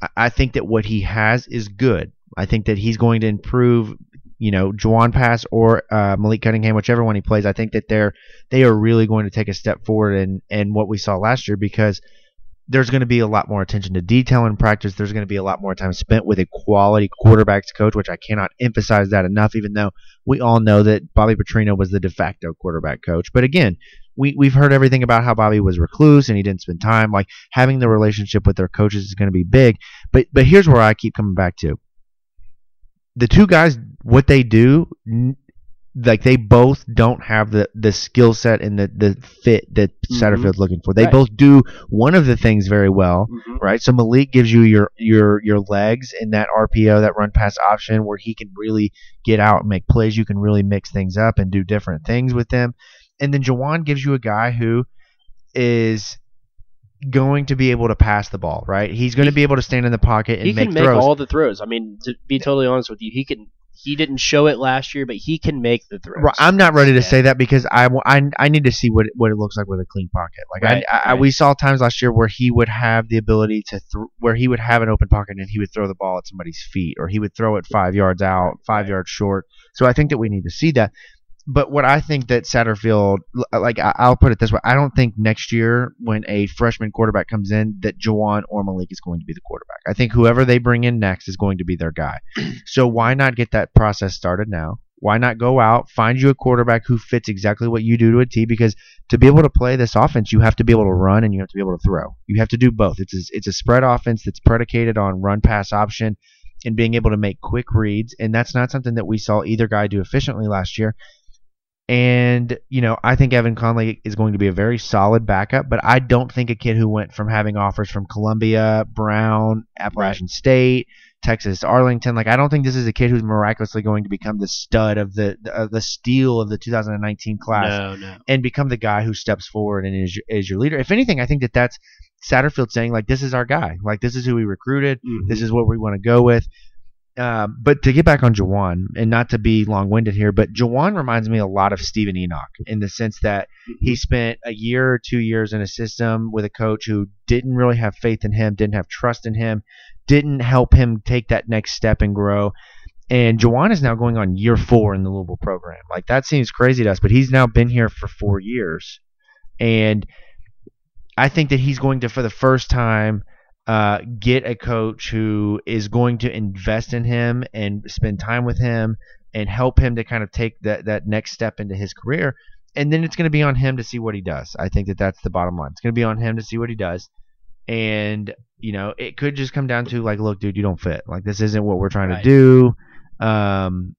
I, I think that what he has is good. I think that he's going to improve you know Jawon Pass or uh, Malik Cunningham whichever one he plays I think that they're they are really going to take a step forward in in what we saw last year because there's going to be a lot more attention to detail in practice. There's going to be a lot more time spent with a quality quarterbacks coach, which I cannot emphasize that enough, even though we all know that Bobby Petrino was the de facto quarterback coach. But again, we, we've heard everything about how Bobby was recluse and he didn't spend time. Like having the relationship with their coaches is going to be big. But but here's where I keep coming back to. The two guys, what they do, like they both don't have the, the skill set and the, the fit that Mhm. Satterfield's looking for. They Right. both do one of the things very well, right? So Malik gives you your your your legs in that RPO, that run pass option, where he can really get out and make plays. You can really mix things up and do different things with them. And then Jawon gives you a guy who is going to be able to pass the ball, right? He's going to be able to stand in the pocket and he make can make throws. all the throws. I mean, to be totally honest with you, he can. He didn't show it last year, but he can make the throws. Right, I'm not ready to Yeah. say that because I, I, I need to see what it, what it looks like with a clean pocket. Like Right, I, I, right. we saw times last year where he would have the ability to th- where he would have an open pocket and he would throw the ball at somebody's feet or he would throw it five yards out, five yards short. So I think that we need to see that. But what I think that Satterfield, uh, like I- I'll put it this way, I don't think next year when a freshman quarterback comes in that Jawon or Malik is going to be the quarterback. I think whoever they bring in next is going to be their guy. So why not get that process started now? Why not go out, find you a quarterback who fits exactly what you do to a T? Because to be able to play this offense, you have to be able to run and you have to be able to throw. You have to do both. It's a, it's a spread offense that's predicated on run pass option and being able to make quick reads, and that's not something that we saw either guy do efficiently last year. And, you know, I think Evan Conley is going to be a very solid backup, but I don't think a kid who went from having offers from Columbia, Brown, Appalachian State, Texas, Arlington. Like I don't think this is a kid who's miraculously going to become the stud of the the, uh, the steal of the 2019 class No, no. and become the guy who steps forward and is is your leader. If anything, I think that that's Satterfield saying like this is our guy. Like this is who we recruited. This is what we want to go with. Um, but to get back on Jawon, and not to be long winded here, but Jawon reminds me a lot of Steven Enoch in the sense that he spent a year or two years in a system with a coach who didn't really have faith in him, didn't have trust in him, didn't help him take that next step and grow. And Jawon is now going on year four in the Louisville program. Like that seems crazy to us, but he's now been here for four years. And I think that he's going to, for the first time, uh, get a coach who is going to invest in him and spend time with him and help him to kind of take that, that next step into his career. And then it's going to be on him to see what he does. I think that that's the bottom line. It's going to be on him to see what he does. And, you know, it could just come down to like, look, dude, you don't fit. Like, this isn't what we're trying Right. to do. Um,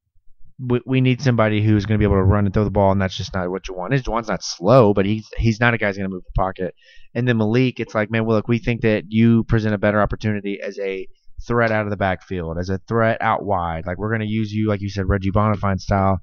we, we need somebody who's going to be able to run and throw the ball, and that's just not what Jawon is. Jawon's not slow, but he's he's not a guy who's going to move the pocket. And then Malik, it's like, man, well, look, we think that you present a better opportunity as a threat out of the backfield, as a threat out wide. Like we're going to use you, like you said, Reggie Bonnafon style.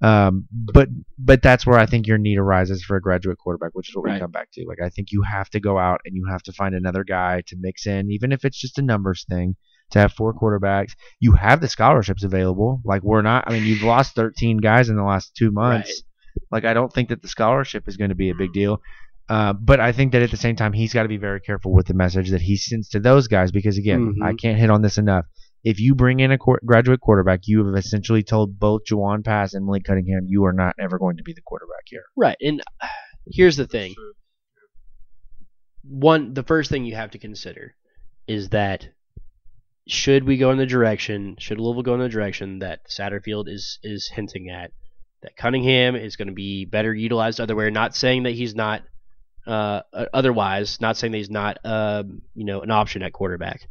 Um, but but that's where I think your need arises for a graduate quarterback, which is what we come back to. Like I think you have to go out and you have to find another guy to mix in, even if it's just a numbers thing. To have four quarterbacks, you have the scholarships available. Like we're not. I mean, you've lost 13 guys in the last two months. Like I don't think that the scholarship is going to be a big deal. Uh, but I think that at the same time, he's got to be very careful with the message that he sends to those guys because again, Mhm. I can't hit on this enough. If you bring in a quar- graduate quarterback, you have essentially told both Jawon Pass and Malik Cunningham you are not ever going to be the quarterback here. Right. And uh, here's the thing. One, the first thing you have to consider is that should we go in the direction, should Louisville go in the direction that Satterfield is is hinting at, that Cunningham is going to be better utilized otherwhere. Not saying that he's not uh, uh, otherwise, not saying that he's not um, you know an option at quarterback.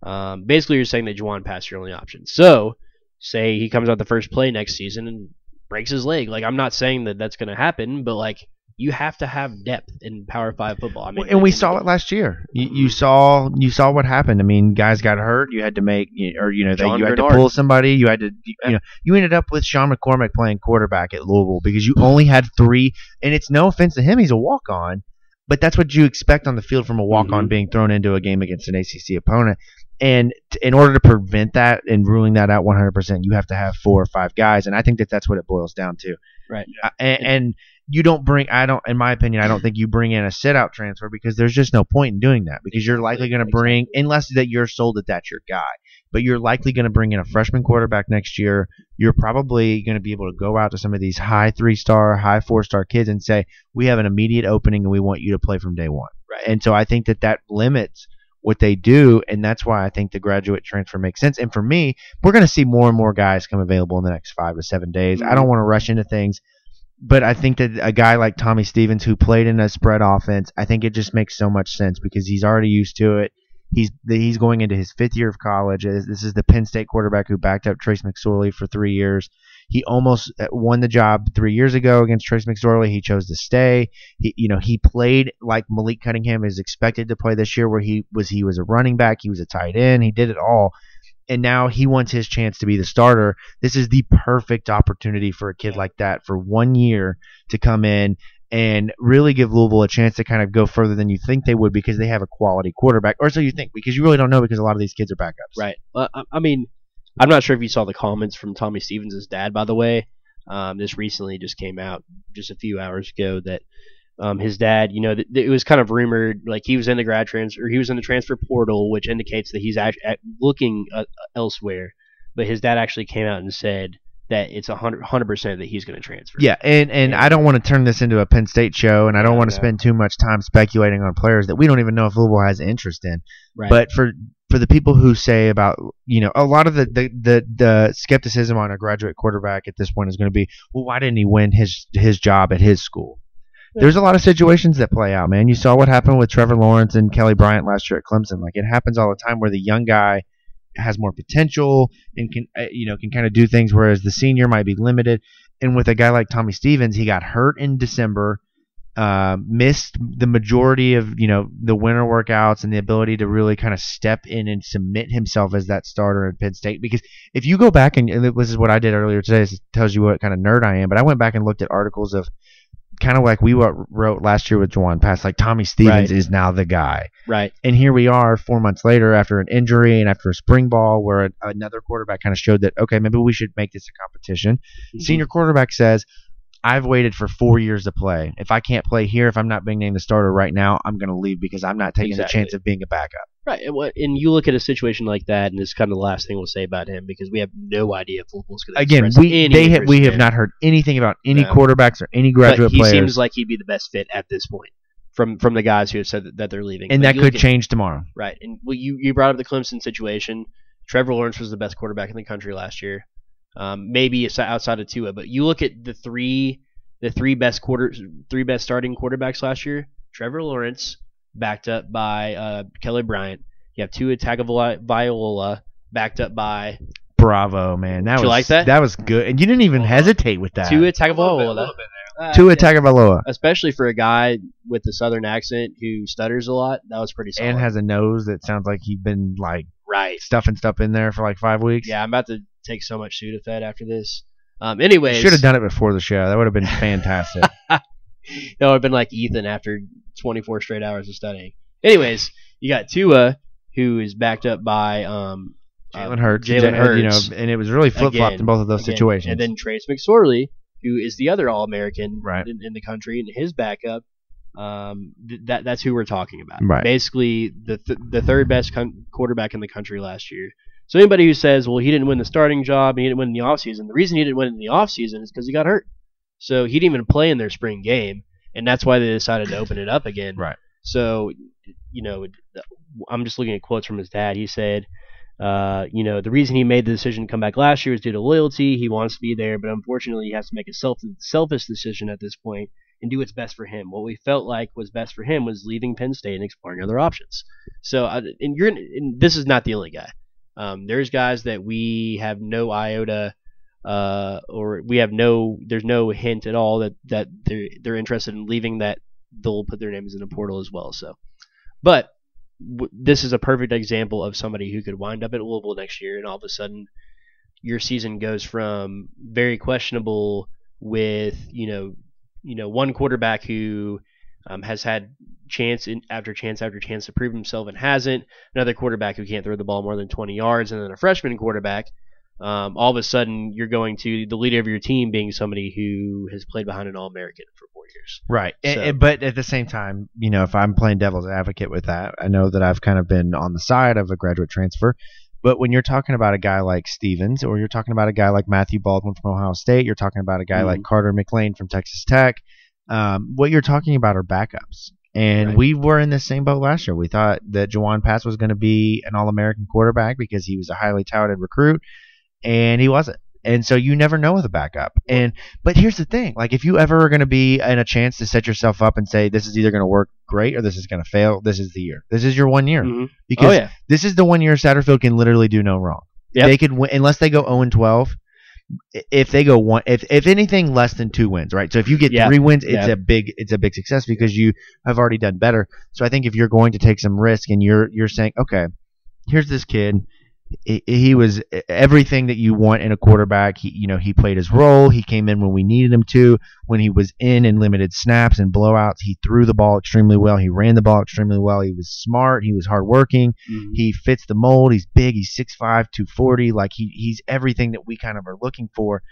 Um, basically, you're saying that Jawon Pass your only option. So, say he comes out the first play next season and breaks his leg. Like I'm not saying that that's going to happen, but like you have to have depth in Power Five football. I mean, and we saw it last year. You, you saw you saw what happened. I mean, guys got hurt. You had to make, or you know, they, John you had Bernard. to pull somebody. You had to, you, you know, you ended up with Sean McCormick playing quarterback at Louisville because you only had three. And it's no offense to him; he's a walk on, but that's what you expect on the field from a walk on Mhm. being thrown into a game against an ACC opponent. And t- in order to prevent that and ruling that out 100%, you have to have four or five guys, and I think that that's what it boils down to. Right. Uh, and, and you don't bring I don't in my opinion I don't think you bring in a sit out transfer because there's just no point in doing that because you're likely going to bring unless that you're sold that that's your guy but you're likely going to bring in a freshman quarterback next year. You're probably going to be able to go out to some of these high 3 star high 4 star kids and say we have an immediate opening and we want you to play from day 1 Right. and so I think that that limits what they do and that's why I think the graduate transfer makes sense. And for me we're going to see more and more guys come available in the next 5 to 7 days. I mm-hmm. don't want to rush into things but I think that a guy like Tommy Stevens, who played in a spread offense, I think it just makes so much sense because he's already used to it. He's he's going into his fifth year of college. This is the Penn State quarterback who backed up Trace McSorley for three years. He almost uh, won the job three years ago against Trace McSorley. He chose to stay. He, you know, he played like Malik Cunningham is expected to play this year, where he was he was a running back, he was a tight end, he did it all, and now he wants his chance to be the starter this is the perfect opportunity for a kid like that for one year to come in and really give Louisville a chance to kind of go further than you think they would because they have a quality quarterback, or so you think, because you really don't know because a lot of these kids are backups. Right. I- I mean, I'm not sure if you saw the comments from Tommy Stevens' dad, by the way. Um, this recently just came out just a few hours ago that um, his dad, you know, th- th- it was kind of rumored like he was in the grad transfer, he was in the transfer portal, which indicates that he's act- looking uh, elsewhere. But his dad actually came out and said that it's a hundred percent that he's going to transfer. Yeah, and and I don't want to turn this into a Penn State show, and I don't want to no. spend too much time speculating on players that we don't even know if Louisville has interest in. Right. But for for the people who say about you know a lot of the the, the, the skepticism on a graduate quarterback at this point is going to be well why didn't he win his his job at his school? There's a lot of situations that play out, man. You saw what happened with Trevor Lawrence and Kelly Bryant last year at Clemson. Like it happens all the time where the young guy has more potential and can uh, you know can kind of do things whereas the senior might be limited. And with a guy like Tommy Stevens, he got hurt in December. uh, missed the majority of you know the winter workouts and the ability to really kind of step in and submit himself as that starter at Penn State. Because if you go back and, and this is what I did earlier today, this tells you what kind of nerd I am. But I went back and looked at articles of kind of like we wrote last year with Jawon Pass, like Tommy Stevens Right. is now the guy. Right. And here we are four months later after an injury and after a spring ball where another quarterback kind of showed that, okay, maybe we should make this a competition. Mm-hmm. Senior quarterback says, I've waited for four years to play. If I can't play here, if I'm not being named the starter right now, I'm going to leave because I'm not taking the chance of being a backup. Right, and you look at a situation like that, and this is kind of the last thing we'll say about him because we have no idea if Louisville's going to Again, we they have, we have not heard anything about any No. quarterbacks or any graduate but he players, seems like he'd be the best fit at this point from from the guys who have said that, that they're leaving. and But that could at- change tomorrow. Right, and well, you you brought up the Clemson situation. Trevor Lawrence was the best quarterback in the country last year, um, maybe it's outside of Tua. But you look at the three the three best quarters, three best starting quarterbacks last year. Trevor Lawrence, backed up by uh, Kelly Bryant. You have Tua Tagovailoa, backed up by Bravo, man. That Did was you like that? That was good, and you didn't even hesitate with that. Tua Tagovailoa. Uh, Tua yeah. Tagovailoa, especially for a guy with a southern accent who stutters a lot. That was pretty solid. and has a nose that sounds like he's been like right. stuffing stuff in there for like five weeks. Yeah, I'm about to take so much Sudafed after this. Um, anyways, should have done it before the show. That would have been fantastic. that would have been like Ethan after 24 straight hours of studying. Anyways, you got Tua, who is backed up by um, uh, Jalen Hurts, Jalen Hurts, you know, and it was really flip flopped in both of those again. situations. and then Trace McSorley, who is the other All-American Right. in, in the country, and his backup. Um, th- that that's who we're talking about. Right. Basically, the th- the third best con- quarterback in the country last year. So anybody who says, well, he didn't win the starting job and he didn't win in the offseason, the reason he didn't win in the offseason is because he got hurt. So he didn't even play in their spring game, and that's why they decided to open it up again. Right. So, you know, I'm just looking at quotes from his dad. He said, uh, you know, the reason he made the decision to come back last year is due to loyalty. He wants to be there, but unfortunately, he has to make a self selfish decision at this point and do what's best for him. What we felt like was best for him was leaving Penn State and exploring other options. So, and you're, and this is not the only guy. Um, there's guys that we have no iota, uh, or we have no, there's no hint at all that that they're they're interested in leaving. That they'll put their names in a portal as well. So, but w- this is a perfect example of somebody who could wind up at Louisville next year, and all of a sudden, your season goes from very questionable with you know, you know, one quarterback who um, has had chance in, after chance after chance to prove himself and hasn't. Another quarterback who can't throw the ball more than 20 yards, and then a freshman quarterback. Um, all of a sudden, you're going to the leader of your team being somebody who has played behind an All-American for four years. Right. So- and- but at the same time, you know, if I'm playing devil's advocate with that, I know that I've kind of been on the side of a graduate transfer. But when you're talking about a guy like Stevens, or you're talking about a guy like Matthew Baldwin from Ohio State, you're talking about a guy Mhm. like Carter McLean from Texas Tech. Um, what you're talking about are backups. And Right. we were in the same boat last year. We thought that Jawon Pass was going to be an All American quarterback because he was a highly touted recruit, and he wasn't. And so you never know with a backup. And but here's the thing: like if you ever are going to be in a chance to set yourself up and say this is either going to work great or this is going to fail, this is the year. This is your one year Mhm. because Oh yeah, this is the one year Satterfield can literally do no wrong. Yep. They could win unless they go 0 and 12. If they go one, if if anything less than two wins, right? So if you get Yeah. three wins, it's Yeah. a big it's a big success because you have already done better. So I think if you're going to take some risk and you're you're saying, okay, here's this kid. He, he was everything that you want in a quarterback. He, you know, he played his role. He came in when we needed him to. When he was in in limited snaps and blowouts, he threw the ball extremely well. He ran the ball extremely well. He was smart. He was hardworking. Mhm. He fits the mold. He's big. He's 6'5", 240. Like he he's everything that we kind of are looking for.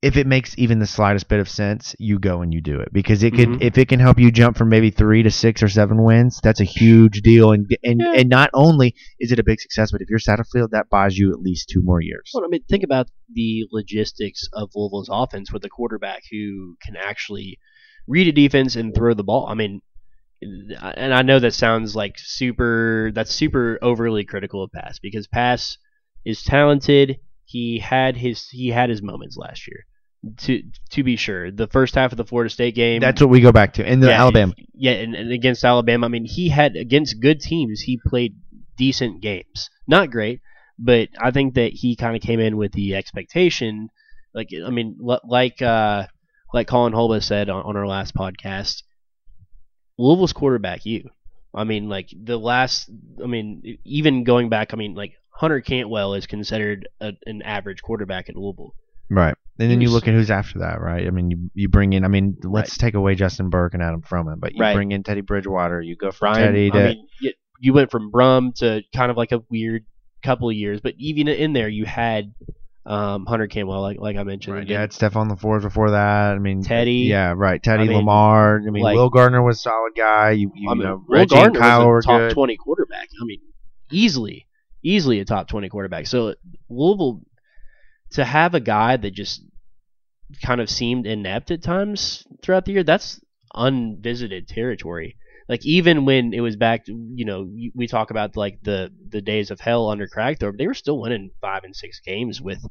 If it makes even the slightest bit of sense, you go and you do it because it could Mhm. if it can help you jump from maybe three to six or seven wins, that's a huge deal. And and Yeah. and not only is it a big success, but if you're Satterfield, that buys you at least two more years. Well, I mean, think about the logistics of Louisville's offense with a quarterback who can actually read a defense and throw the ball. I mean, and I know that sounds like super. That's super overly critical of Pass because Pass is talented. He had his he had his moments last year. To to be sure, the first half of the Florida State game. That's what we go back to in the yeah, Alabama. Yeah, and, and against Alabama, I mean, he had against good teams, he played decent games. Not great, but I think that he kind of came in with the expectation, like I mean, like uh, like Colin Holba said on, on our last podcast, Louisville's quarterback you. I mean, like the last. I mean, even going back. I mean, like Hunter Cantwell is considered a, an average quarterback at Louisville. Right. And then He you look at who's after that, right? I mean, you, you bring in. I mean, let's take away Justin Burke and Adam Froman, but you Right. bring in Teddy Bridgewater. You go from Brian, Teddy to I mean, you, you went from Brohm to kind of like a weird couple of years, but even in there, you had um, Hunter Cantwell, like like I mentioned. Right, then had Stefan LeFors before that. I mean, Teddy. Yeah, right. Teddy I mean, Lamar. I mean, like- Will Gardner was a solid guy. You, you I mean, know, Will Reggie Gardner was a top good. twenty quarterback. I mean, easily, easily a top twenty quarterback. So Louisville to have a guy that just kind of seemed inept at times throughout the year, that's unvisited territory. Like even when it was back, you know, we- we talk about like the the days of hell under Kragthorpe, they were still winning five and six games with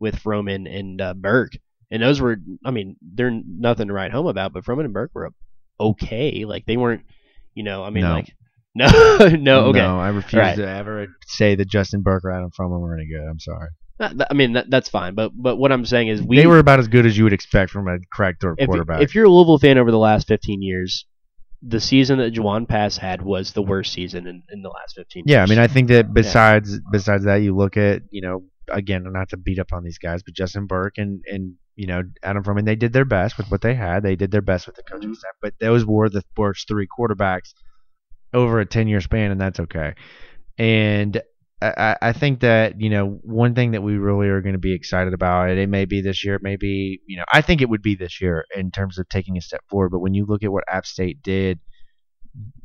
with Froman and uh, Burke, and those were, I mean, they're nothing to write home about, but Froman and Burke were okay. Like they weren't, you know, I mean, No. like no, no, okay. No, I refuse Right. to ever say that Justin Burke or Adam Froman were any good. I'm sorry. I mean, that, that's fine, but but what I'm saying is we they were about as good as you would expect from a Kragthorpe if, quarterback. if you're a Louisville fan over the last 15 years, the season that Jawon Pass had was the worst season in, in the last 15 Yeah, I mean, I think that besides besides that, you look at you know again, not to beat up on these guys, but Justin Burke and and you know Adam Froman, they did their best with what they had. They did their best with the coaching Mm-hmm. staff, but those were the worst three quarterbacks over a ten year span, and that's okay. And I, I think that you know one thing that we really are going to be excited about it. May be this year, it may be you know I think it would be this year in terms of taking a step forward. But when you look at what App State did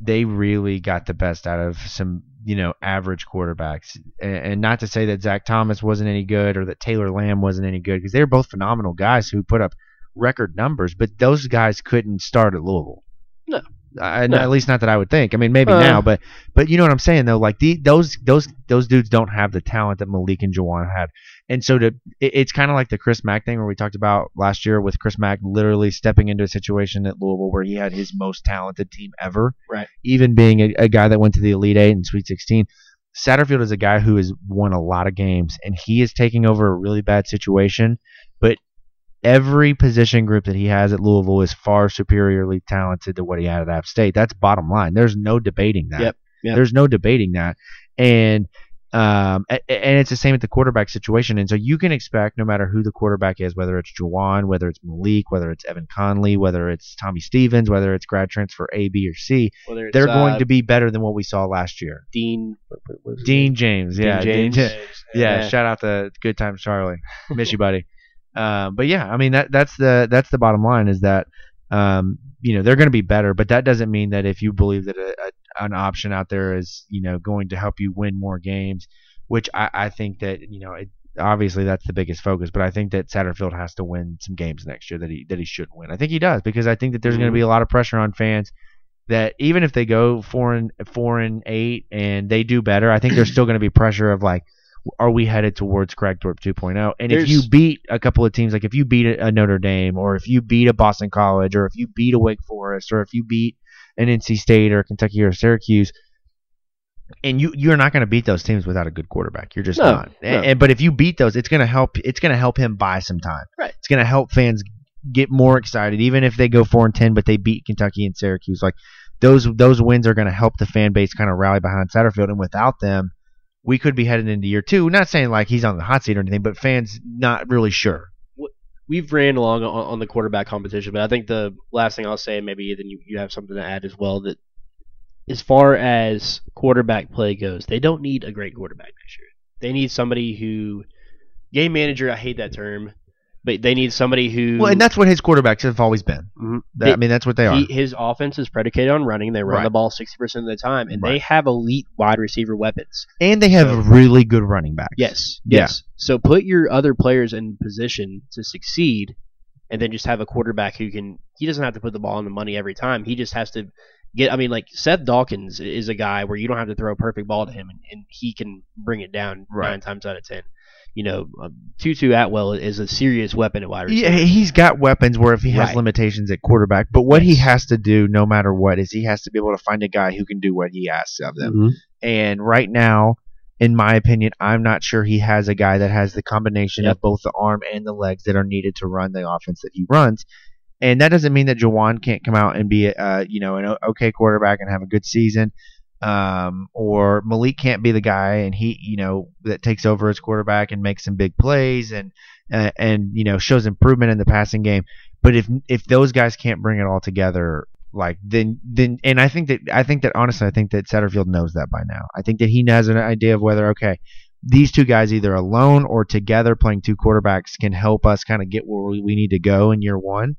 they really got the best out of some, you know, average quarterbacks. And, and not to say that Zach Thomas wasn't any good or that Taylor Lamb wasn't any good because they were both phenomenal guys who put up record numbers, but those guys couldn't start at Louisville. No. I. At least not that I would think. I mean, maybe Uh. now, but but you know what I'm saying though. Like the those those those dudes don't have the talent that Malik and Jawon had, and so to it, it's kind of like the Chris Mack thing where we talked about last year with Chris Mack literally stepping into a situation at Louisville where he had his most talented team ever, Right. Even being a, a guy that went to the Elite Eight and Sweet 16. Satterfield is a guy who has won a lot of games, and he is taking over a really bad situation, but every position group that he has at Louisville is far superiorly talented to what he had at App State. That's bottom line. There's no debating that. Yep, yep. There's no debating that. And um, and it's the same at the quarterback situation. And so you can expect, no matter who the quarterback is, whether it's Jawon, whether it's Malik, whether it's Evan Conley, whether it's Tommy Stevens, whether it's grad transfer A, B, or C, they're uh, going to be better than what we saw last year. Dean what- what was Dean? James, Dean yeah, James. Dean, yeah, Yeah. shout out to Good Times Charlie, miss you, buddy. Um, but yeah, I mean that that's the that's the bottom line is that um, you know they're going to be better, but that doesn't mean that if you believe that a, a, an option out there is you know going to help you win more games, which I, I think that you know it, obviously that's the biggest focus, but I think that Satterfield has to win some games next year that he that he should win. I think he does because I think that there's going to be a lot of pressure on fans that even if they go four and four and eight and they do better, I think there's still going to be pressure of like, are we headed towards Kragthorpe 2.0? And if you beat a couple of teams, like if you beat a, a Notre Dame, or if you beat a Boston College, or if you beat a Wake Forest, or if you beat an NC State or Kentucky or Syracuse. And you you're not going to beat those teams without a good quarterback. You're just No, not. no. And, and- but if you beat those, it's going to help. It's going to help him buy some time. Right. It's going to help fans get more excited, even if they go four and ten, but they beat Kentucky and Syracuse. Like those those wins are going to help the fan base kind of rally behind Satterfield, and without them, we could be headed into year two. Not saying like he's on the hot seat or anything, but fans not really sure. we've ran along on, on the quarterback competition, but I think the last thing I'll say, maybe then you, you have something to add as well, that as far as quarterback play goes, they don't need a great quarterback next year. They need somebody who game manager. I hate that term, but they need somebody who. Well, and that's what his quarterbacks have always been. Mhm. They- I mean, that's what they are. his offense is predicated on running. They run Right. the ball sixty percent of the time, and they have elite wide receiver weapons. and they have So- really good running backs. Yes, Yeah. yes. So put your other players in position to succeed, and then just have a quarterback who can. He doesn't have to put the ball in the money every time. He just has to get. I mean, like Seth Dawkins is a guy where you don't have to throw a perfect ball to him, and, and he can bring it down Right. nine times out of ten. You know, um, Tutu Atwell is a serious weapon at wide receiver. Yeah, he's got weapons where if he has Right. limitations at quarterback, but what he has to do, no matter what, is he has to be able to find a guy who can do what he asks of them. Mhm. And right now, in my opinion, I'm not sure he has a guy that has the combination Yep. of both the arm and the legs that are needed to run the offense that he runs. And that doesn't mean that Jawon can't come out and be, uh, you know, an okay quarterback and have a good season. Um, or Malik can't be the guy and he, you know, that takes over as quarterback and makes some big plays and, uh, and, you know, shows improvement in the passing game. But if, if those guys can't bring it all together, like then then and I think that I think that honestly I think that Satterfield knows that by now. I think that he has an idea of whether okay these two guys either alone or together playing two quarterbacks can help us kind of get where we, need to go in year one.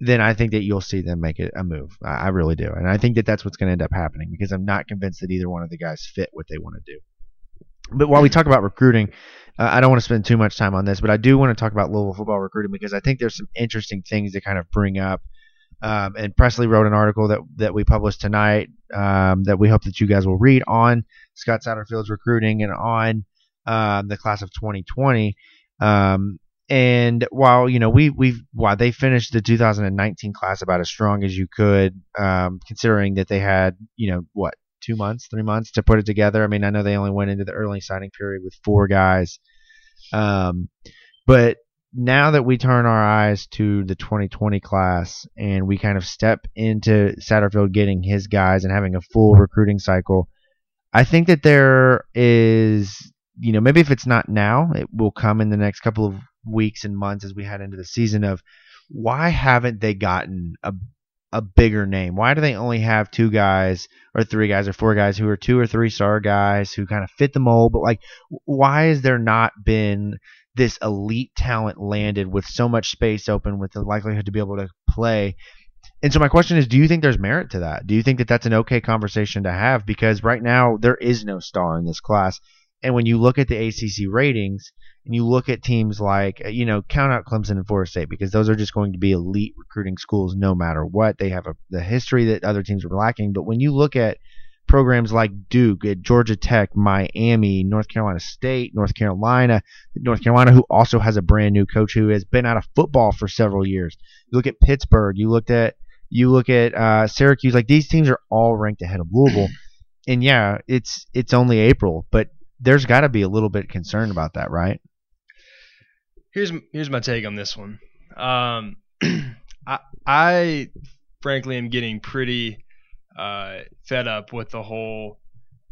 Then I think that you'll see them make a move. I, I really do, and I think that that's what's going to end up happening because I'm not convinced that either one of the guys fit what they want to do. But while we talk about recruiting, uh, I don't want to spend too much time on this, but I do want to talk about Louisville football recruiting because I think there's some interesting things to kind of bring up um, and Presley wrote an article that that we published tonight um, that we hope that you guys will read on Scott Satterfield's recruiting and on um, the class of 2020. Um, and while you know we we've while they finished the 2019 class about as strong as you could, um, considering that they had you know what two months, three months to put it together. I mean, I know they only went into the early signing period with four guys, um, but now that we turn our eyes to the 2020 class and we kind of step into Satterfield getting his guys and having a full recruiting cycle, I think that there is, you know, maybe if it's not now, it will come in the next couple of weeks and months as we head into the season of why haven't they gotten a a bigger name? Why do they only have two guys or three guys or four guys who are two or three star guys who kind of fit the mold? But like, why has there not been this elite talent landed with so much space open with the likelihood to be able to play. And so my question is, do you think there's merit to that? Do you think that that's an okay conversation to have? Because right now there is no star in this class. And when you look at the ACC ratings and you look at teams like, you know, count out Clemson and Florida State because those are just going to be elite recruiting schools no matter what. They have a, the history that other teams are lacking. But when you look at programs like Duke, Georgia Tech, Miami, North Carolina State, North Carolina, North Carolina, who also has a brand new coach who has been out of football for several years. You look at Pittsburgh. You looked at you look at uh, Syracuse. Like these teams are all ranked ahead of Louisville. and yeah, it's it's only April, but there's got to be a little bit concerned about that, right? Here's here's my take on this one. Um, I I frankly am getting pretty uh, fed up with the whole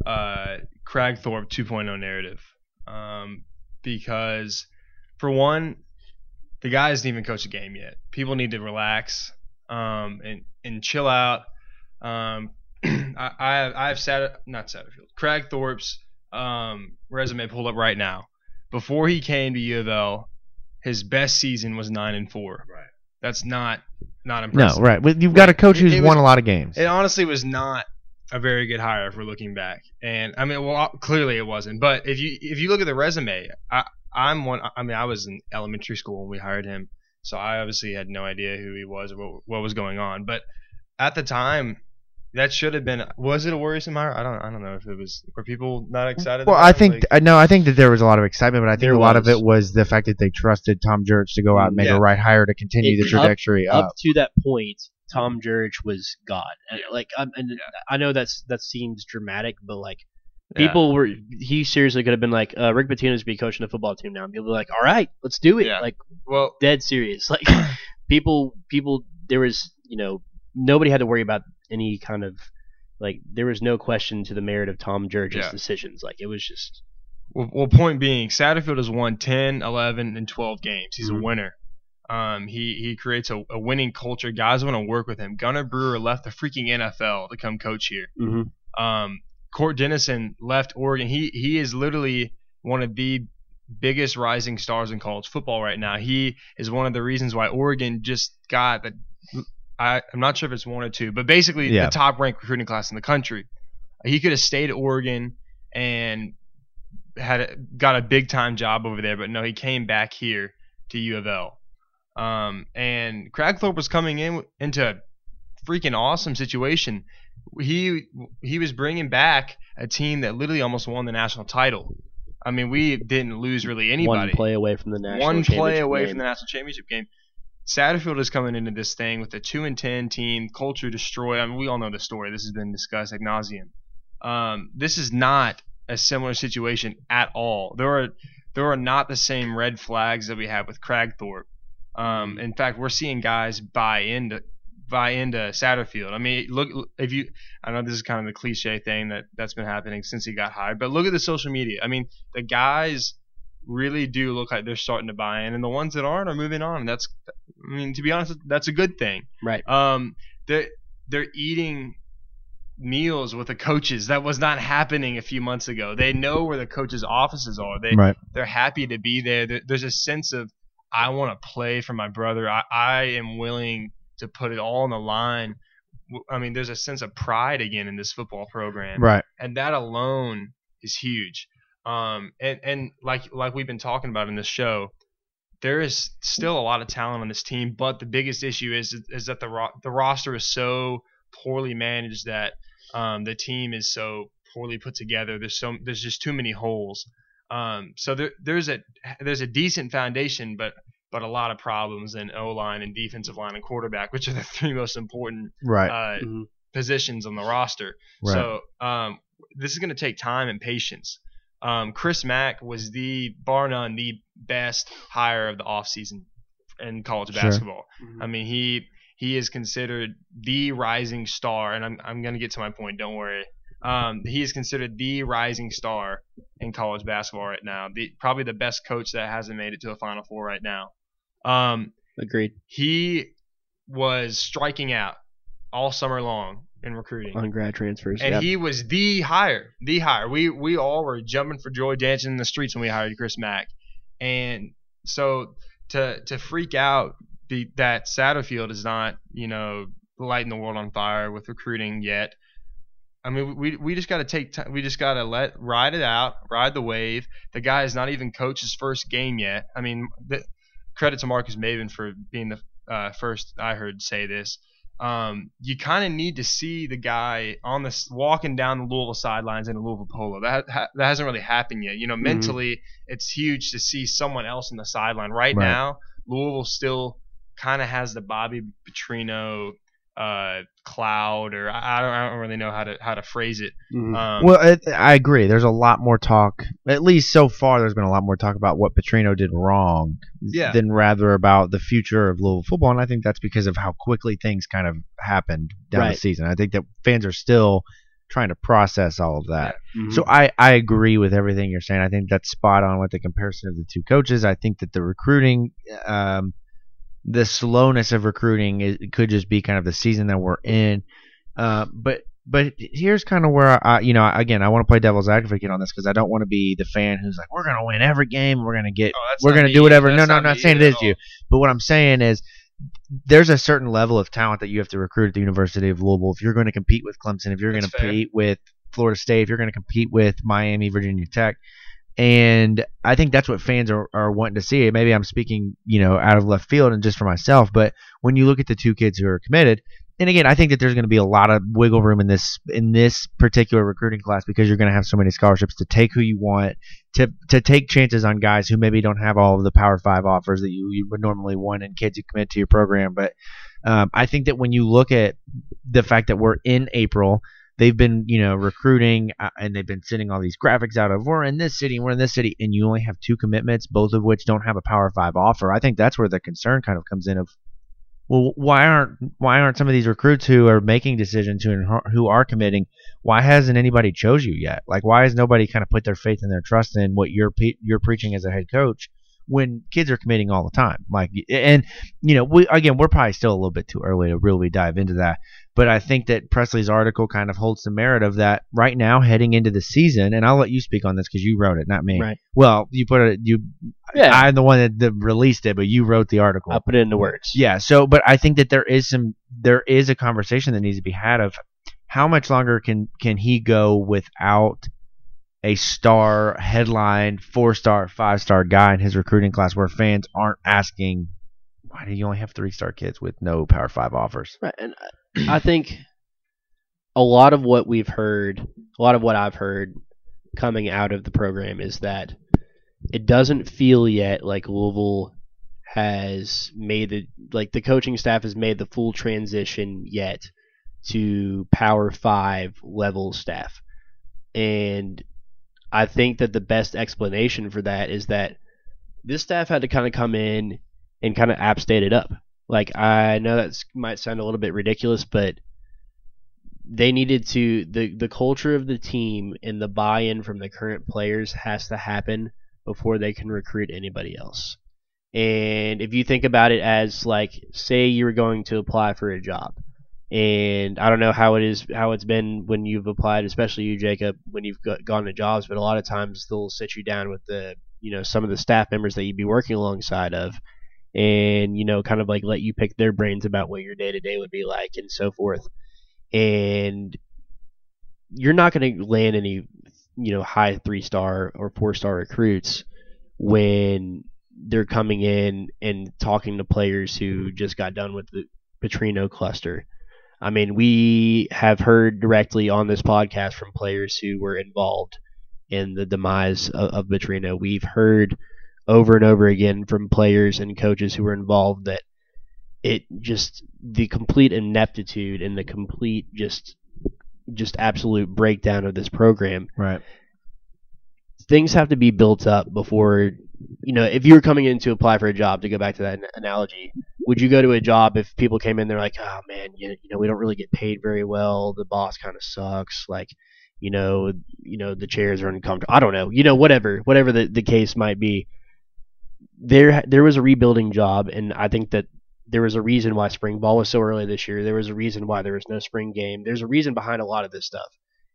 uh, Kragthorpe 2.0 narrative um, because, for one, the guy hasn't even coached a game yet. People need to relax um, and and chill out. Um, I, I have I have sat not Satterfield Kragthorpe's um, resume pulled up right now. Before he came to U of L, his best season was nine and four. Right. That's not not impressive. No, right. You've got a coach who's won a lot of games. It honestly was not a very good hire if we're looking back. And I mean, well, clearly it wasn't. But if you if you look at the resume, I I'm one. I mean, I was in elementary school when we hired him, so I obviously had no idea who he was or what, what was going on. But at the time, that should have been. Was it a worrisome hire? I don't. I don't know if it was. Were people not excited? Well, I think like, no. I think that there was a lot of excitement, but I think a lot was. of it was the fact that they trusted Tom Jurich to go out and make yeah. a right hire to continue it, the trajectory up, up. up. to that point, Tom Jurich was God. And, like, and yeah. I know that's that seems dramatic, but like. People yeah. were. He seriously could have been like, uh, Rick Pitino's be coaching the football team now. And people were like, all right, let's do it. Like, well, dead serious. Like, people, people. There was, you know, nobody had to worry about any kind of like there was no question to the merit of Tom Jurich's yeah. decisions. Like it was just. Well, well, point being, Satterfield has won 10, 11, and 12 games. He's mm-hmm. a winner. Um, he he creates a, a winning culture. Guys want to work with him. Gunnar Brewer left the freaking NFL to come coach here. Mm-hmm. Um, Cort Dennison left Oregon. He he is literally one of the biggest rising stars in college football right now. He is one of the reasons why Oregon just got the I, am not sure if it's one or two, but basically yeah. the top ranked recruiting class in the country. He could have stayed at Oregon and had a, got a big time job over there, but no, he came back here to U of L. Um, and Kragthorpe was coming in into a freaking awesome situation. He he was bringing back a team that literally almost won the national title. I mean, we didn't lose really anybody. One play away from the national. One play away game. from the national championship game. Satterfield is coming into this thing with a two and ten team, culture destroyed. I mean, we all know the story. This has been discussed ad nauseum. Um, this is not a similar situation at all. There are there are not the same red flags that we have with Kragthorpe. Um, in fact, we're seeing guys buy into buy into Satterfield. I mean, look if you. I know this is kind of the cliche thing that that's been happening since he got hired, but look at the social media. I mean, the guys really do look like they're starting to buy in, and the ones that aren't are moving on. And that's, I mean, to be honest, that's a good thing. Right. Um, they're they're eating meals with the coaches. That was not happening a few months ago. They know where the coaches' offices are. They Right. they're happy to be there. There- There's a sense of I want to play for my brother. I, I am willing to put it all on the line. I mean, there's a sense of pride again in this football program Right. and that alone is huge. Um, and and like like we've been talking about in this show, there is still a lot of talent on this team, but the biggest issue is is that the ro- the roster is so poorly managed that um, the team is so poorly put together. There's so there's just too many holes. Um, so there there's a there's a decent foundation, but but a lot of problems in O line and defensive line and quarterback, which are the three most important Right. uh, Mhm. positions on the roster. Right. So um, this is going to take time and patience. Um, Chris Mack was the bar none the best hire of the offseason in college Sure. basketball. Mhm. I mean he he is considered the rising star, and I'm I'm going to get to my point. Don't worry. Um, he is considered the rising star in college basketball right now. The probably the best coach that hasn't made it to a Final Four right now. Um, Agreed. he was striking out all summer long in recruiting. On grad transfers. And yep. he was the hire, the hire. We we all were jumping for joy, dancing in the streets when we hired Chris Mack. And so to to freak out the, that Satterfield is not, you know, lighting the world on fire with recruiting yet. I mean, we we just got to take time. We just got to let ride it out, ride the wave. The guy has not even coached his first game yet. I mean, the, credit to Marcus Maven for being the uh, first I heard say this. Um, you kind of need to see the guy on the s- walking down the Louisville sidelines in a Louisville polo. That ha- that hasn't really happened yet. You know, mentally, it's huge to see someone else on the sideline. Right, Right. now, Louisville still kind of has the Bobby Petrino uh, cloud, or I I don't, I don't really know how to how to phrase it. Mhm. Um, Well, I, I agree. There's a lot more talk, at least so far. There's been a lot more talk about what Petrino did wrong, Yeah. than rather about the future of Louisville football. And I think that's because of how quickly things kind of happened down the season. I think that fans are still trying to process all of that. Mhm. So I, I agree with everything you're saying. I think that's spot on with the comparison of the two coaches. I think that the recruiting, um, the slowness of recruiting is, could just be kind of the season that we're in. Uh, but but here's kind of where I, you know, again, I want to play devil's advocate on this because I don't want to be the fan who's like, we're gonna win every game, we're gonna get, Oh, we're gonna do whatever. No, That's no, not I'm not saying it is all. you. But what I'm saying is, there's a certain level of talent that you have to recruit at the University of Louisville if you're going to compete with Clemson, if you're going to fair. compete with Florida State, if you're going to compete with Miami, Virginia Tech. And I think that's what fans are, are wanting to see. Maybe I'm speaking, you know, out of left field and just for myself. But when you look at the two kids who are committed, and again, I think that there's going to be a lot of wiggle room in this in this particular recruiting class because you're going to have so many scholarships to take who you want, to to take chances on guys who maybe don't have all of the Power Five offers that you, you would normally want in kids who commit to your program. But um, I think that when you look at the fact that we're in April, they've been you know recruiting uh, and they've been sending all these graphics out of we're in this city, we're in this city, and you only have two commitments, both of which don't have a Power Five offer. I think that's where the concern kind of comes in of well, why aren't why aren't some of these recruits who are making decisions who who are committing? Why hasn't anybody chose you yet? Like, why has nobody kind of put their faith and their trust in what you're you're preaching as a head coach when kids are committing all the time? Like, and you know, we again, we're probably still a little bit too early to really dive into that. But I think that Presley's article kind of holds the merit of that right now, heading into the season. And I'll let you speak on this because you wrote it, not me. Right. Well, you put it. You. Yeah. I'm the one that, that released it, but you wrote the article. I'll put it into words. Yeah. So, but I think that there is some there is a conversation that needs to be had of how much longer can can he go without a star headline four star five star guy in his recruiting class where fans aren't asking why do you only have three star kids with no power five offers Right, and I- think a lot of what we've heard, a lot of what I've heard coming out of the program is that it doesn't feel yet like Louisville has made the like the coaching staff has made the full transition yet to Power 5 level staff. And I think that the best explanation for that is that this staff had to kind of come in and kind of app state it up. Like I know that might sound a little bit ridiculous, but they needed to the the culture of the team and the buy-in from the current players has to happen before they can recruit anybody else. And if you think about it as like say you were going to apply for a job and I don't know how it is how it's been when you've applied, especially you Jacob, when you've got, gone to jobs, but a lot of times they'll sit you down with the you know some of the staff members that you'd be working alongside of and you know kind of like let you pick their brains about what your day to day would be like and so forth and you're not going to land any you know high three star or four star recruits when they're coming in and talking to players who just got done with the Petrino cluster. I mean, we have heard directly on this podcast from players who were involved in the demise of, Petrino. We've heard over and over again from players and coaches who were involved that it just the complete ineptitude and the complete just just absolute breakdown of this program. Right. Things have to be built up before you know, if you were coming in to apply for a job, to go back to that analogy, would you go to a job if people came in, they're like, oh man, you, you know, we don't really get paid very well. The boss kind of sucks. Like, you know, you know, the chairs are uncomfortable. I don't know, you know, whatever, whatever the, the case might be. There, there was a rebuilding job, and I think that there was a reason why spring ball was so early this year. There was a reason why there was no spring game. There's a reason behind a lot of this stuff.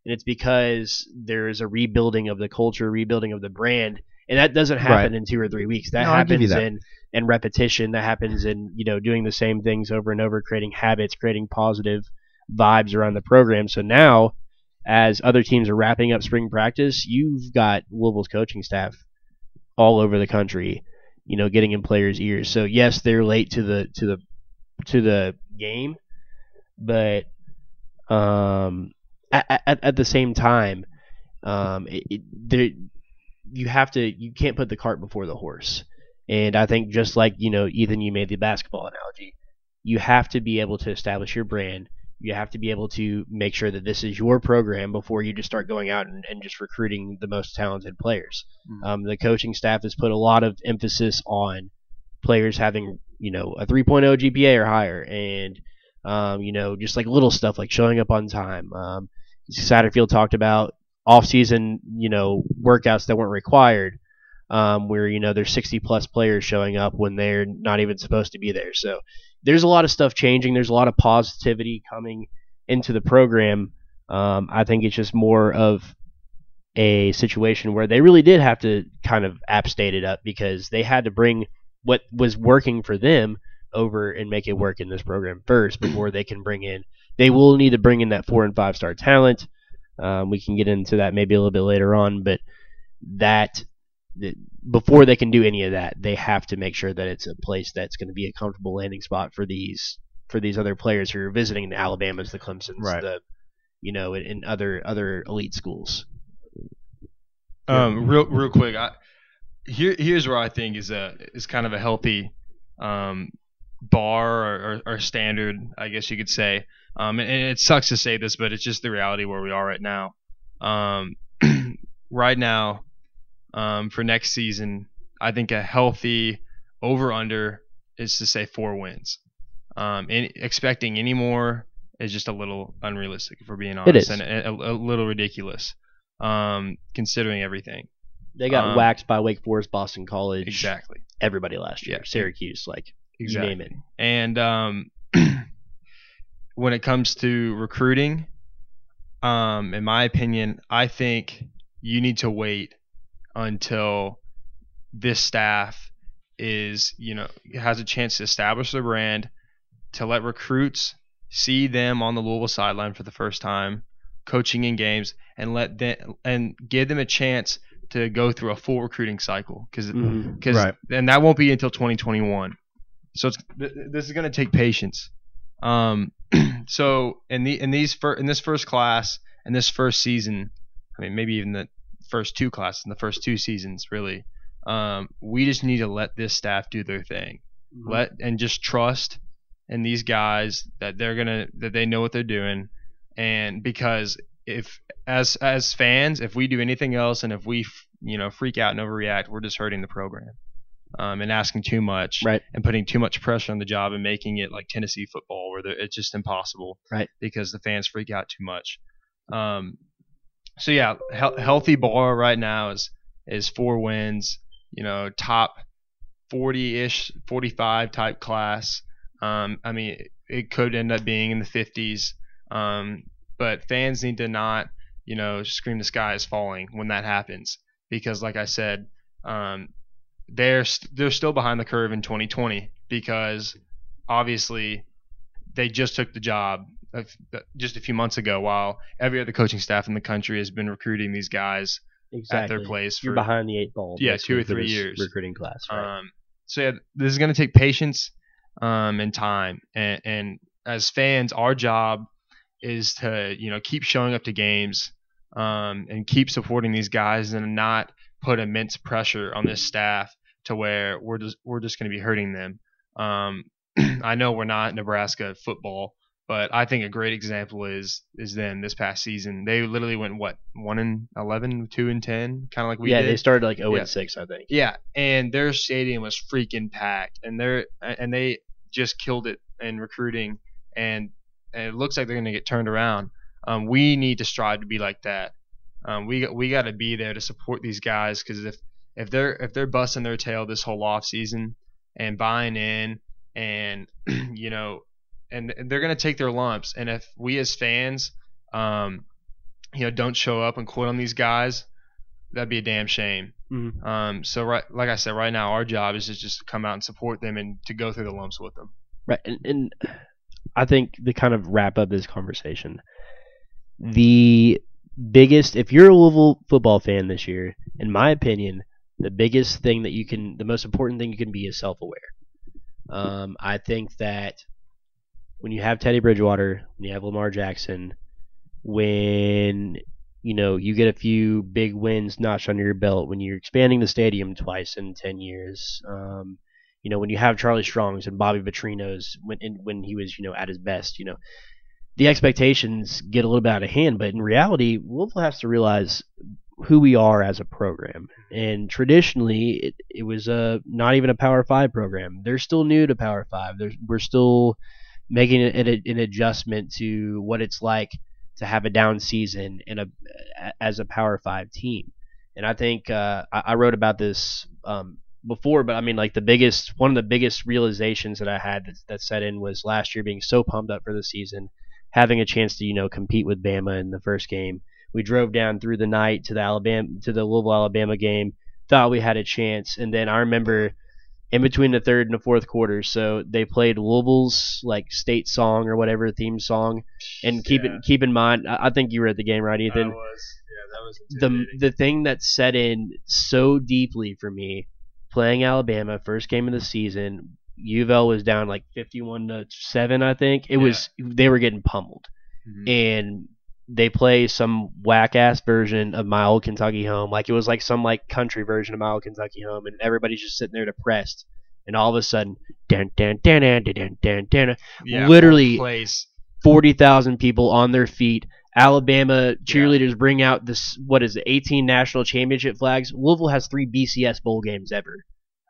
And it's because there is a rebuilding of the culture, rebuilding of the brand. And that doesn't happen Right. in two or three weeks. That No, I'll give you happens that. in in repetition. That happens in, you know, doing the same things over and over, creating habits, creating positive vibes around the program. So now as other teams are wrapping up spring practice, you've got Louisville's coaching staff all over the country, you know, getting in players' ears. So yes, they're late to the to the to the game, but um, at, at, at the same time, um, it, it, there you have to you can't put the cart before the horse. And I think just like you know, Ethan, you made the basketball analogy. You have to be able to establish your brand. You have to be able to make sure that this is your program before you just start going out and, and just recruiting the most talented players. Mhm. Um, the coaching staff has put a lot of emphasis on players having you know a 3.0 GPA or higher, and um, you know just like little stuff like showing up on time. Um, Satterfield talked about off-season you know workouts that weren't required, um, where you know there's 60 plus players showing up when they're not even supposed to be there. So there's a lot of stuff changing. There's a lot of positivity coming into the program. Um, I think it's just more of a situation where they really did have to kind of app state it up because they had to bring what was working for them over and make it work in this program first before they can bring in. They will need to bring in that four and five star talent. Um, we can get into that maybe a little bit later on, but that that before they can do any of that, they have to make sure that it's a place that's going to be a comfortable landing spot for these for these other players who are visiting the Alabamas, the Clemsons, Right. the you know, and, and other other elite schools. Um, real real quick, I, here here's where I think is a is kind of a healthy um, bar or, or, or standard, I guess you could say. Um, and, and it sucks to say this, but it's just the reality where we are right now. Um, right now, um, for next season, I think a healthy over under is to say four wins. Um, and expecting any more is just a little unrealistic, if we're being honest, is. and a, a, a little ridiculous, um, considering everything. They got Um, waxed by Wake Forest, Boston College, Exactly. everybody last year. Yeah. Syracuse, like Exactly. you name it. And um, when it comes to recruiting, um, in my opinion, I think you need to wait until this staff is, you know, has a chance to establish their brand, to let recruits see them on the Louisville sideline for the first time, coaching in games, and let them and give them a chance to go through a full recruiting cycle because because Right. and that won't be until 2021. So it's, th- this is going to take patience. Um, so in the in these fir- in this first class and this first season, I mean maybe even the first two classes in the first two seasons, really, um, we just need to let this staff do their thing. Let and just trust in these guys that they're gonna that they know what they're doing, and because if as as fans, if we do anything else and if we f- you know freak out and overreact, we're just hurting the program. um, and asking too much Right. and putting too much pressure on the job and making it like Tennessee football where it's just impossible Right. because the fans freak out too much. Um, so yeah, he- healthy bar right now is is four wins. You know, top forty ish, forty five type class. Um, I mean, it could end up being in the fifties. Um, but fans need to not, you know, scream the sky is falling when that happens because, like I said, um, they're st- they're still behind the curve in 2020 because obviously they just took the job just a few months ago while every other coaching staff in the country has been recruiting these guys exactly. at their place for You're behind the eight ball. Yeah, two or three years. recruiting class. Right? Um, so yeah, this is going to take patience um, and time. And, and as fans, our job is to you know keep showing up to games um, and keep supporting these guys and not put immense pressure on this staff to where we're just we're just going to be hurting them. Um, I know we're not Nebraska football, but I think a great example is is them this past season. They literally went what one and 11, 2 and ten, kind of like we yeah, did. they started like 0 Yeah. and 6, I think. Yeah, and their stadium was freaking packed, and they're and they just killed it in recruiting, and, and it looks like they're going to get turned around. Um, we need to strive to be like that. Um, we got- we got to be there to support these guys because if if they're if they're busting their tail this whole off season and buying in, and you know, and they're going to take their lumps, and if we as fans, um, you know, don't show up and quit on these guys, that'd be a damn shame. Mhm. Um, so right, like I said, right now our job is to just come out and support them and to go through the lumps with them. Right, and, and I think to kind of wrap up this conversation, the biggest, if you're a Louisville football fan this year, in my opinion, the biggest thing that you can, the most important thing you can be is self-aware. Um, I think that when you have Teddy Bridgewater, when you have Lamar Jackson, when you know you get a few big wins notched under your belt, when you're expanding the stadium twice in ten years, um, you know, when you have Charlie Strong's and Bobby Petrino's when when he was, you know, at his best, you know, the expectations get a little bit out of hand. But in reality, Louisville has to realize who we are as a program. And traditionally, it, it was a not even a Power Five program. They're still new to Power Five. There's, we're still making an, an, adjustment to what it's like to have a down season in a as a Power Five team. And I think uh, I, I wrote about this um, before, but I mean, like the biggest one of the biggest realizations that I had that, that set in was last year being so pumped up for the season, having a chance to you know compete with Bama in the first game. We drove down through the night to the Alabama to the Louisville Alabama game, thought we had a chance, and then I remember in between the third and the fourth quarter, so they played Louisville's like state song or whatever theme song, and keep Yeah. it keep in mind, I I think you were at the game, right, Ethan? That was, yeah, that was the the thing that set in so deeply for me playing Alabama first game of the season U of L was down like 51 to 7 I think it Yeah. was they were getting pummeled Mhm. and they play some whack ass version of my old Kentucky home like it was like some like country version of my old Kentucky home and everybody's just sitting there depressed and all of a sudden dan dan dan dan dan dan dan yeah, literally- place. forty thousand people on their feet. Alabama cheerleaders bring out this what is it, eighteen national championship flags. Louisville has three BCS bowl games ever.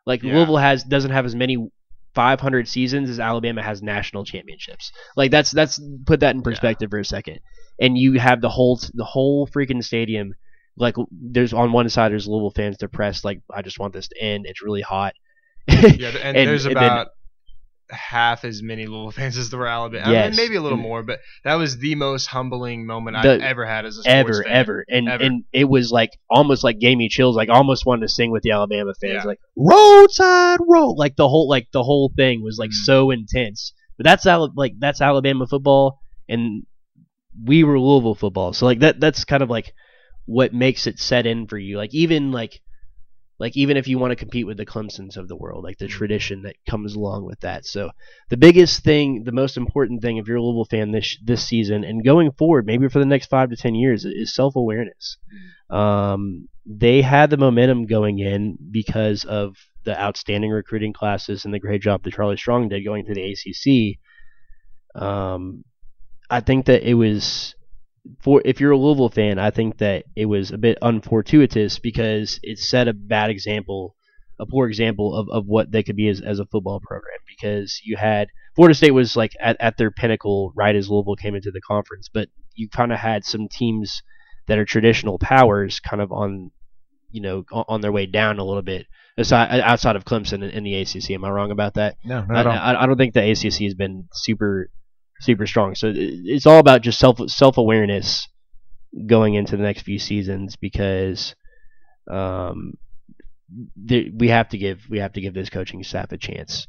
Like Yeah. Louisville has doesn't have as many 500 seasons as Alabama has national championships. Like that's that's put that in perspective for a second. And you have the whole the whole freaking stadium. Like there's on one side there's Louisville fans depressed. Like I just want this to end. It's really hot. Yeah, and, And- there's and then- about half as many Louisville fans as there were Alabama. I mean, Yes. maybe a little more, but that was the most humbling moment The- I've ever had as a sports ever, fan. ever. And Ever. and it was like almost like gave me chills. Like almost wanted to sing with the Alabama fans, Yeah. like Roll Tide Roll. Like the whole like the whole thing was like Mhm. so intense. But that's like that's Alabama football, and we were Louisville football. So like that that's kind of like what makes it set in for you. Like even like like even if you want to compete with the Clemsons of the world, like the tradition that comes along with that. So the biggest thing, the most important thing, if you're a Louisville fan this this season and going forward, maybe for the next five to ten years, is self awareness. Um, they had the momentum going in because of the outstanding recruiting classes and the great job that Charlie Strong did going through the ACC. Um, I think that it was for if you're a Louisville fan, I think that it was a bit unfortuitous because it set a bad example a poor example of, of what they could be as, as a football program because you had Florida State was like at, at their pinnacle right as Louisville came into the conference, but you kind of had some teams that are traditional powers kind of on you know on their way down a little bit aside outside of Clemson in, the ACC. Am I wrong about that? No, not I, I, I, don't think the ACC has been super super strong. So it's all about just self self awareness going into the next few seasons because um, we have to give we have to give this coaching staff a chance.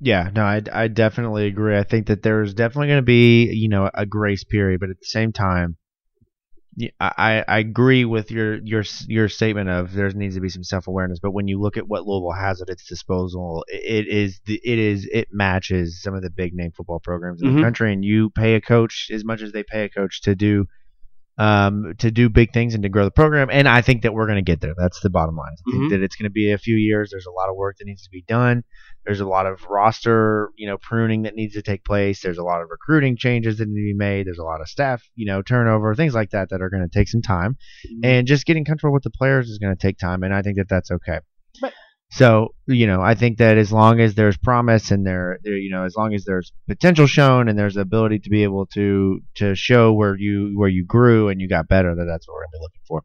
Yeah, no, I, I definitely agree. I think that there's definitely going to be you know a grace period, but at the same time, I, I agree with your your your statement of there needs to be some self awareness. But when you look at what Louisville has at its disposal, it is the, it is it matches some of the big name football programs in mm-hmm. the country. And you pay a coach as much as they pay a coach to do um, to do big things and to grow the program. And I think that we're going to get there. That's the bottom line. I think mm-hmm. that it's going to be a few years. There's a lot of work that needs to be done. There's a lot of roster, you know, pruning that needs to take place. There's a lot of recruiting changes that need to be made. There's a lot of staff, you know, turnover, things like that that are going to take some time. Mm-hmm. And just getting comfortable with the players is going to take time. And I think that that's okay. But so, you know, I think that as long as there's promise and there, there, you know, as long as there's potential shown and there's the ability to be able to to show where you where you grew and you got better, that that's what we're gonna be looking for.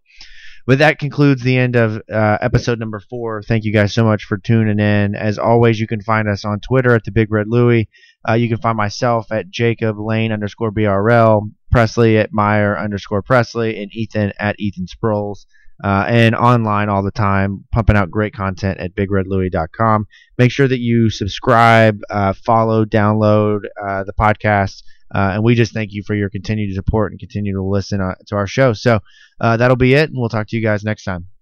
But that concludes the end of uh, episode number four. Thank you guys so much for tuning in. As always, you can find us on Twitter at the Big Red Louie. Uh, you can find myself at Jacob Lane underscore BRL, Presley at Meyer underscore Presley, and Ethan at Ethan Sproles uh, and online all the time, pumping out great content at bigredlouie.com. Make sure that you subscribe, uh, follow, download uh, the podcast. Uh, and we just thank you for your continued support and continue to listen uh, to our show. So uh, that'll be it, and we'll talk to you guys next time.